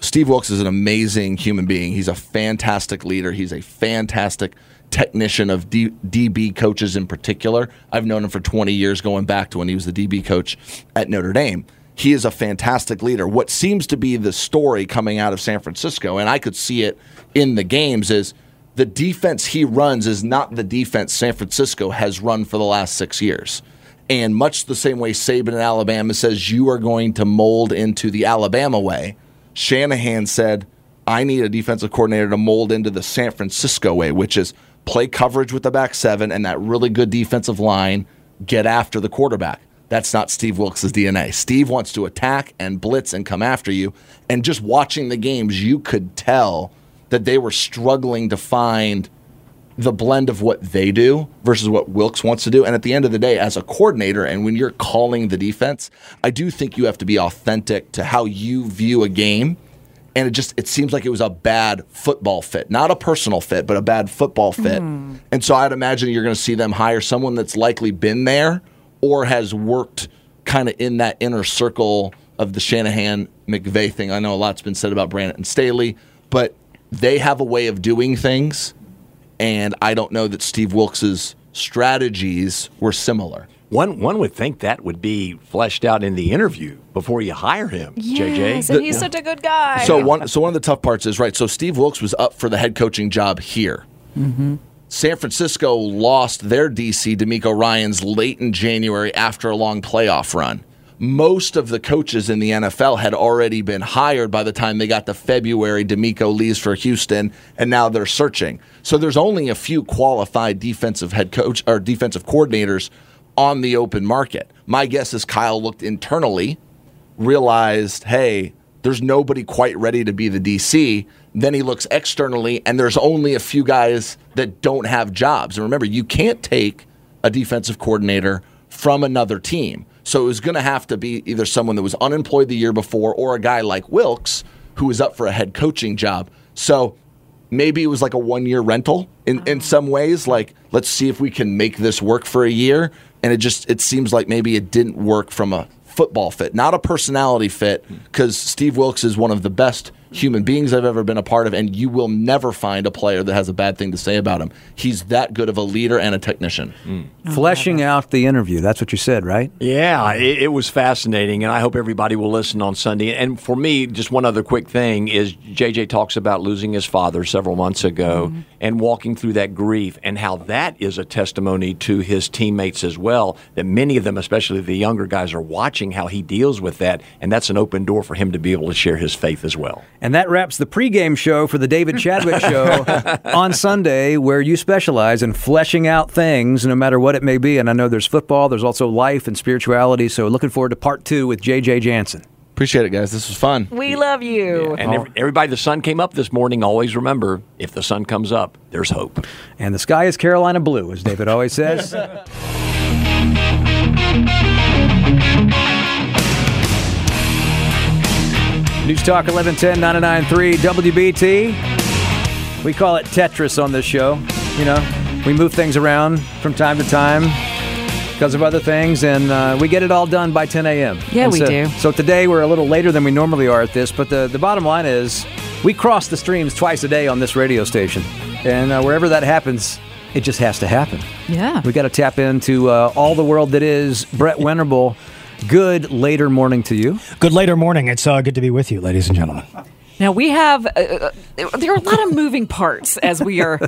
Steve Wilks is an amazing human being. He's a fantastic leader. He's a fantastic technician of D- DB coaches in particular. I've known him for 20 years, going back to when he was the DB coach at Notre Dame. He is a fantastic leader. What seems to be the story coming out of San Francisco, and I could see it in the games, is the defense he runs is not the defense San Francisco has run for the last six years. And much the same way Saban in Alabama says you are going to mold into the Alabama way, Shanahan said, I need a defensive coordinator to mold into the San Francisco way, which is play coverage with the back seven and that really good defensive line, get after the quarterback. That's not Steve Wilks' DNA. Steve wants to attack and blitz and come after you. And just watching the games, you could tell that they were struggling to find the blend of what they do versus what Wilks wants to do. And at the end of the day, as a coordinator, and when you're calling the defense, I do think you have to be authentic to how you view a game. And it just it seems like it was a bad football fit, not a personal fit, but a bad football fit. Hmm. And so I'd imagine you're going to see them hire someone that's likely been there or has worked kind of in that inner circle of the Shanahan McVay thing. I know a lot's been said about Brandon Staley, but they have a way of doing things and I don't know that Steve Wilks's strategies were similar. One one would think that would be fleshed out in the interview before you hire him, Yes, JJ. and he's such a good guy. So one so one of the tough parts is right. So Steve Wilks was up for the head coaching job here. Mm-hmm. San Francisco lost their DC DeMeco Ryans late in January after a long playoff run. Most of the coaches in the NFL had already been hired by the time they got to February. DeMeco leaves for Houston, and now they're searching. So there's only a few qualified defensive head coach or defensive coordinators on the open market. My guess is Kyle looked internally, realized, hey, there's nobody quite ready to be the DC. Then he looks externally, and there's only a few guys that don't have jobs. And remember, you can't take a defensive coordinator from another team. So it was going to have to be either someone that was unemployed the year before or a guy like Wilks who was up for a head coaching job. So maybe it was like a one year rental in, in uh-huh. some ways. Like, let's see if we can make this work for a year. And it just it seems like maybe it didn't work from a football fit, not a personality fit, because Steve Wilks is one of the best human beings I've ever been a part of, and you will never find a player that has a bad thing to say about him. He's that good of a leader and a technician. Mm. Oh, Fleshing out the interview. That's what you said, right? Yeah, it, it was fascinating, and I hope everybody will listen on Sunday. And for me, just one other quick thing is JJ talks about losing his father several months ago mm-hmm. and walking through that grief, and how that is a testimony to his teammates as well. That many of them, especially the younger guys, are watching how he deals with that, and that's an open door for him to be able to share his faith as well. And that wraps the pregame show for the David Chadwick Show on Sunday, where you specialize in fleshing out things, no matter what it may be. And I know there's football, there's also life and spirituality. So looking forward to part two with JJ Jansen. Appreciate it, guys. This was fun. We love you. And every, everybody, the sun came up this morning. Always remember, if the sun comes up, there's hope. And the sky is Carolina blue, as David always says. News Talk 1110 993 WBT. We call it Tetris on this show. You know, we move things around from time to time because of other things, and uh, we get it all done by 10 a.m. Yeah, And we so, do. So today we're a little later than we normally are at this, but the, the bottom line is we cross the streams twice a day on this radio station. And uh, wherever that happens, it just has to happen. Yeah. We got to tap into uh, all the world that is Brett Venerable. Good later morning to you. Good later morning. It's uh, good to be with you, ladies and gentlemen. Now we have uh, uh, there are a lot of moving parts as we are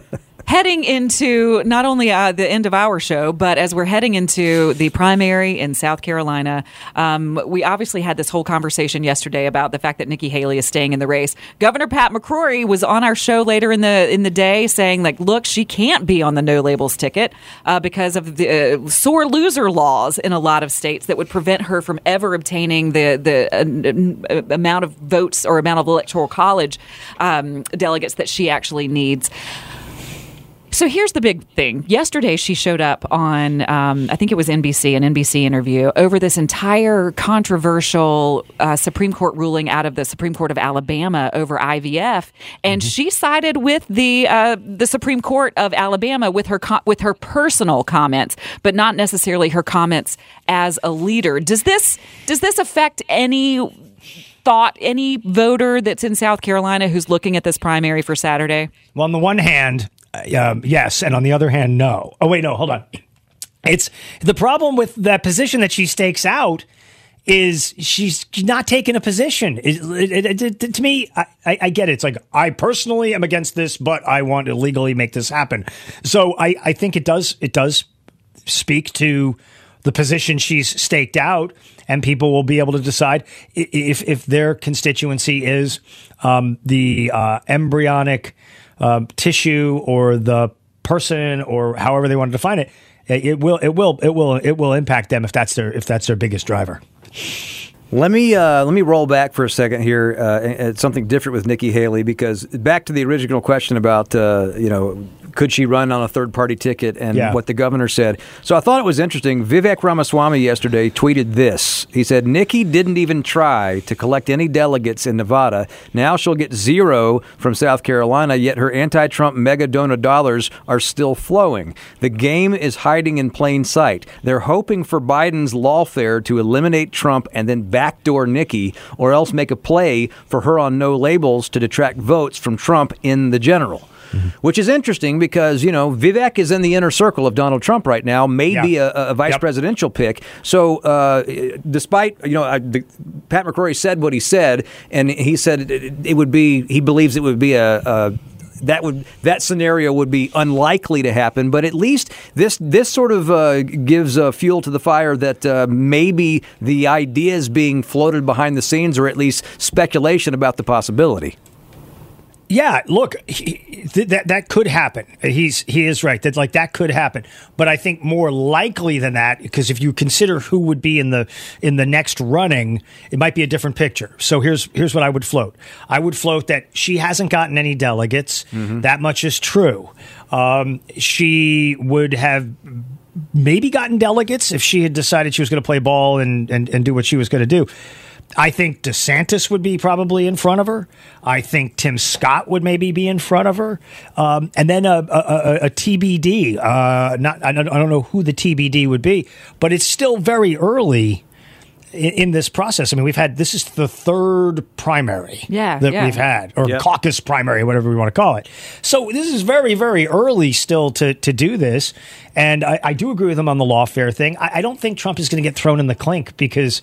heading into not only uh, the end of our show, but as we're heading into the primary in South Carolina. Um, we obviously had this whole conversation yesterday about the fact that Nikki Haley is staying in the race. Governor Pat McCrory was on our show later in the in the day saying like, look, she can't be on the no labels ticket uh, because of the uh, sore loser laws in a lot of states that would prevent her from ever obtaining the the uh, amount of votes or amount of electoral college um, delegates that she actually needs. So here's the big thing. Yesterday, she showed up on, um, I think it was NBC, an NBC interview over this entire controversial uh, Supreme Court ruling out of the Supreme Court of Alabama over IVF, and she sided with the uh, the Supreme Court of Alabama with her with her personal comments, but not necessarily her comments as a leader. Does this does this affect any? Thought any voter that's in South Carolina who's looking at this primary for Saturday? Well, on the one hand, um, yes, and on the other hand, no. Oh wait, no, hold on. It's the problem with that position that she stakes out is she's not taking a position. It, it, it, it- to me, I, I I get it. It's like I personally am against this, but I want to legally make this happen. So I, I think it does it does speak to the position she's staked out, and people will be able to decide if if their constituency is um, the uh, embryonic um, tissue or the person or however they want to define it. It will it will it will it will impact them if that's their if that's their biggest driver. Let me uh, let me roll back for a second here uh, at something different with Nikki Haley because back to the original question about uh, you know could she run on a third party ticket and Yeah. what the governor said. So I thought it was interesting. Vivek Ramaswamy yesterday tweeted this. He said Nikki didn't even try to collect any delegates in Nevada. Now she'll get zero from South Carolina. Yet her anti-Trump mega donor dollars are still flowing. The game is hiding in plain sight. They're hoping for Biden's lawfare to eliminate Trump and then backdoor Nikki, or else make a play for her on no labels to detract votes from Trump in the general. Which is interesting because you know Vivek is in the inner circle of Donald Trump right now, may be a, a vice presidential pick. So, uh, despite you know, I, the, Pat McCrory said what he said, and he said it, it would be he believes it would be a, a that would that scenario would be unlikely to happen, but at least this this sort of uh, gives uh, fuel to the fire that uh, maybe the idea is being floated behind the scenes, or at least speculation about the possibility. Yeah, look, he, th- that that could happen. He's he is right that like that could happen. But I think more likely than that, because if you consider who would be in the in the next running, it might be a different picture. So here's here's what I would float. I would float that she hasn't gotten any delegates. That much is true. Um, she would have maybe gotten delegates if she had decided she was going to play ball and, and and do what she was going to do. I think DeSantis would be probably in front of her. I think Tim Scott would maybe be in front of her, um, and then a, a, a, a TBD. Uh, not I don't, I don't know who the TBD would be, but it's still very early in, in this process. I mean, we've had this is the third primary Yeah, that yeah. we've had, or Yep. caucus primary, whatever we want to call it. So this is very, very early still to to do this. And I, I do agree with him on the lawfare thing. I, I don't think Trump is going to get thrown in the clink because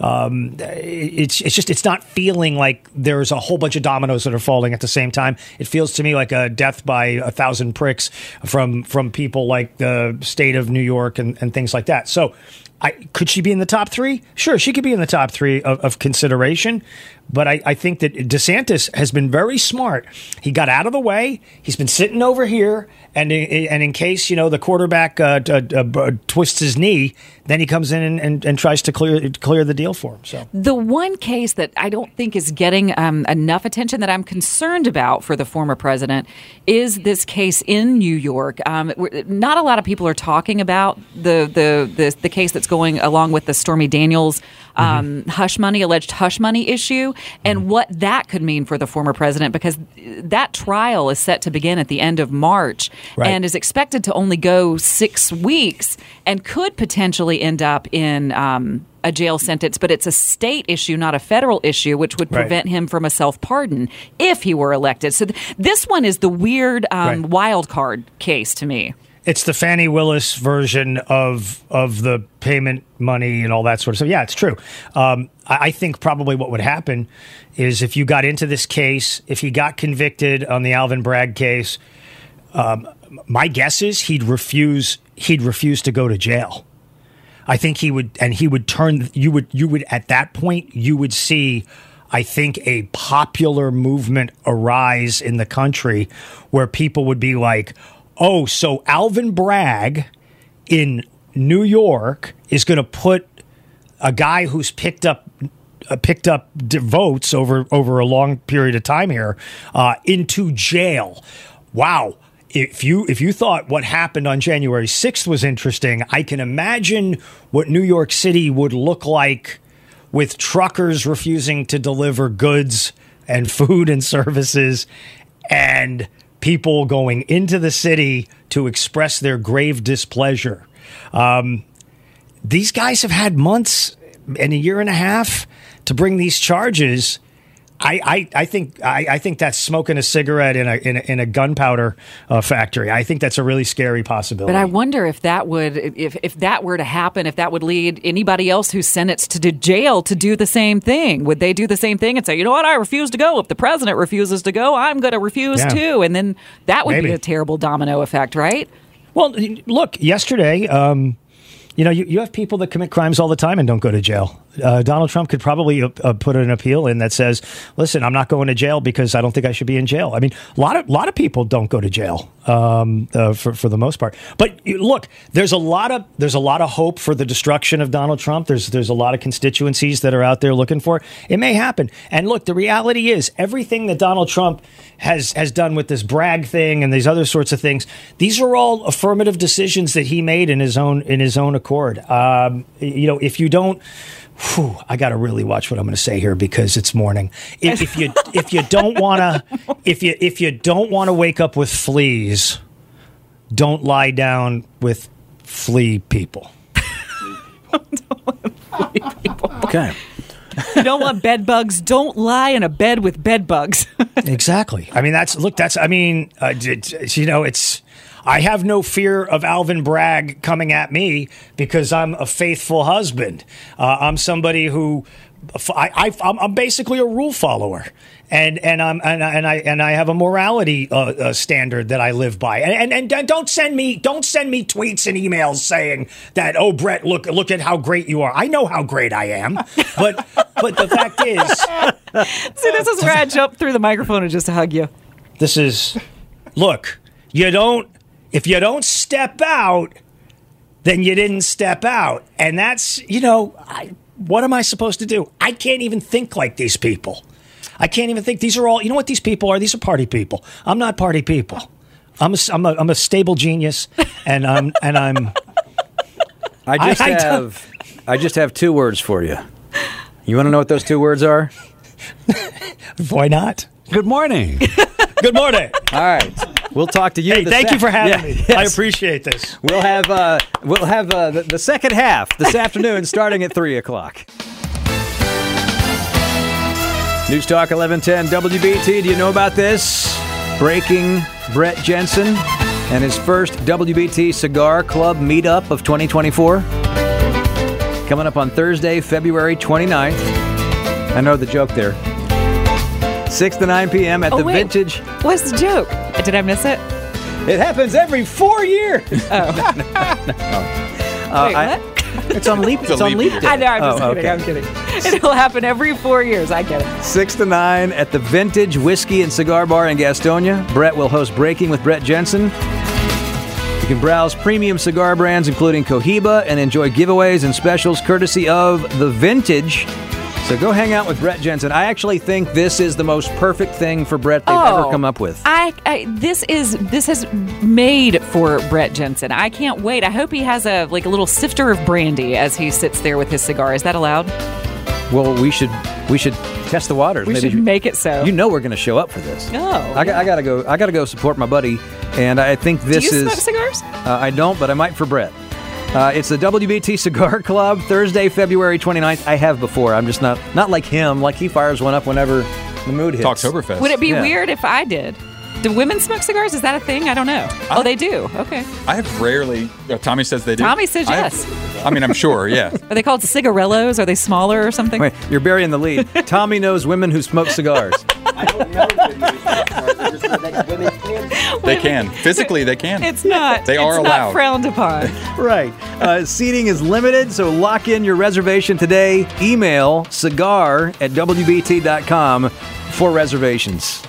um, it's it's just it's not feeling like there's a whole bunch of dominoes that are falling at the same time. It feels to me like a death by a thousand pricks from from people like the state of New York and, and things like that. So I, could she be in the top three? Sure, she could be in the top three of, of consideration. But I, I think that DeSantis has been very smart. He got out of the way. He's been sitting over here, and in, and in case you know the quarterback uh, uh, uh, twists his knee, then he comes in and, and, and tries to clear clear the deal for him. So The one case that I don't think is getting um, enough attention that I'm concerned about for the former president is this case in New York. Um, not a lot of people are talking about the the the, the case that's going along with the Stormy Daniels um, hush money alleged hush money issue and what that could mean for the former president because that trial is set to begin at the end of March Right. and is expected to only go six weeks and could potentially end up in um, a jail sentence. But it's a state issue, not a federal issue, which would Right. prevent him from a self pardon if he were elected. So th- this one is the weird um, Right. wild card case to me. It's the Fani Willis version of of the payment money and all that sort of stuff. Yeah, it's true. Um, I, I think probably what would happen is if you got into this case, if he got convicted on the Alvin Bragg case, um, my guess is he'd refuse. He'd refuse to go to jail. I think he would, and he would turn. You would, you would at that point, you would see. I think a popular movement arise in the country where people would be like, "Oh, so Alvin Bragg in New York is going to put a guy who's picked up uh, picked up votes over over a long period of time here uh, into jail. Wow. If you if you thought what happened on January 6th was interesting, I can imagine what New York City would look like with truckers refusing to deliver goods and food and services and people going into the city to express their grave displeasure. Um, these guys have had months and a year and a half to bring these charges. I, I, I think I, I think that's smoking a cigarette in a in a, in a gunpowder uh, factory. I think that's a really scary possibility. But I wonder if that would, if, if that were to happen, if that would lead anybody else who's sentenced to jail to do the same thing. Would they do the same thing and say, you know what, I refuse to go. If the president refuses to go, I'm going to refuse Yeah. too. And then that would be a terrible domino effect, right? Well, look, yesterday, um, you know, you, you have people that commit crimes all the time and don't go to jail. Uh, Donald Trump could probably uh, uh, put an appeal in that says, "Listen, I'm not going to jail because I don't think I should be in jail." I mean, a lot of lot of people don't go to jail um, uh, for for the most part. But look, there's a lot of there's a lot of hope for the destruction of Donald Trump. There's there's a lot of constituencies that are out there looking for it. It may happen. And look, the reality is everything that Donald Trump has has done with this Bragg thing and these other sorts of things. These are all affirmative decisions that he made in his own in his own accord. Um, you know, if you don't. Whew, I got to really watch what I'm going to say here because it's morning. If, if you if you don't want to if you if you don't want to wake up with fleas, don't lie down with flea people. Okay. you don't want bed bugs. Don't lie in a bed with bed bugs. exactly. I mean, that's look. That's. I mean, uh, d- d- you know, it's. I have no fear of Alvin Bragg coming at me because I'm a faithful husband. Uh, I'm somebody who. I, I, I'm, I'm basically a rule follower, and and I'm and, I- and I and I have a morality uh, uh, standard that I live by. And, and and don't send me don't send me tweets and emails saying that oh Brett look look at how great you are. I know how great I am, but but the fact is See, this is where I jump through the microphone and just hug you. This is look, you don't if you don't step out, then you didn't step out. And that's, you know, I, what am I supposed to do? I can't even think like these people. I can't even think these are all, you know what these people are? These are party people. I'm not party people. I'm a, I'm a, I'm a stable genius and I'm and I'm I just I- I have I just have two words for you. You want to know what those two words are? Why not? Good morning. Good morning. All right. We'll talk to you. Hey, thank you for having Yeah, me. yes. I appreciate this. We'll have uh, we'll have uh, the, the second half this afternoon, starting at three o'clock. News Talk 1110 WBT. Do you know about this? Breaking Brett Jensen and his first WBT Cigar Club meetup of 2024. Coming up on Thursday, February 29th. I know the joke there. 6 to 9 p.m. at Oh, the wait. Vintage. What's the joke? Did I miss it? It happens every four years. Oh. Uh, Wait, I- what? It's on leap. It's, on leap day. I know. I'm just Oh, kidding. okay. I'm kidding. It'll happen every four years. I get it. Six to nine at the Vintage Whiskey and Cigar Bar in Gastonia. Brett will host Breaking with Brett Jensen. You can browse premium cigar brands including Cohiba and enjoy giveaways and specials courtesy of the Vintage. So go hang out with Brett Jensen. I actually think this is the most perfect thing for Brett they've ever Oh. come up with. I, I this is this has made for Brett Jensen. I can't wait. I hope he has a like a little sifter of brandy as he sits there with his cigar. Is that allowed? Well, we should we should test the waters. We Maybe should make it so. You know we're going to show up for this. No. I, got- I gotta go. I gotta go support my buddy, and I think this Do you is. smoke cigars? Uh, I don't, but I might for Brett. Uh, it's the WBT Cigar Club, Thursday, February 29th. I have before. I'm just not not like him. Like he fires one up whenever the mood hits. Talktoberfest. Would it be Yeah. weird if I did? Do women smoke cigars? Is that a thing? I don't know. oh, they do. Okay. I have rarely. uh, Tommy says they do. Tommy says I have- yes. I mean, I'm sure. Yeah. Are they called cigarellos? Are they smaller or something? Wait, you're burying the lead. Tommy knows women who smoke cigars. They can physically. They can. It's not. They are it's allowed. not frowned upon. right. Uh, seating is limited, so lock in your reservation today. Email cigar at WBT.com for reservations.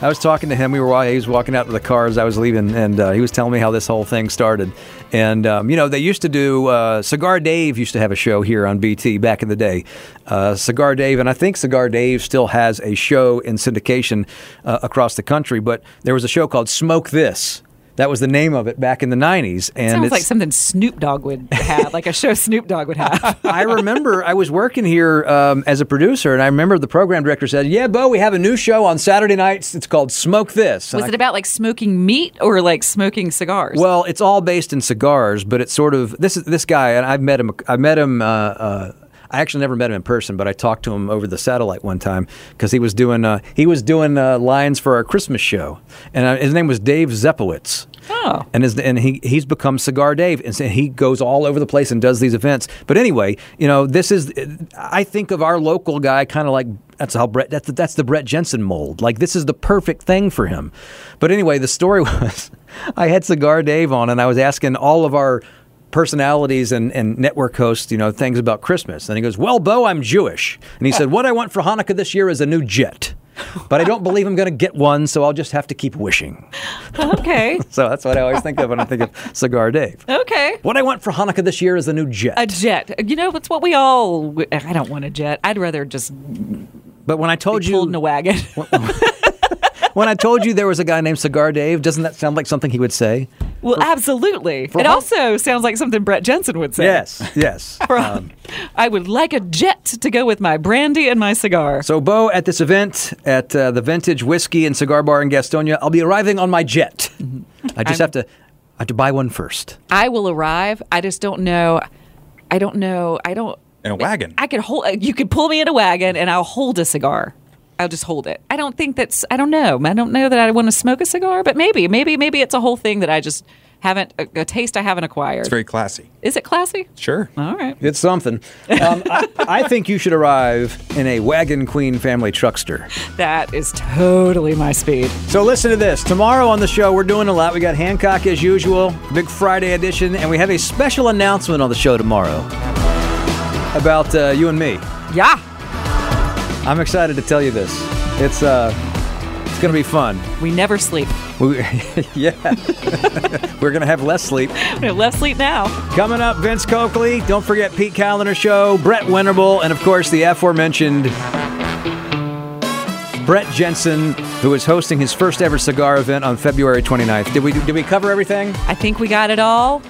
I was talking to him. We were while he was walking out to the car as I was leaving, and uh, he was telling me how this whole thing started. And um, you know, they used to do uh, Cigar Dave used to have a show here on BT back in the day. Uh, Cigar Dave, and I think Cigar Dave still has a show in syndication uh, across the country. But there was a show called Smoke This. That was the name of it back in the '90s, and it Sounds it's, like something Snoop Dogg would have, like a show Snoop Dogg would have. I remember I was working here um, as a producer, and I remember the program director said, "Yeah, Bo, we have a new show on Saturday nights. It's called Smoke This." And Was I- it about like smoking meat or like smoking cigars? Well, it's all based in cigars, but it's sort of this is this guy, and I've met him. I met him. Uh, uh, I actually never met him in person, but I talked to him over the satellite one time because he was doing uh, he was doing uh, lines for our Christmas show, and uh, his name was Dave Zeplowitz. Oh. And his, and he he's become Cigar Dave, and so he goes all over the place and does these events. But anyway, you know, this is I think of our local guy kind of like that's how Brett that's the, that's the Brett Jensen mold. Like this is the perfect thing for him. But anyway, the story was I had Cigar Dave on, and I was asking all of our personalities and, and network hosts, you know, things about Christmas. And he goes, "Well, Bo, I'm Jewish," and he said, "What I want for Hanukkah this year is a new jet." But I don't believe I'm going to get one, so I'll just have to keep wishing. okay. So that's what I always think of when I think of Cigar Dave. Okay. What I want for Hanukkah this year is a new jet. A jet. You know, it's what we all. I don't want a jet. I'd rather just but when I told you pulled in a wagon. when I told you there was a guy named Cigar Dave, doesn't that sound like something he would say? well, absolutely. for It how- also sounds like something Brett Jensen would say. Yes, yes. For- Um, I would like a jet to go with my brandy and my cigar. so, Bo, at this event at uh, the Vintage Whiskey and Cigar Bar in Gastonia, I'll be arriving on my jet. I just I'm- have to, I have to buy one first. I will arrive. I just don't know. I don't know. I don't. In a wagon. I could hold. You could pull me in a wagon, and I'll hold a cigar. I'll just hold it. I don't think that's. I don't know. I don't know that I want to smoke a cigar, but maybe, maybe, maybe it's a whole thing that I just haven't a, a taste I haven't acquired. It's very classy. Is it classy? Sure. All right. It's something. Um, I, I think you should arrive in a Wagon Queen family truckster. That is totally my speed. So listen to this. Tomorrow on the show, we're doing a lot. We got Hancock as usual, big Friday edition, and we have a special announcement on the show tomorrow about uh, you and me. Yeah. I'm excited to tell you this. It's uh, it's gonna be fun. We never sleep. We, yeah, we're gonna have less sleep. We have less sleep now. Coming up, Vince Coakley. Don't forget Pete Kaliner Show, Brett Winterble, and of course the aforementioned Brett Jensen, who is hosting his first ever cigar event on February 29th. Did we did we cover everything? I think we got it all.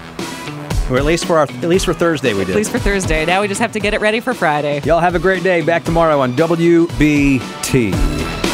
Or at least for our, at least for Thursday, we did. At least for Thursday. Now we just have to get it ready for Friday. Y'all have a great day. Back tomorrow on WBT.